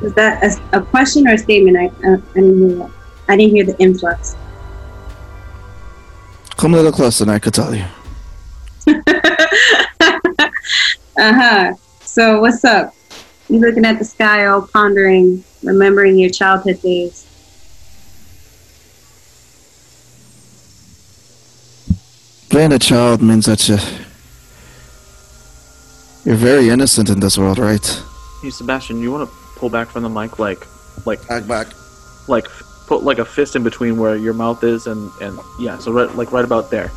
Was that a, a question or a statement? I, uh, I didn't hear that. I didn't hear the influx. Come a little closer, and I could tell you. uh huh. So what's up? You looking at the sky, all pondering, remembering your childhood days. Being a child means that you. You're very innocent in this world, right? Hey, Sebastian, you want to pull back from the mic, like, like, Back, back. like, put like a fist in between where your mouth is, and and yeah, so right, like right about there,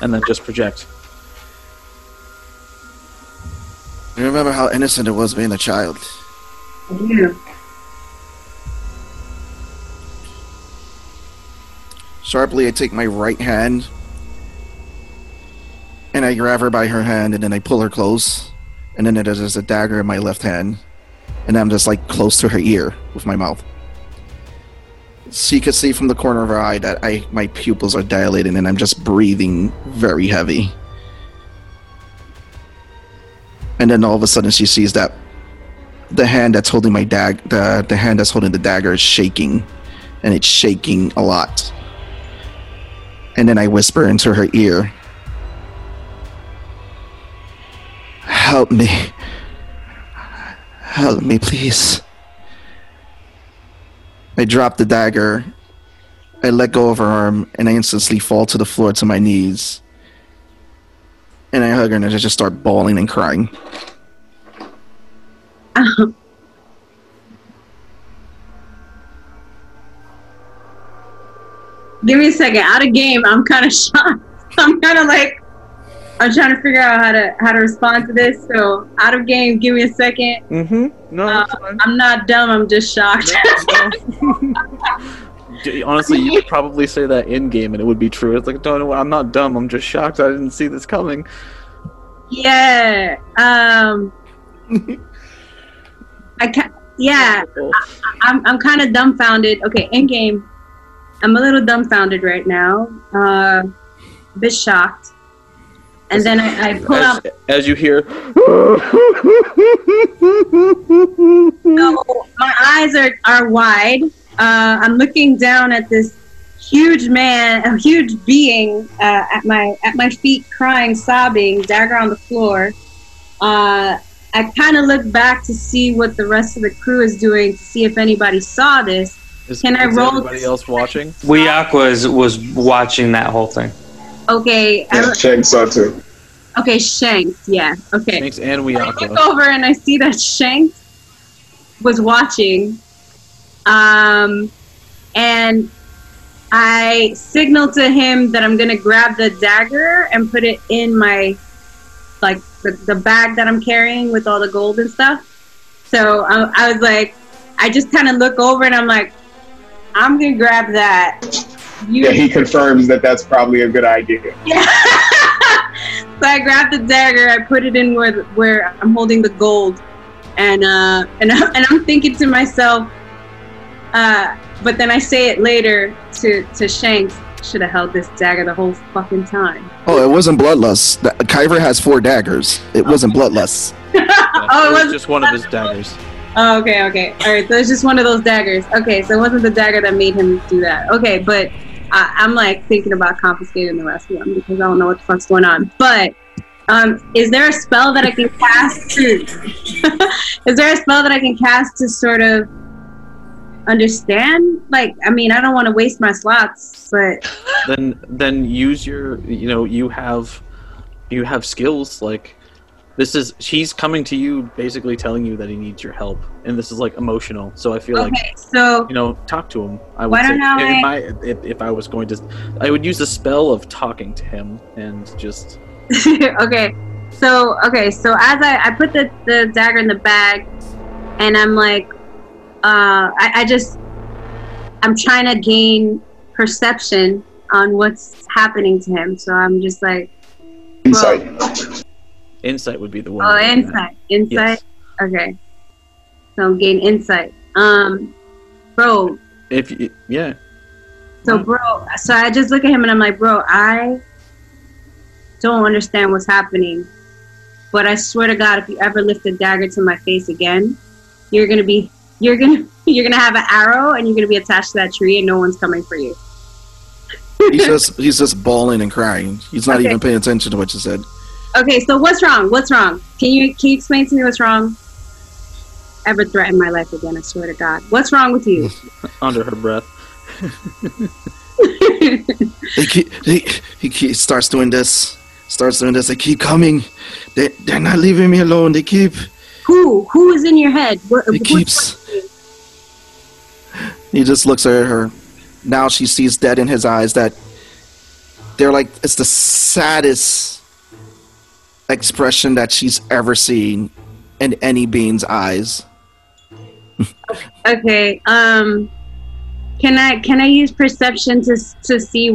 and then just project. You remember how innocent it was being a child? Do. Sharply, I take my right hand and I grab her by her hand and then I pull her close. And then there's a dagger in my left hand. And I'm just like close to her ear with my mouth. She could see from the corner of her eye that I my pupils are dilating and I'm just breathing very heavy. And then all of a sudden she sees that the hand that's holding my dag the, the hand that's holding the dagger is shaking. And it's shaking a lot. And then I whisper into her ear, Help me. Help me, please. I drop the dagger. I let go of her arm, and I instantly fall to the floor to my knees. And I hug her, and I just start bawling and crying. Give me a second. Out of game, I'm kind of shocked. I'm kind of like I'm trying to figure out how to how to respond to this. So out of game, give me a second. Mm-hmm. No, Uh, I'm not dumb. I'm just shocked. D- Honestly, you could probably say that in game and it would be true. It's like, don't know, I'm not dumb. I'm just shocked. I didn't see this coming. yeah. Um. I ca- yeah. I, I'm I'm kind of dumbfounded. Okay, in game, I'm a little dumbfounded right now. Uh, a bit shocked. And then I, I pull As, out. as you hear, No, my eyes are, are wide. Uh, I'm looking down at this huge man, a huge being uh, at my at my feet, crying, sobbing, dagger on the floor. Uh, I kind of look back to see what the rest of the crew is doing to see if anybody saw this. is, Can I is roll everybody this? else watching? Weak was was watching that whole thing. Okay, Yeah, I, Shanks saw too. okay, Shanks. Yeah, okay. Thanks, and we I look over and I see that Shanks was watching, um, and I signal to him that I'm gonna grab the dagger and put it in my like the, the bag that I'm carrying with all the gold and stuff. So I, I was like, I just kind of look over and I'm like, I'm gonna grab that. You Yeah, he confirms that that's probably a good idea. yeah. so I grabbed the dagger, I put it in where where I'm holding the gold, and uh, and and I'm thinking to myself, uh, but then I say it later to to Shanks. Should have held this dagger the whole fucking time. Oh, it wasn't bloodlust. That- Kyver has four daggers. It wasn't bloodlust. oh, it was was just one of his daggers. Oh, okay, okay. All right, so it's just one of those daggers. Okay, so it wasn't the dagger that made him do that. Okay, but I, I'm like thinking about confiscating the rest of them because I don't know what the fuck's going on. But um, is there a spell that I can cast to? is there a spell that I can cast to sort of understand? Like, I mean, I don't want to waste my slots, but Then then use your you know you have you have skills like this is he's coming to you basically telling you that he needs your help and this is like emotional so I feel like. So you know talk to him i would say if, I, if, if i was going to i would use the spell of talking to him and just okay. So okay, so as I, I put the, the dagger in the bag and I'm like uh I, I just I'm trying to gain perception on what's happening to him. So I'm just like Insight. insight would be the word Oh insight. Insight? Okay. So gain insight. Um bro, if you, yeah So, bro, so I just look at him and I'm like, bro, I don't understand what's happening. But I swear to God, if you ever lift a dagger to my face again, you're gonna be, you're gonna, you're gonna have an arrow and you're gonna be attached to that tree and no one's coming for you. He's just he's just bawling and crying. He's not Okay. even paying attention to what you said. Okay, so what's wrong? What's wrong? Can you, can you explain to me what's wrong? Ever threaten my life again? I swear to God. What's wrong with you? under her breath They keep, he, he keep, starts doing this, starts doing this. They keep coming. They they're not leaving me alone. They keep Who? Who is in your head? What, It keeps- He just looks at her. Now she sees dead in his eyes that they're like it's the saddest expression that she's ever seen in any being's eyes. Okay. Um, can I can I use perception to to see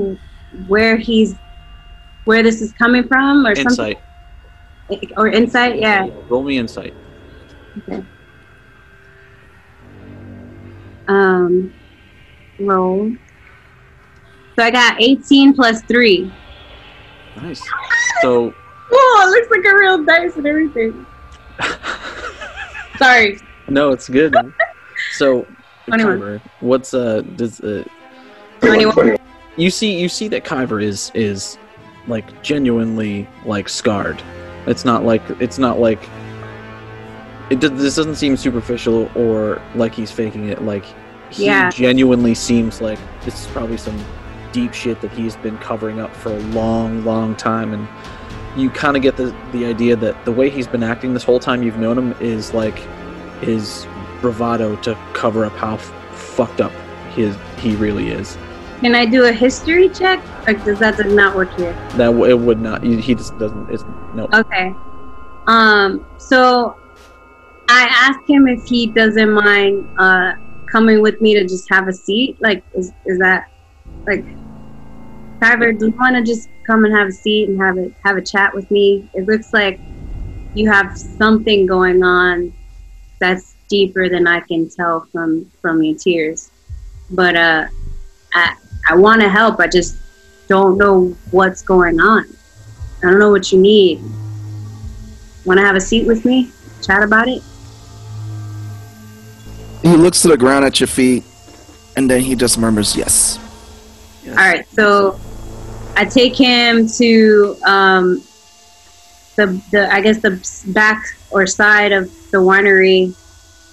where he's where this is coming from or insight something or insight? Yeah. roll me insight Okay. Um, roll. So I got 18 plus three. nice so Oh, it looks like a real dice and everything. Sorry. no it's good so 21. Kyber, what's uh does uh 21. you see you see that Kyver is is like genuinely like scarred. It's not like it's not like it does, this doesn't seem superficial or like he's faking it. Like he Yeah. genuinely seems like this is probably some deep shit that he's been covering up for a long, long time, and you kind of get the the idea that the way he's been acting this whole time you've known him is like his bravado to cover up how f- fucked up his he really is Can I do a history check? Or does that does not work here? That w- it would not. He he just doesn't. It's no. Okay. Um. So I asked him if he doesn't mind uh coming with me to just have a seat. Like, is is that like, Kyver? Do you want to just come and have a seat and have a have a chat with me? It looks like you have something going on that's deeper than I can tell from from your tears. But uh, I I want to help. I just don't know what's going on. I don't know what you need. Want to have a seat with me? Chat about it? He looks to the ground at your feet, and then he just murmurs, "Yes." All right. So I take him to um, the the I guess the back or side of the winery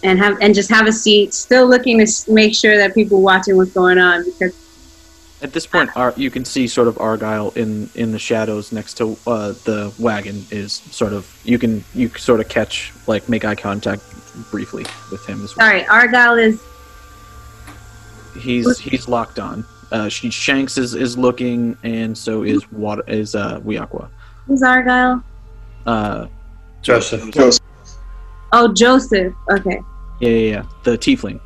and have and just have a seat, still looking to make sure that people watching what's going on because At this point, Ar- you can see sort of Argyle in in the shadows next to uh, the wagon. Is sort of you can you sort of catch like make eye contact briefly with him as well. sorry, Argyle is He's he's locked on. Uh, she Shanks is, is looking, and so is water is uh Wiakwa. who's Argyle? Uh, Joseph. Joseph. Oh, Joseph. Okay, yeah, yeah, yeah. The tiefling.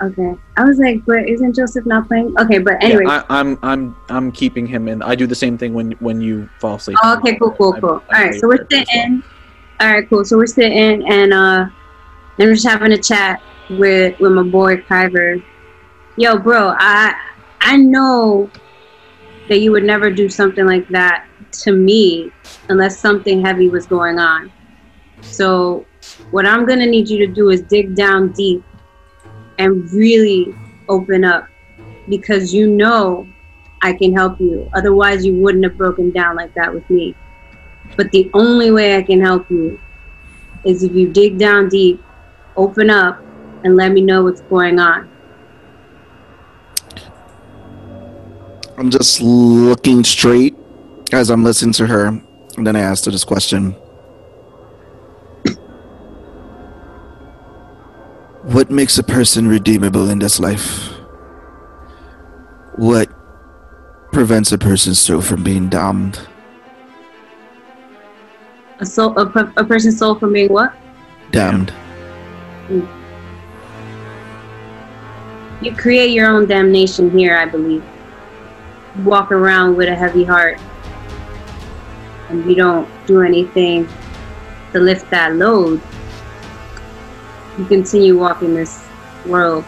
okay. I was like, but isn't Joseph not playing? Okay, but anyway. Yeah, I, I'm I'm I'm keeping him in. I do the same thing when when you fall asleep. Oh, okay, cool, cool, cool. I All right, so we're there as well. sitting. All right, cool. So we're sitting and uh, we're just having a chat with with my boy Kyver. Yo, bro, I I know that you would never do something like that to me unless something heavy was going on. So what I'm gonna need you to do is dig down deep and really open up because you know I can help you. Otherwise, you wouldn't have broken down like that with me. But the only way I can help you is if you dig down deep, open up, and let me know what's going on. I'm just looking straight as I'm listening to her, and then I asked her this question: What makes a person redeemable in this life? What prevents a person's soul from being damned? A soul, a, a person's soul from being what? Damned. You create your own damnation here, I believe. Walk around with a heavy heart, and you don't do anything to lift that load. You continue walking this world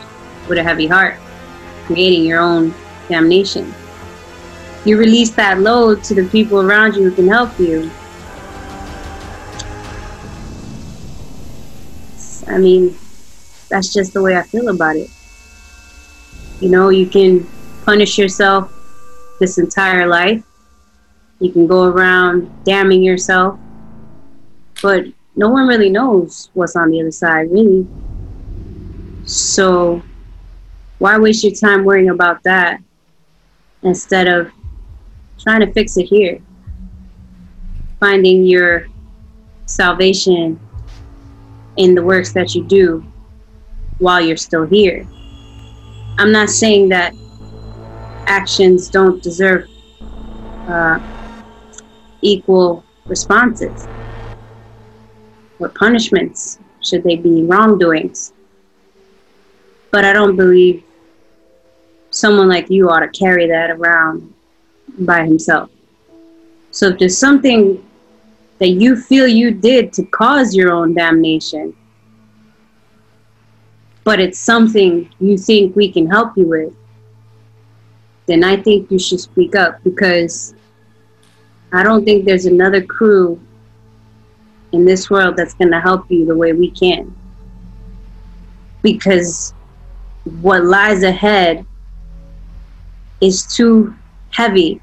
with a heavy heart, creating your own damnation. You release that load to the people around you who can help you. I mean, that's just the way I feel about it. You know, you can punish yourself this entire life. You can go around damning yourself, but no one really knows what's on the other side, really. So, why waste your time worrying about that instead of trying to fix it here? Finding your salvation in the works that you do while you're still here. I'm not saying that actions don't deserve uh, equal responses or punishments should they be wrongdoings. But I don't believe someone like you ought to carry that around by himself. So if there's something that you feel you did to cause your own damnation, but it's something you think we can help you with, then I think you should speak up because I don't think there's another crew in this world that's going to help you the way we can. Because what lies ahead is too heavy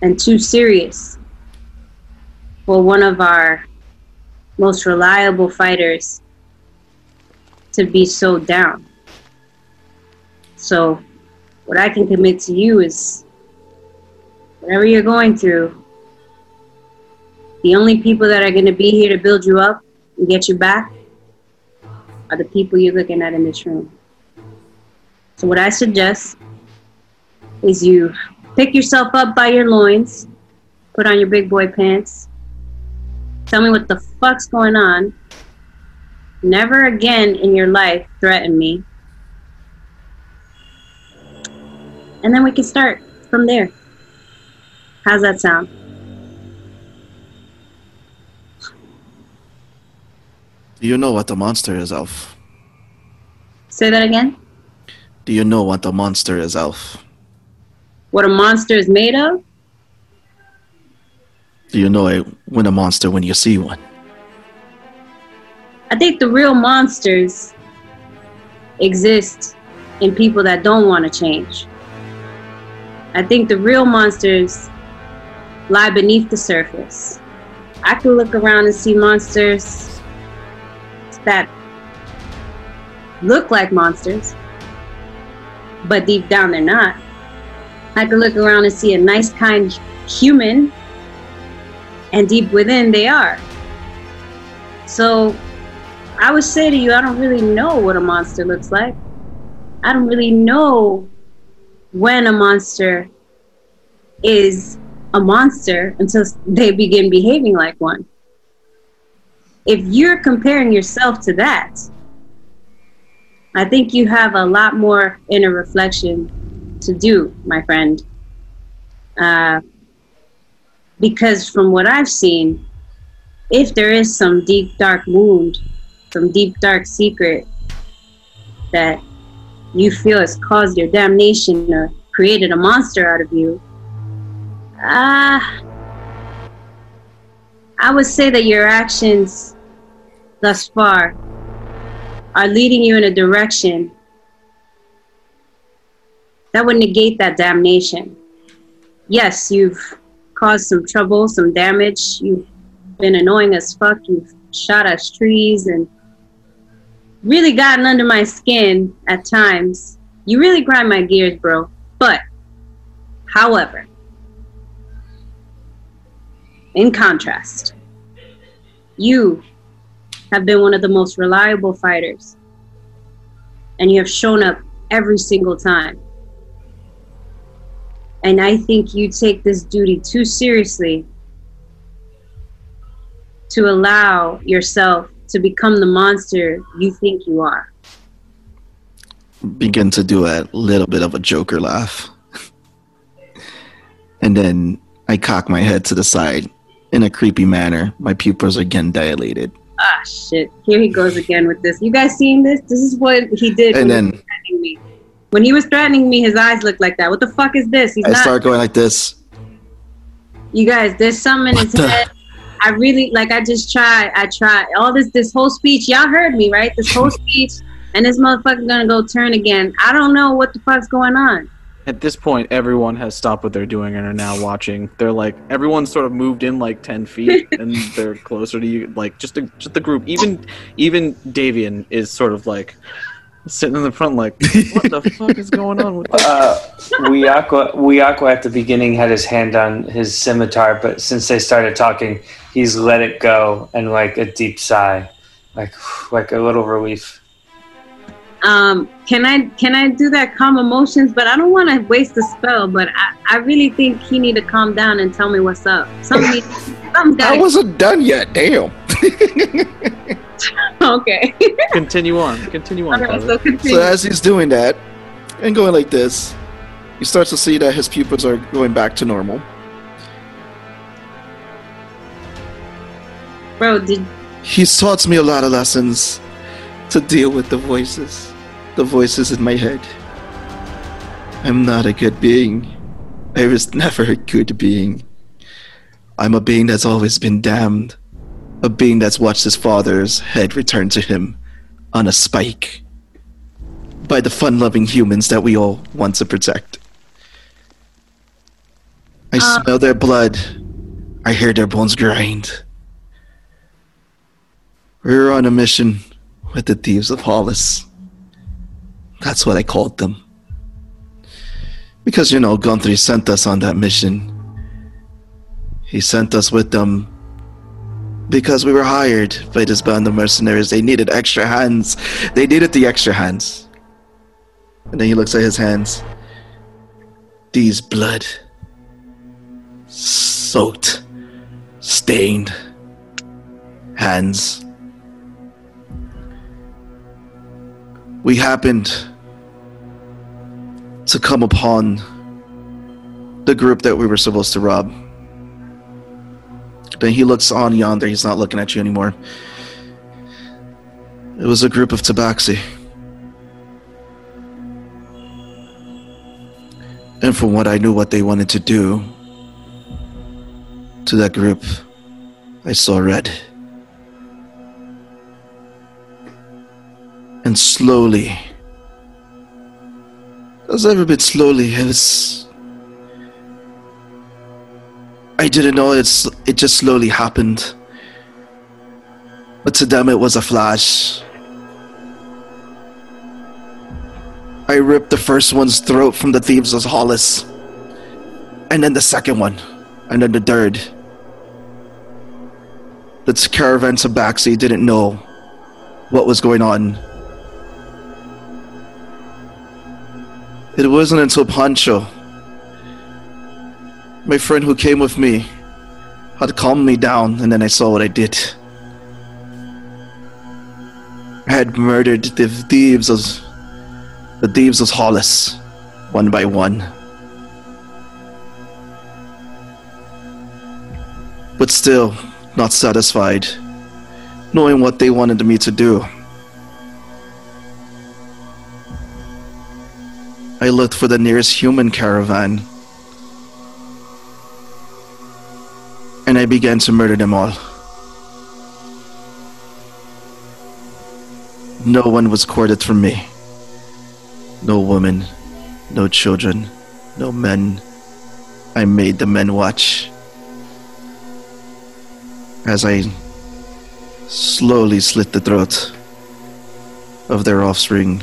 and too serious for one of our most reliable fighters to be so down. So, what I can commit to you is whatever you're going through, the only people that are going to be here to build you up and get you back are the people you're looking at in this room. So, what I suggest is you pick yourself up by your loins, put on your big boy pants, tell me what the fuck's going on. Never again in your life threaten me. And then we can start from there. How's that sound? Do you know what a monster is, Elf? Say that again. Do you know what a monster is, Elf? What a monster is made of? You know a, when a monster when you see one? I think the real monsters exist in people that don't want to change. I think the real monsters lie beneath the surface. I can look around and see monsters that look like monsters, but deep down they're not. I can look around and see a nice, kind human, and deep within they are. So I would say to you, I don't really know what a monster looks like. I don't really know when a monster is a monster until they begin behaving like one. If you're comparing yourself to that, I think you have a lot more inner reflection to do, my friend. Uh, because from what I've seen, if there is some deep, dark wound, some deep, dark secret that you feel has caused your damnation or created a monster out of you, ah, uh, I would say that your actions thus far are leading you in a direction that would negate that damnation. Yes, you've caused some trouble, some damage. You've been annoying as fuck. You've shot us trees and really gotten under my skin at times. You really grind my gears, bro. But, however, in contrast, you have been one of the most reliable fighters. And you have shown up every single time. And I think you take this duty too seriously to allow yourself to become the monster you think you are. Begin to do a little bit of a Joker laugh. and then I cock my head to the side in a creepy manner. My pupils are again dilated. Ah, shit. Here he goes again with this. You guys seen this? This is what he did And then- when he was threatening me. His eyes looked like that. What the fuck is this? He's I not. start going like this. You guys, there's something in his the- head. I really like. I just try. I try all this. This whole speech. Y'all heard me, right? This whole speech, and this motherfucker's gonna go turn again. I don't know what the fuck's going on. At this point, everyone has stopped what they're doing and are now watching. They're like, everyone's sort of moved in like ten feet, and they're closer to you. Like just a, just the group. Even even Davian is sort of like sitting in the front, like, what the fuck is going on with this? Uh, Wiakwa, Wiakwa at the beginning had his hand on his scimitar, but since they started talking, he's let it go and like a deep sigh, like like a little relief. Um, can I can I do that calm emotions? But I don't want to waste the spell. But I, I really think he need to calm down and tell me what's up. Something something's I wasn't done yet. Damn. okay. Continue on. Continue on. Okay, Carter. so continue. So as he's doing that and going like this, he starts to see that his pupils are going back to normal. Bro, did He's taught me a lot of lessons to deal with the voices, the voices in my head. I'm not a good being. I was never a good being. I'm a being that's always been damned. A being that's watched his father's head return to him on a spike by the fun loving humans that we all want to protect. I Uh. smell their blood. I hear their bones grind. We're on a mission with the thieves of Hollis. That's what I called them. Because, you know, Gunther sent us on that mission. He sent us with them because we were hired by this band of mercenaries. They needed extra hands. They needed the extra hands. And then he looks at his hands. these blood soaked, stained hands. We happened to come upon the group that we were supposed to rob. Then he looks on yonder, he's not looking at you anymore. It was a group of tabaxi. And from what I knew what they wanted to do to that group, I saw red. And slowly, was every bit slowly, it was. I didn't know it's it just slowly happened. But to them it was a flash. I ripped the first one's throat from the thieves of Hollis. And then the second one. And then the third. The caravan tabaxi didn't know what was going on. It wasn't until Pancho, my friend who came with me, had calmed me down, and then I saw what I did. I had murdered the thieves of the thieves of Hollis, one by one. But still, not satisfied, knowing what they wanted me to do. I looked for the nearest human caravan. And I began to murder them all. No one was courted from me. No woman, no children, no men. I made the men watch. As I slowly slit the throat of their offspring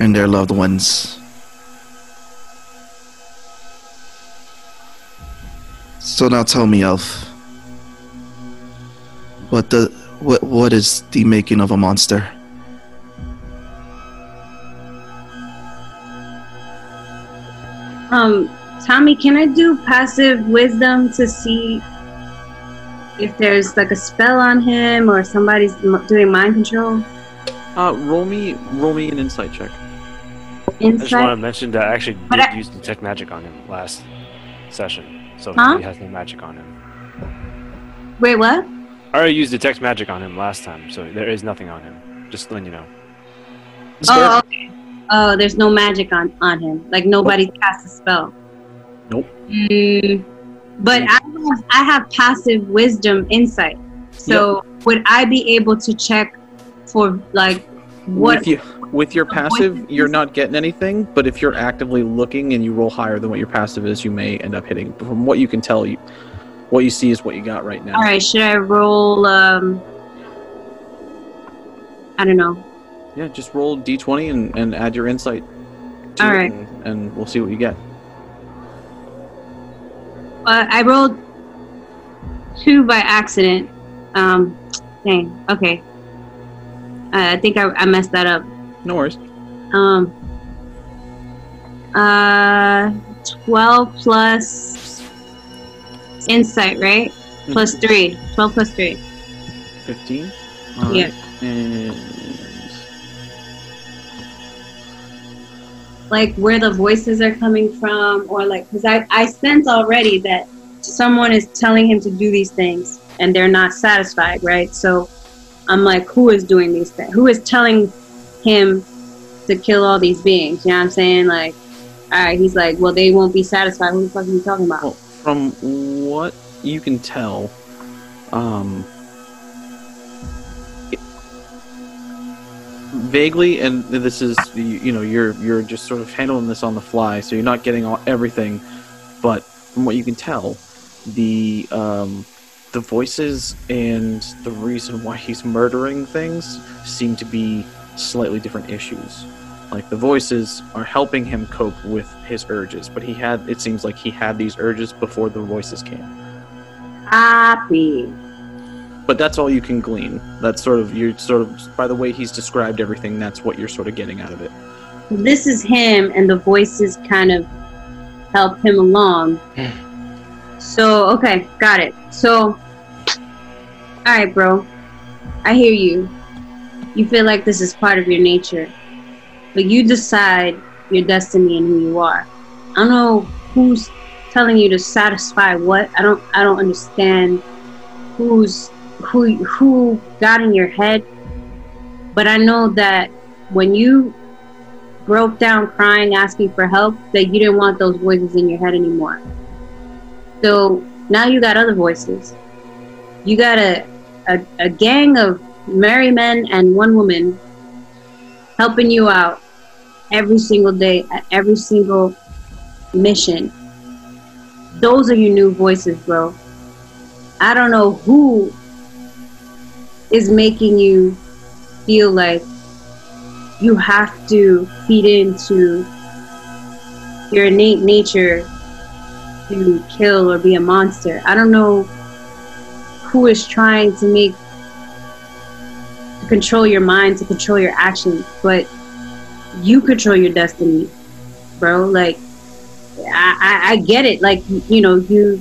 and their loved ones. So now tell me, Elf, what the what what is the making of a monster? Um, Tommy, can I do passive wisdom to see if there's like a spell on him or somebody's doing mind control? Uh, roll me, roll me an insight check. I just want to mention that I actually But did I- use detect magic on him last session, so Huh? he has no magic on him. Wait, what? I already used detect magic on him last time, so there is nothing on him. Just letting you know. Oh, okay. Oh, there's no magic on on him. Like nobody cast a spell. Nope. Mm, but I have, I have passive wisdom insight. So would I be able to check for like what? With you, with your passive, you're not getting anything. But if you're actively looking and you roll higher than what your passive is, you may end up hitting. But from what you can tell, you what you see is what you got right now. All right, should I roll? Um, I don't know. Yeah, just roll d20 and, and add your insight. All right. And, and we'll see what you get. Uh, I rolled two by accident. Um, dang. Okay. Uh, I think I, I messed that up. No worries. Um. Uh, twelve plus insight, right? Plus three. Twelve plus three. 15. Yeah. And Like where the voices are coming from, or like, because I I sense already that someone is telling him to do these things, and they're not satisfied, right? So I'm like, who is doing these things? Who is telling him to kill all these beings? You know what I'm saying? Like, all right, he's like, well, they won't be satisfied. Who the fuck are you talking about? Well, from what you can tell, um, vaguely, and this is you, you know you're you're just sort of handling this on the fly, so you're not getting all everything, but from what you can tell, the um, the voices and the reason why he's murdering things seem to be slightly different issues. Like the voices are helping him cope with his urges, but he had it seems like he had these urges before the voices came. Happy. But that's all you can glean. That's sort of you're sort of by the way he's described everything, that's what you're sort of getting out of it. this is him, and the voices kind of help him along. so okay, got it. So, all right, bro. I hear you. You feel like this is part of your nature, but you decide your destiny and who you are. I don't know who's telling you to satisfy what. I don't. I don't understand who's who who got in your head. But I know that when you broke down crying, asking for help, that you didn't want those voices in your head anymore. So now you got other voices. You got a, a, a gang of merry men and one woman helping you out every single day at every single mission. Those are your new voices, bro. I don't know who is making you feel like you have to feed into your innate nature to kill or be a monster. I don't know who is trying to make control your mind, to control your actions, but you control your destiny, bro. Like I, I, I get it. Like you know, you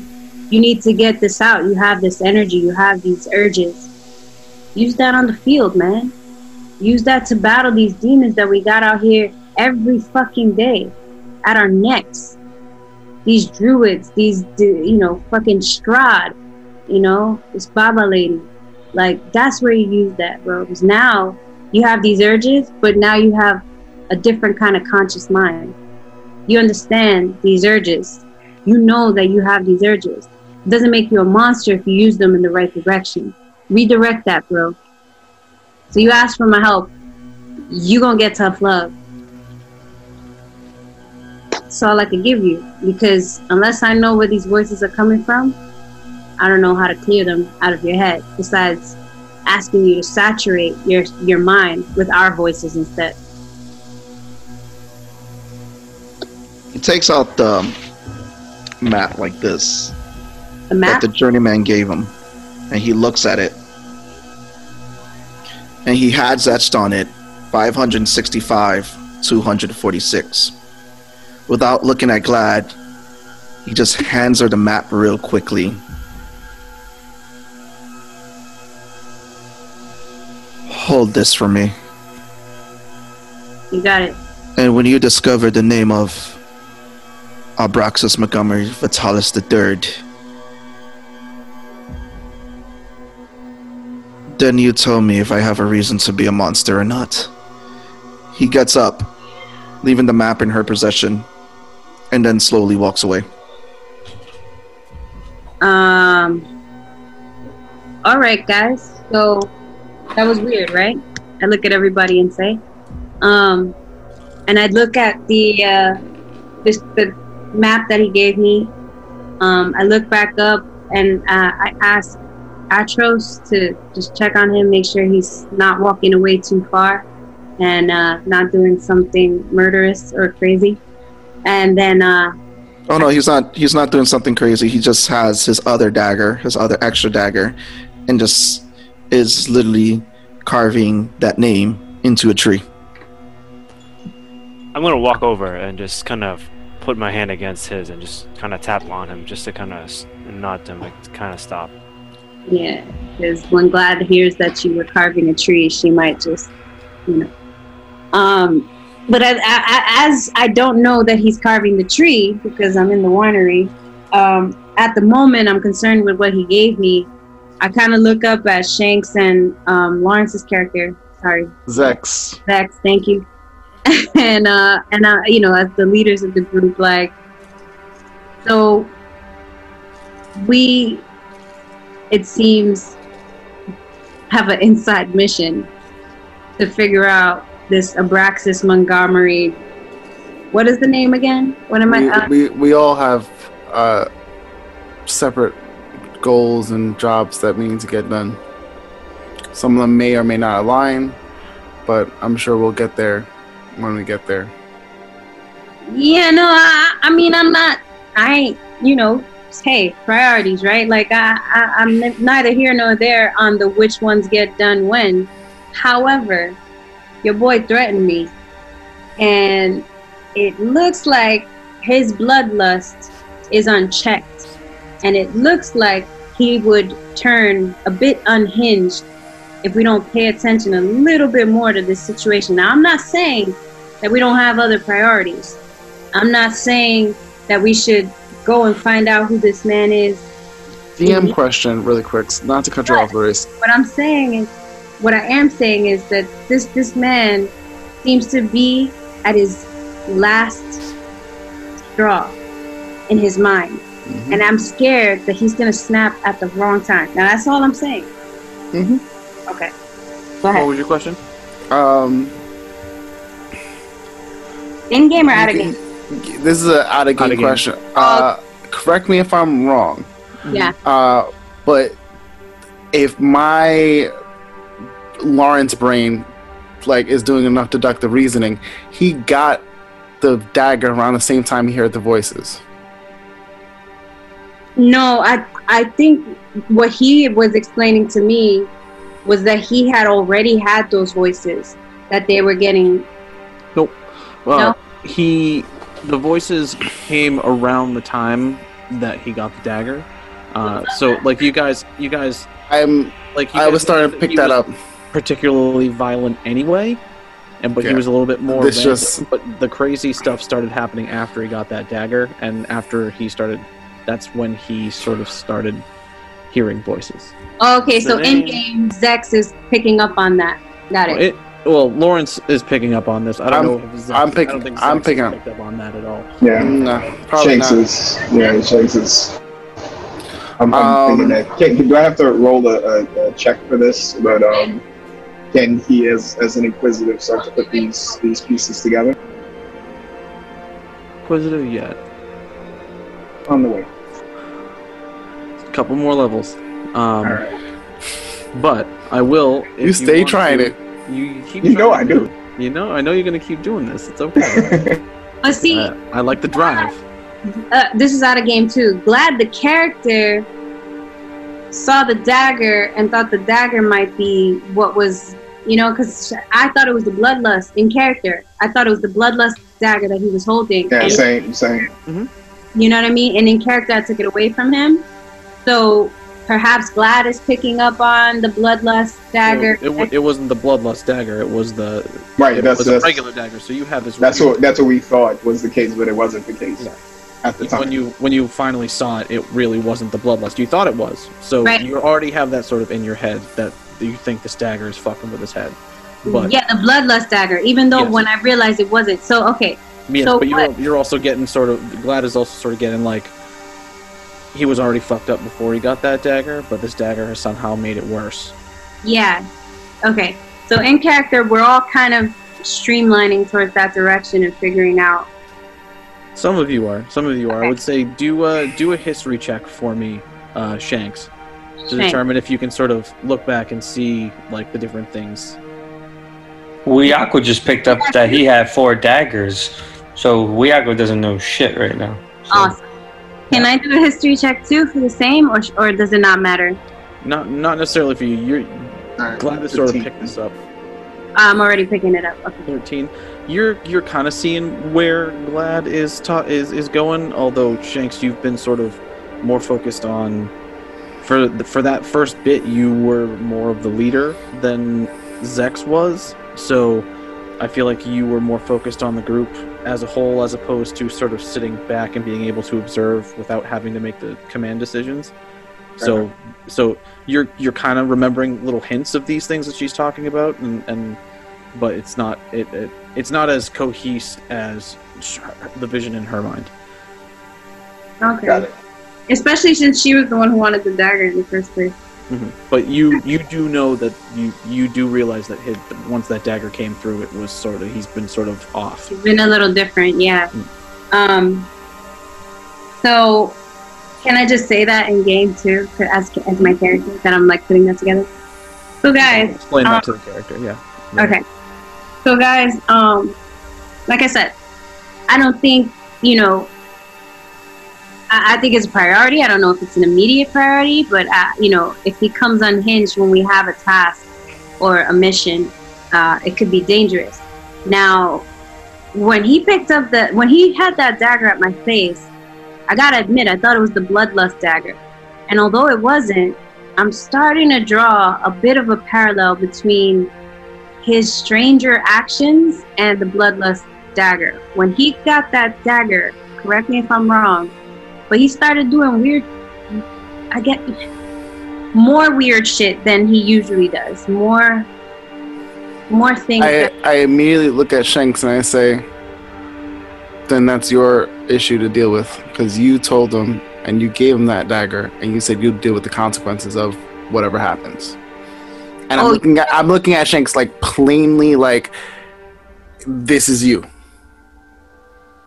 you need to get this out. You have this energy, you have these urges. Use that on the field, man. Use that to battle these demons that we got out here every fucking day at our necks. These druids, these, you know, fucking Strahd, you know, this Baba lady. Like, that's where you use that, bro. Because now you have these urges, but now you have a different kind of conscious mind. You understand these urges. You know that you have these urges. It doesn't make you a monster if you use them in the right direction. Redirect that, bro. So you ask for my help, you gonna get tough love. That's all I can give you. Because unless I know where these voices are coming from, I don't know how to clear them out of your head. Besides asking you to saturate your your mind with our voices instead. He takes out the map like this The map? that the journeyman gave him, and he looks at it, and he has etched on it 565 246. Without looking at Glad, he just hands her the map real quickly. Hold this for me. You got it. And when you discover the name of Abraxas Montgomery Vitalis III, then you tell me if I have a reason to be a monster or not. He gets up, leaving the map in her possession, and then slowly walks away. Um. All right, guys. So that was weird, right? I look at everybody and say, um, and I look at the uh, this the map that he gave me. Um, I look back up and uh, I ask Atros to just check on him, make sure he's not walking away too far, and uh, not doing something murderous or crazy. And then uh, Oh no, he's not. He's not doing something crazy. He just has his other dagger, his other extra dagger, and just is literally carving that name into a tree. I'm gonna walk over and just kind of put my hand against his and just kind of tap on him, just to kind of nod to him, like, to kind of stop. Yeah, because when Glad hears that you were carving a tree, she might just, you know. Um, but as, as I don't know that he's carving the tree because I'm in the winery. Um, at the moment, I'm concerned with what he gave me. I kind of look up at Shanks and um, Lawrence's character. Sorry, Zex. Zex. Thank you. and uh, and uh, you know, as the leaders of the group, like, so we it seems, have an inside mission to figure out this Abraxas Montgomery. What is the name again? What am we, I? Uh, we we all have uh, separate goals and jobs that we need to get done. Some of them may or may not align, but I'm sure we'll get there when we get there. yeah, no, I, I mean, I'm not. I. You know, hey, priorities, right? Like I, I, I'm neither here nor there on the which ones get done when. However, your boy threatened me, and it looks like his bloodlust is unchecked, and it looks like he would turn a bit unhinged if we don't pay attention a little bit more to this situation. Now, I'm not saying that we don't have other priorities. I'm not saying that we should go and find out who this man is. DM question, really quick, not to cut you off, Grace. What I'm saying is, what I am saying is that this this man seems to be at his last straw in his mind, and I'm scared that he's gonna snap at the wrong time. Now that's all I'm saying. Mm-hmm. Okay. Go What was your question? Um, In game or out of game? this is an out of game Out of game. question. Uh, correct me if I'm wrong. Yeah. Uh, but if my Lawrence brain like is doing enough deductive reasoning, he got the dagger around the same time he heard the voices. No, I I think what he was explaining to me was that he had already had those voices that they were getting. Nope. Well, No? he, the voices came around the time that he got the dagger. Uh, so like you guys, you guys, I'm like you I was starting to pick that up. Particularly violent anyway, and but he was a little bit more. This random, just- but the crazy stuff started happening after he got that dagger, and after he started, that's when he sort of started hearing voices. Okay, so The in game, Zex is picking up on that. Got it. It, well, Lawrence is picking up on this. I don't I'm- know if Zex, I'm I don't think I'm picking up. picked up on that at all. Yeah. No, probably Shanks not. is yeah, Shanks is. I'm, I'm Um, thinking that. Can, do I have to roll a, a, a check for this? But um, can he, as as an inquisitive, start to put these these pieces together Inquisitive yet? on the way? A couple more levels. Um, All right. But I will. You stay want trying to- it. You keep. You know I do. it. You know, I know you're gonna keep doing this. It's okay. But see, Uh, I like the drive. uh, this is out of game too. Glad the character saw the dagger and thought the dagger might be what was, you know, because I thought it was the bloodlust in character. I thought it was the bloodlust dagger that he was holding. Yeah, And- same, same. You know what I mean? And in character, I took it away from him. So perhaps Glad is picking up on the bloodlust dagger. It, wa- it wasn't the bloodlust dagger. It was the. Right. It That's was a regular dagger. So you have this. that's what that's what we thought was the case, but it wasn't the case at the time. when you when you finally saw it, it really wasn't the bloodlust. You thought it was. So Right. you already have that sort of in your head that you think this dagger is fucking with his head. But yeah, the bloodlust dagger. Even though Yes. when I realized it wasn't. So okay, Yes, So but you're you're also getting sort of Glad is also sort of getting like he was already fucked up before he got that dagger, but this dagger has somehow made it worse. yeah, okay. So in character, we're all kind of streamlining towards that direction and figuring out. Some of you are, some of you are. I would say do a do a history check for me, uh, Shanks, to Shanks. determine if you can sort of look back and see like the different things. Wiako just picked up that he had four daggers, so Wiako doesn't know shit right now. So, Awesome. Can I do a history check too for the same, or or does it not matter? Not not necessarily for you. You're All right, glad to sort of 15. pick this up. I'm already picking it up. Okay. 13 you're you're kind of seeing where glad is ta- is is going although shanks you've been sort of more focused on for the, for that first bit you were more of the leader than zex was so i feel like you were more focused on the group as a whole as opposed to sort of sitting back and being able to observe without having to make the command decisions so so you're you're kind of remembering little hints of these things that she's talking about and and but it's not it, it it's not as cohesive as the vision in her mind. Okay. Got it. Especially since she was the one who wanted the dagger in the first place. But you you do know that you you do realize that his, once that dagger came through, it was sort of he's been sort of off. It's been a little different, yeah. Um. So, can I just say that in game too, to- as as my character that I'm like putting that together? So guys, Explain um, that to the character, yeah. Okay. So guys, um, like I said, I don't think you know. I, think it's a priority. I don't know if it's an immediate priority, but uh, you know, if he comes unhinged when we have a task or a mission, uh, it could be dangerous. Now, when he picked up the when he had that dagger at my face, I gotta admit I thought it was the bloodlust dagger, and although it wasn't, I'm starting to draw a bit of a parallel between his stranger actions and the bloodlust dagger. When he got that dagger, correct me if I'm wrong, but he started doing weird. I get more weird shit than he usually does. More, more things. I, I immediately look at Shanks and I say, then that's your issue to deal with because you told him and you gave him that dagger and you said you'd deal with the consequences of whatever happens. And I'm Oh. looking at I'm looking at Shanks like plainly like this is you.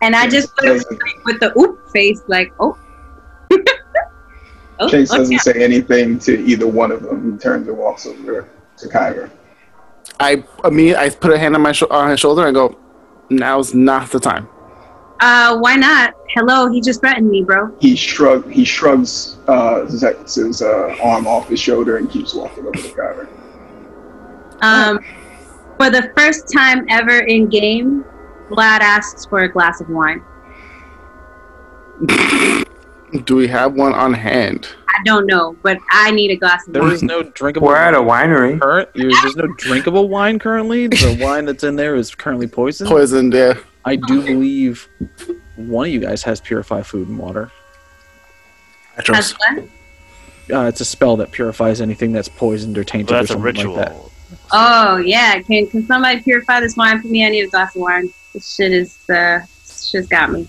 And I just put it with the oop face, like, oh. oh Chase doesn't say anything to either one of them. He turns and walks over to Kyra. I I mean I put a hand on my sho- on his shoulder and go, now's not the time. Uh, why not? Hello, he just threatened me, bro. He shrug. He shrugs uh, Zex's uh, arm off his shoulder and keeps walking over to Kyra. Um, for the first time ever in game, Vlad asks for a glass of wine. Do we have one on hand? I don't know, but I need a glass of There wine. is no drinkable. We're at a winery. Current, there's no drinkable wine currently. The wine that's in there is currently poisoned. Poisoned, yeah. I do believe one of you guys has purified food and water. Has what? Uh, it's a spell that purifies anything that's poisoned or tainted Well, or that's a something ritual. like that. Oh yeah, can can somebody purify this wine for me? I need a glass of wine. This shit is uh, this shit's got me.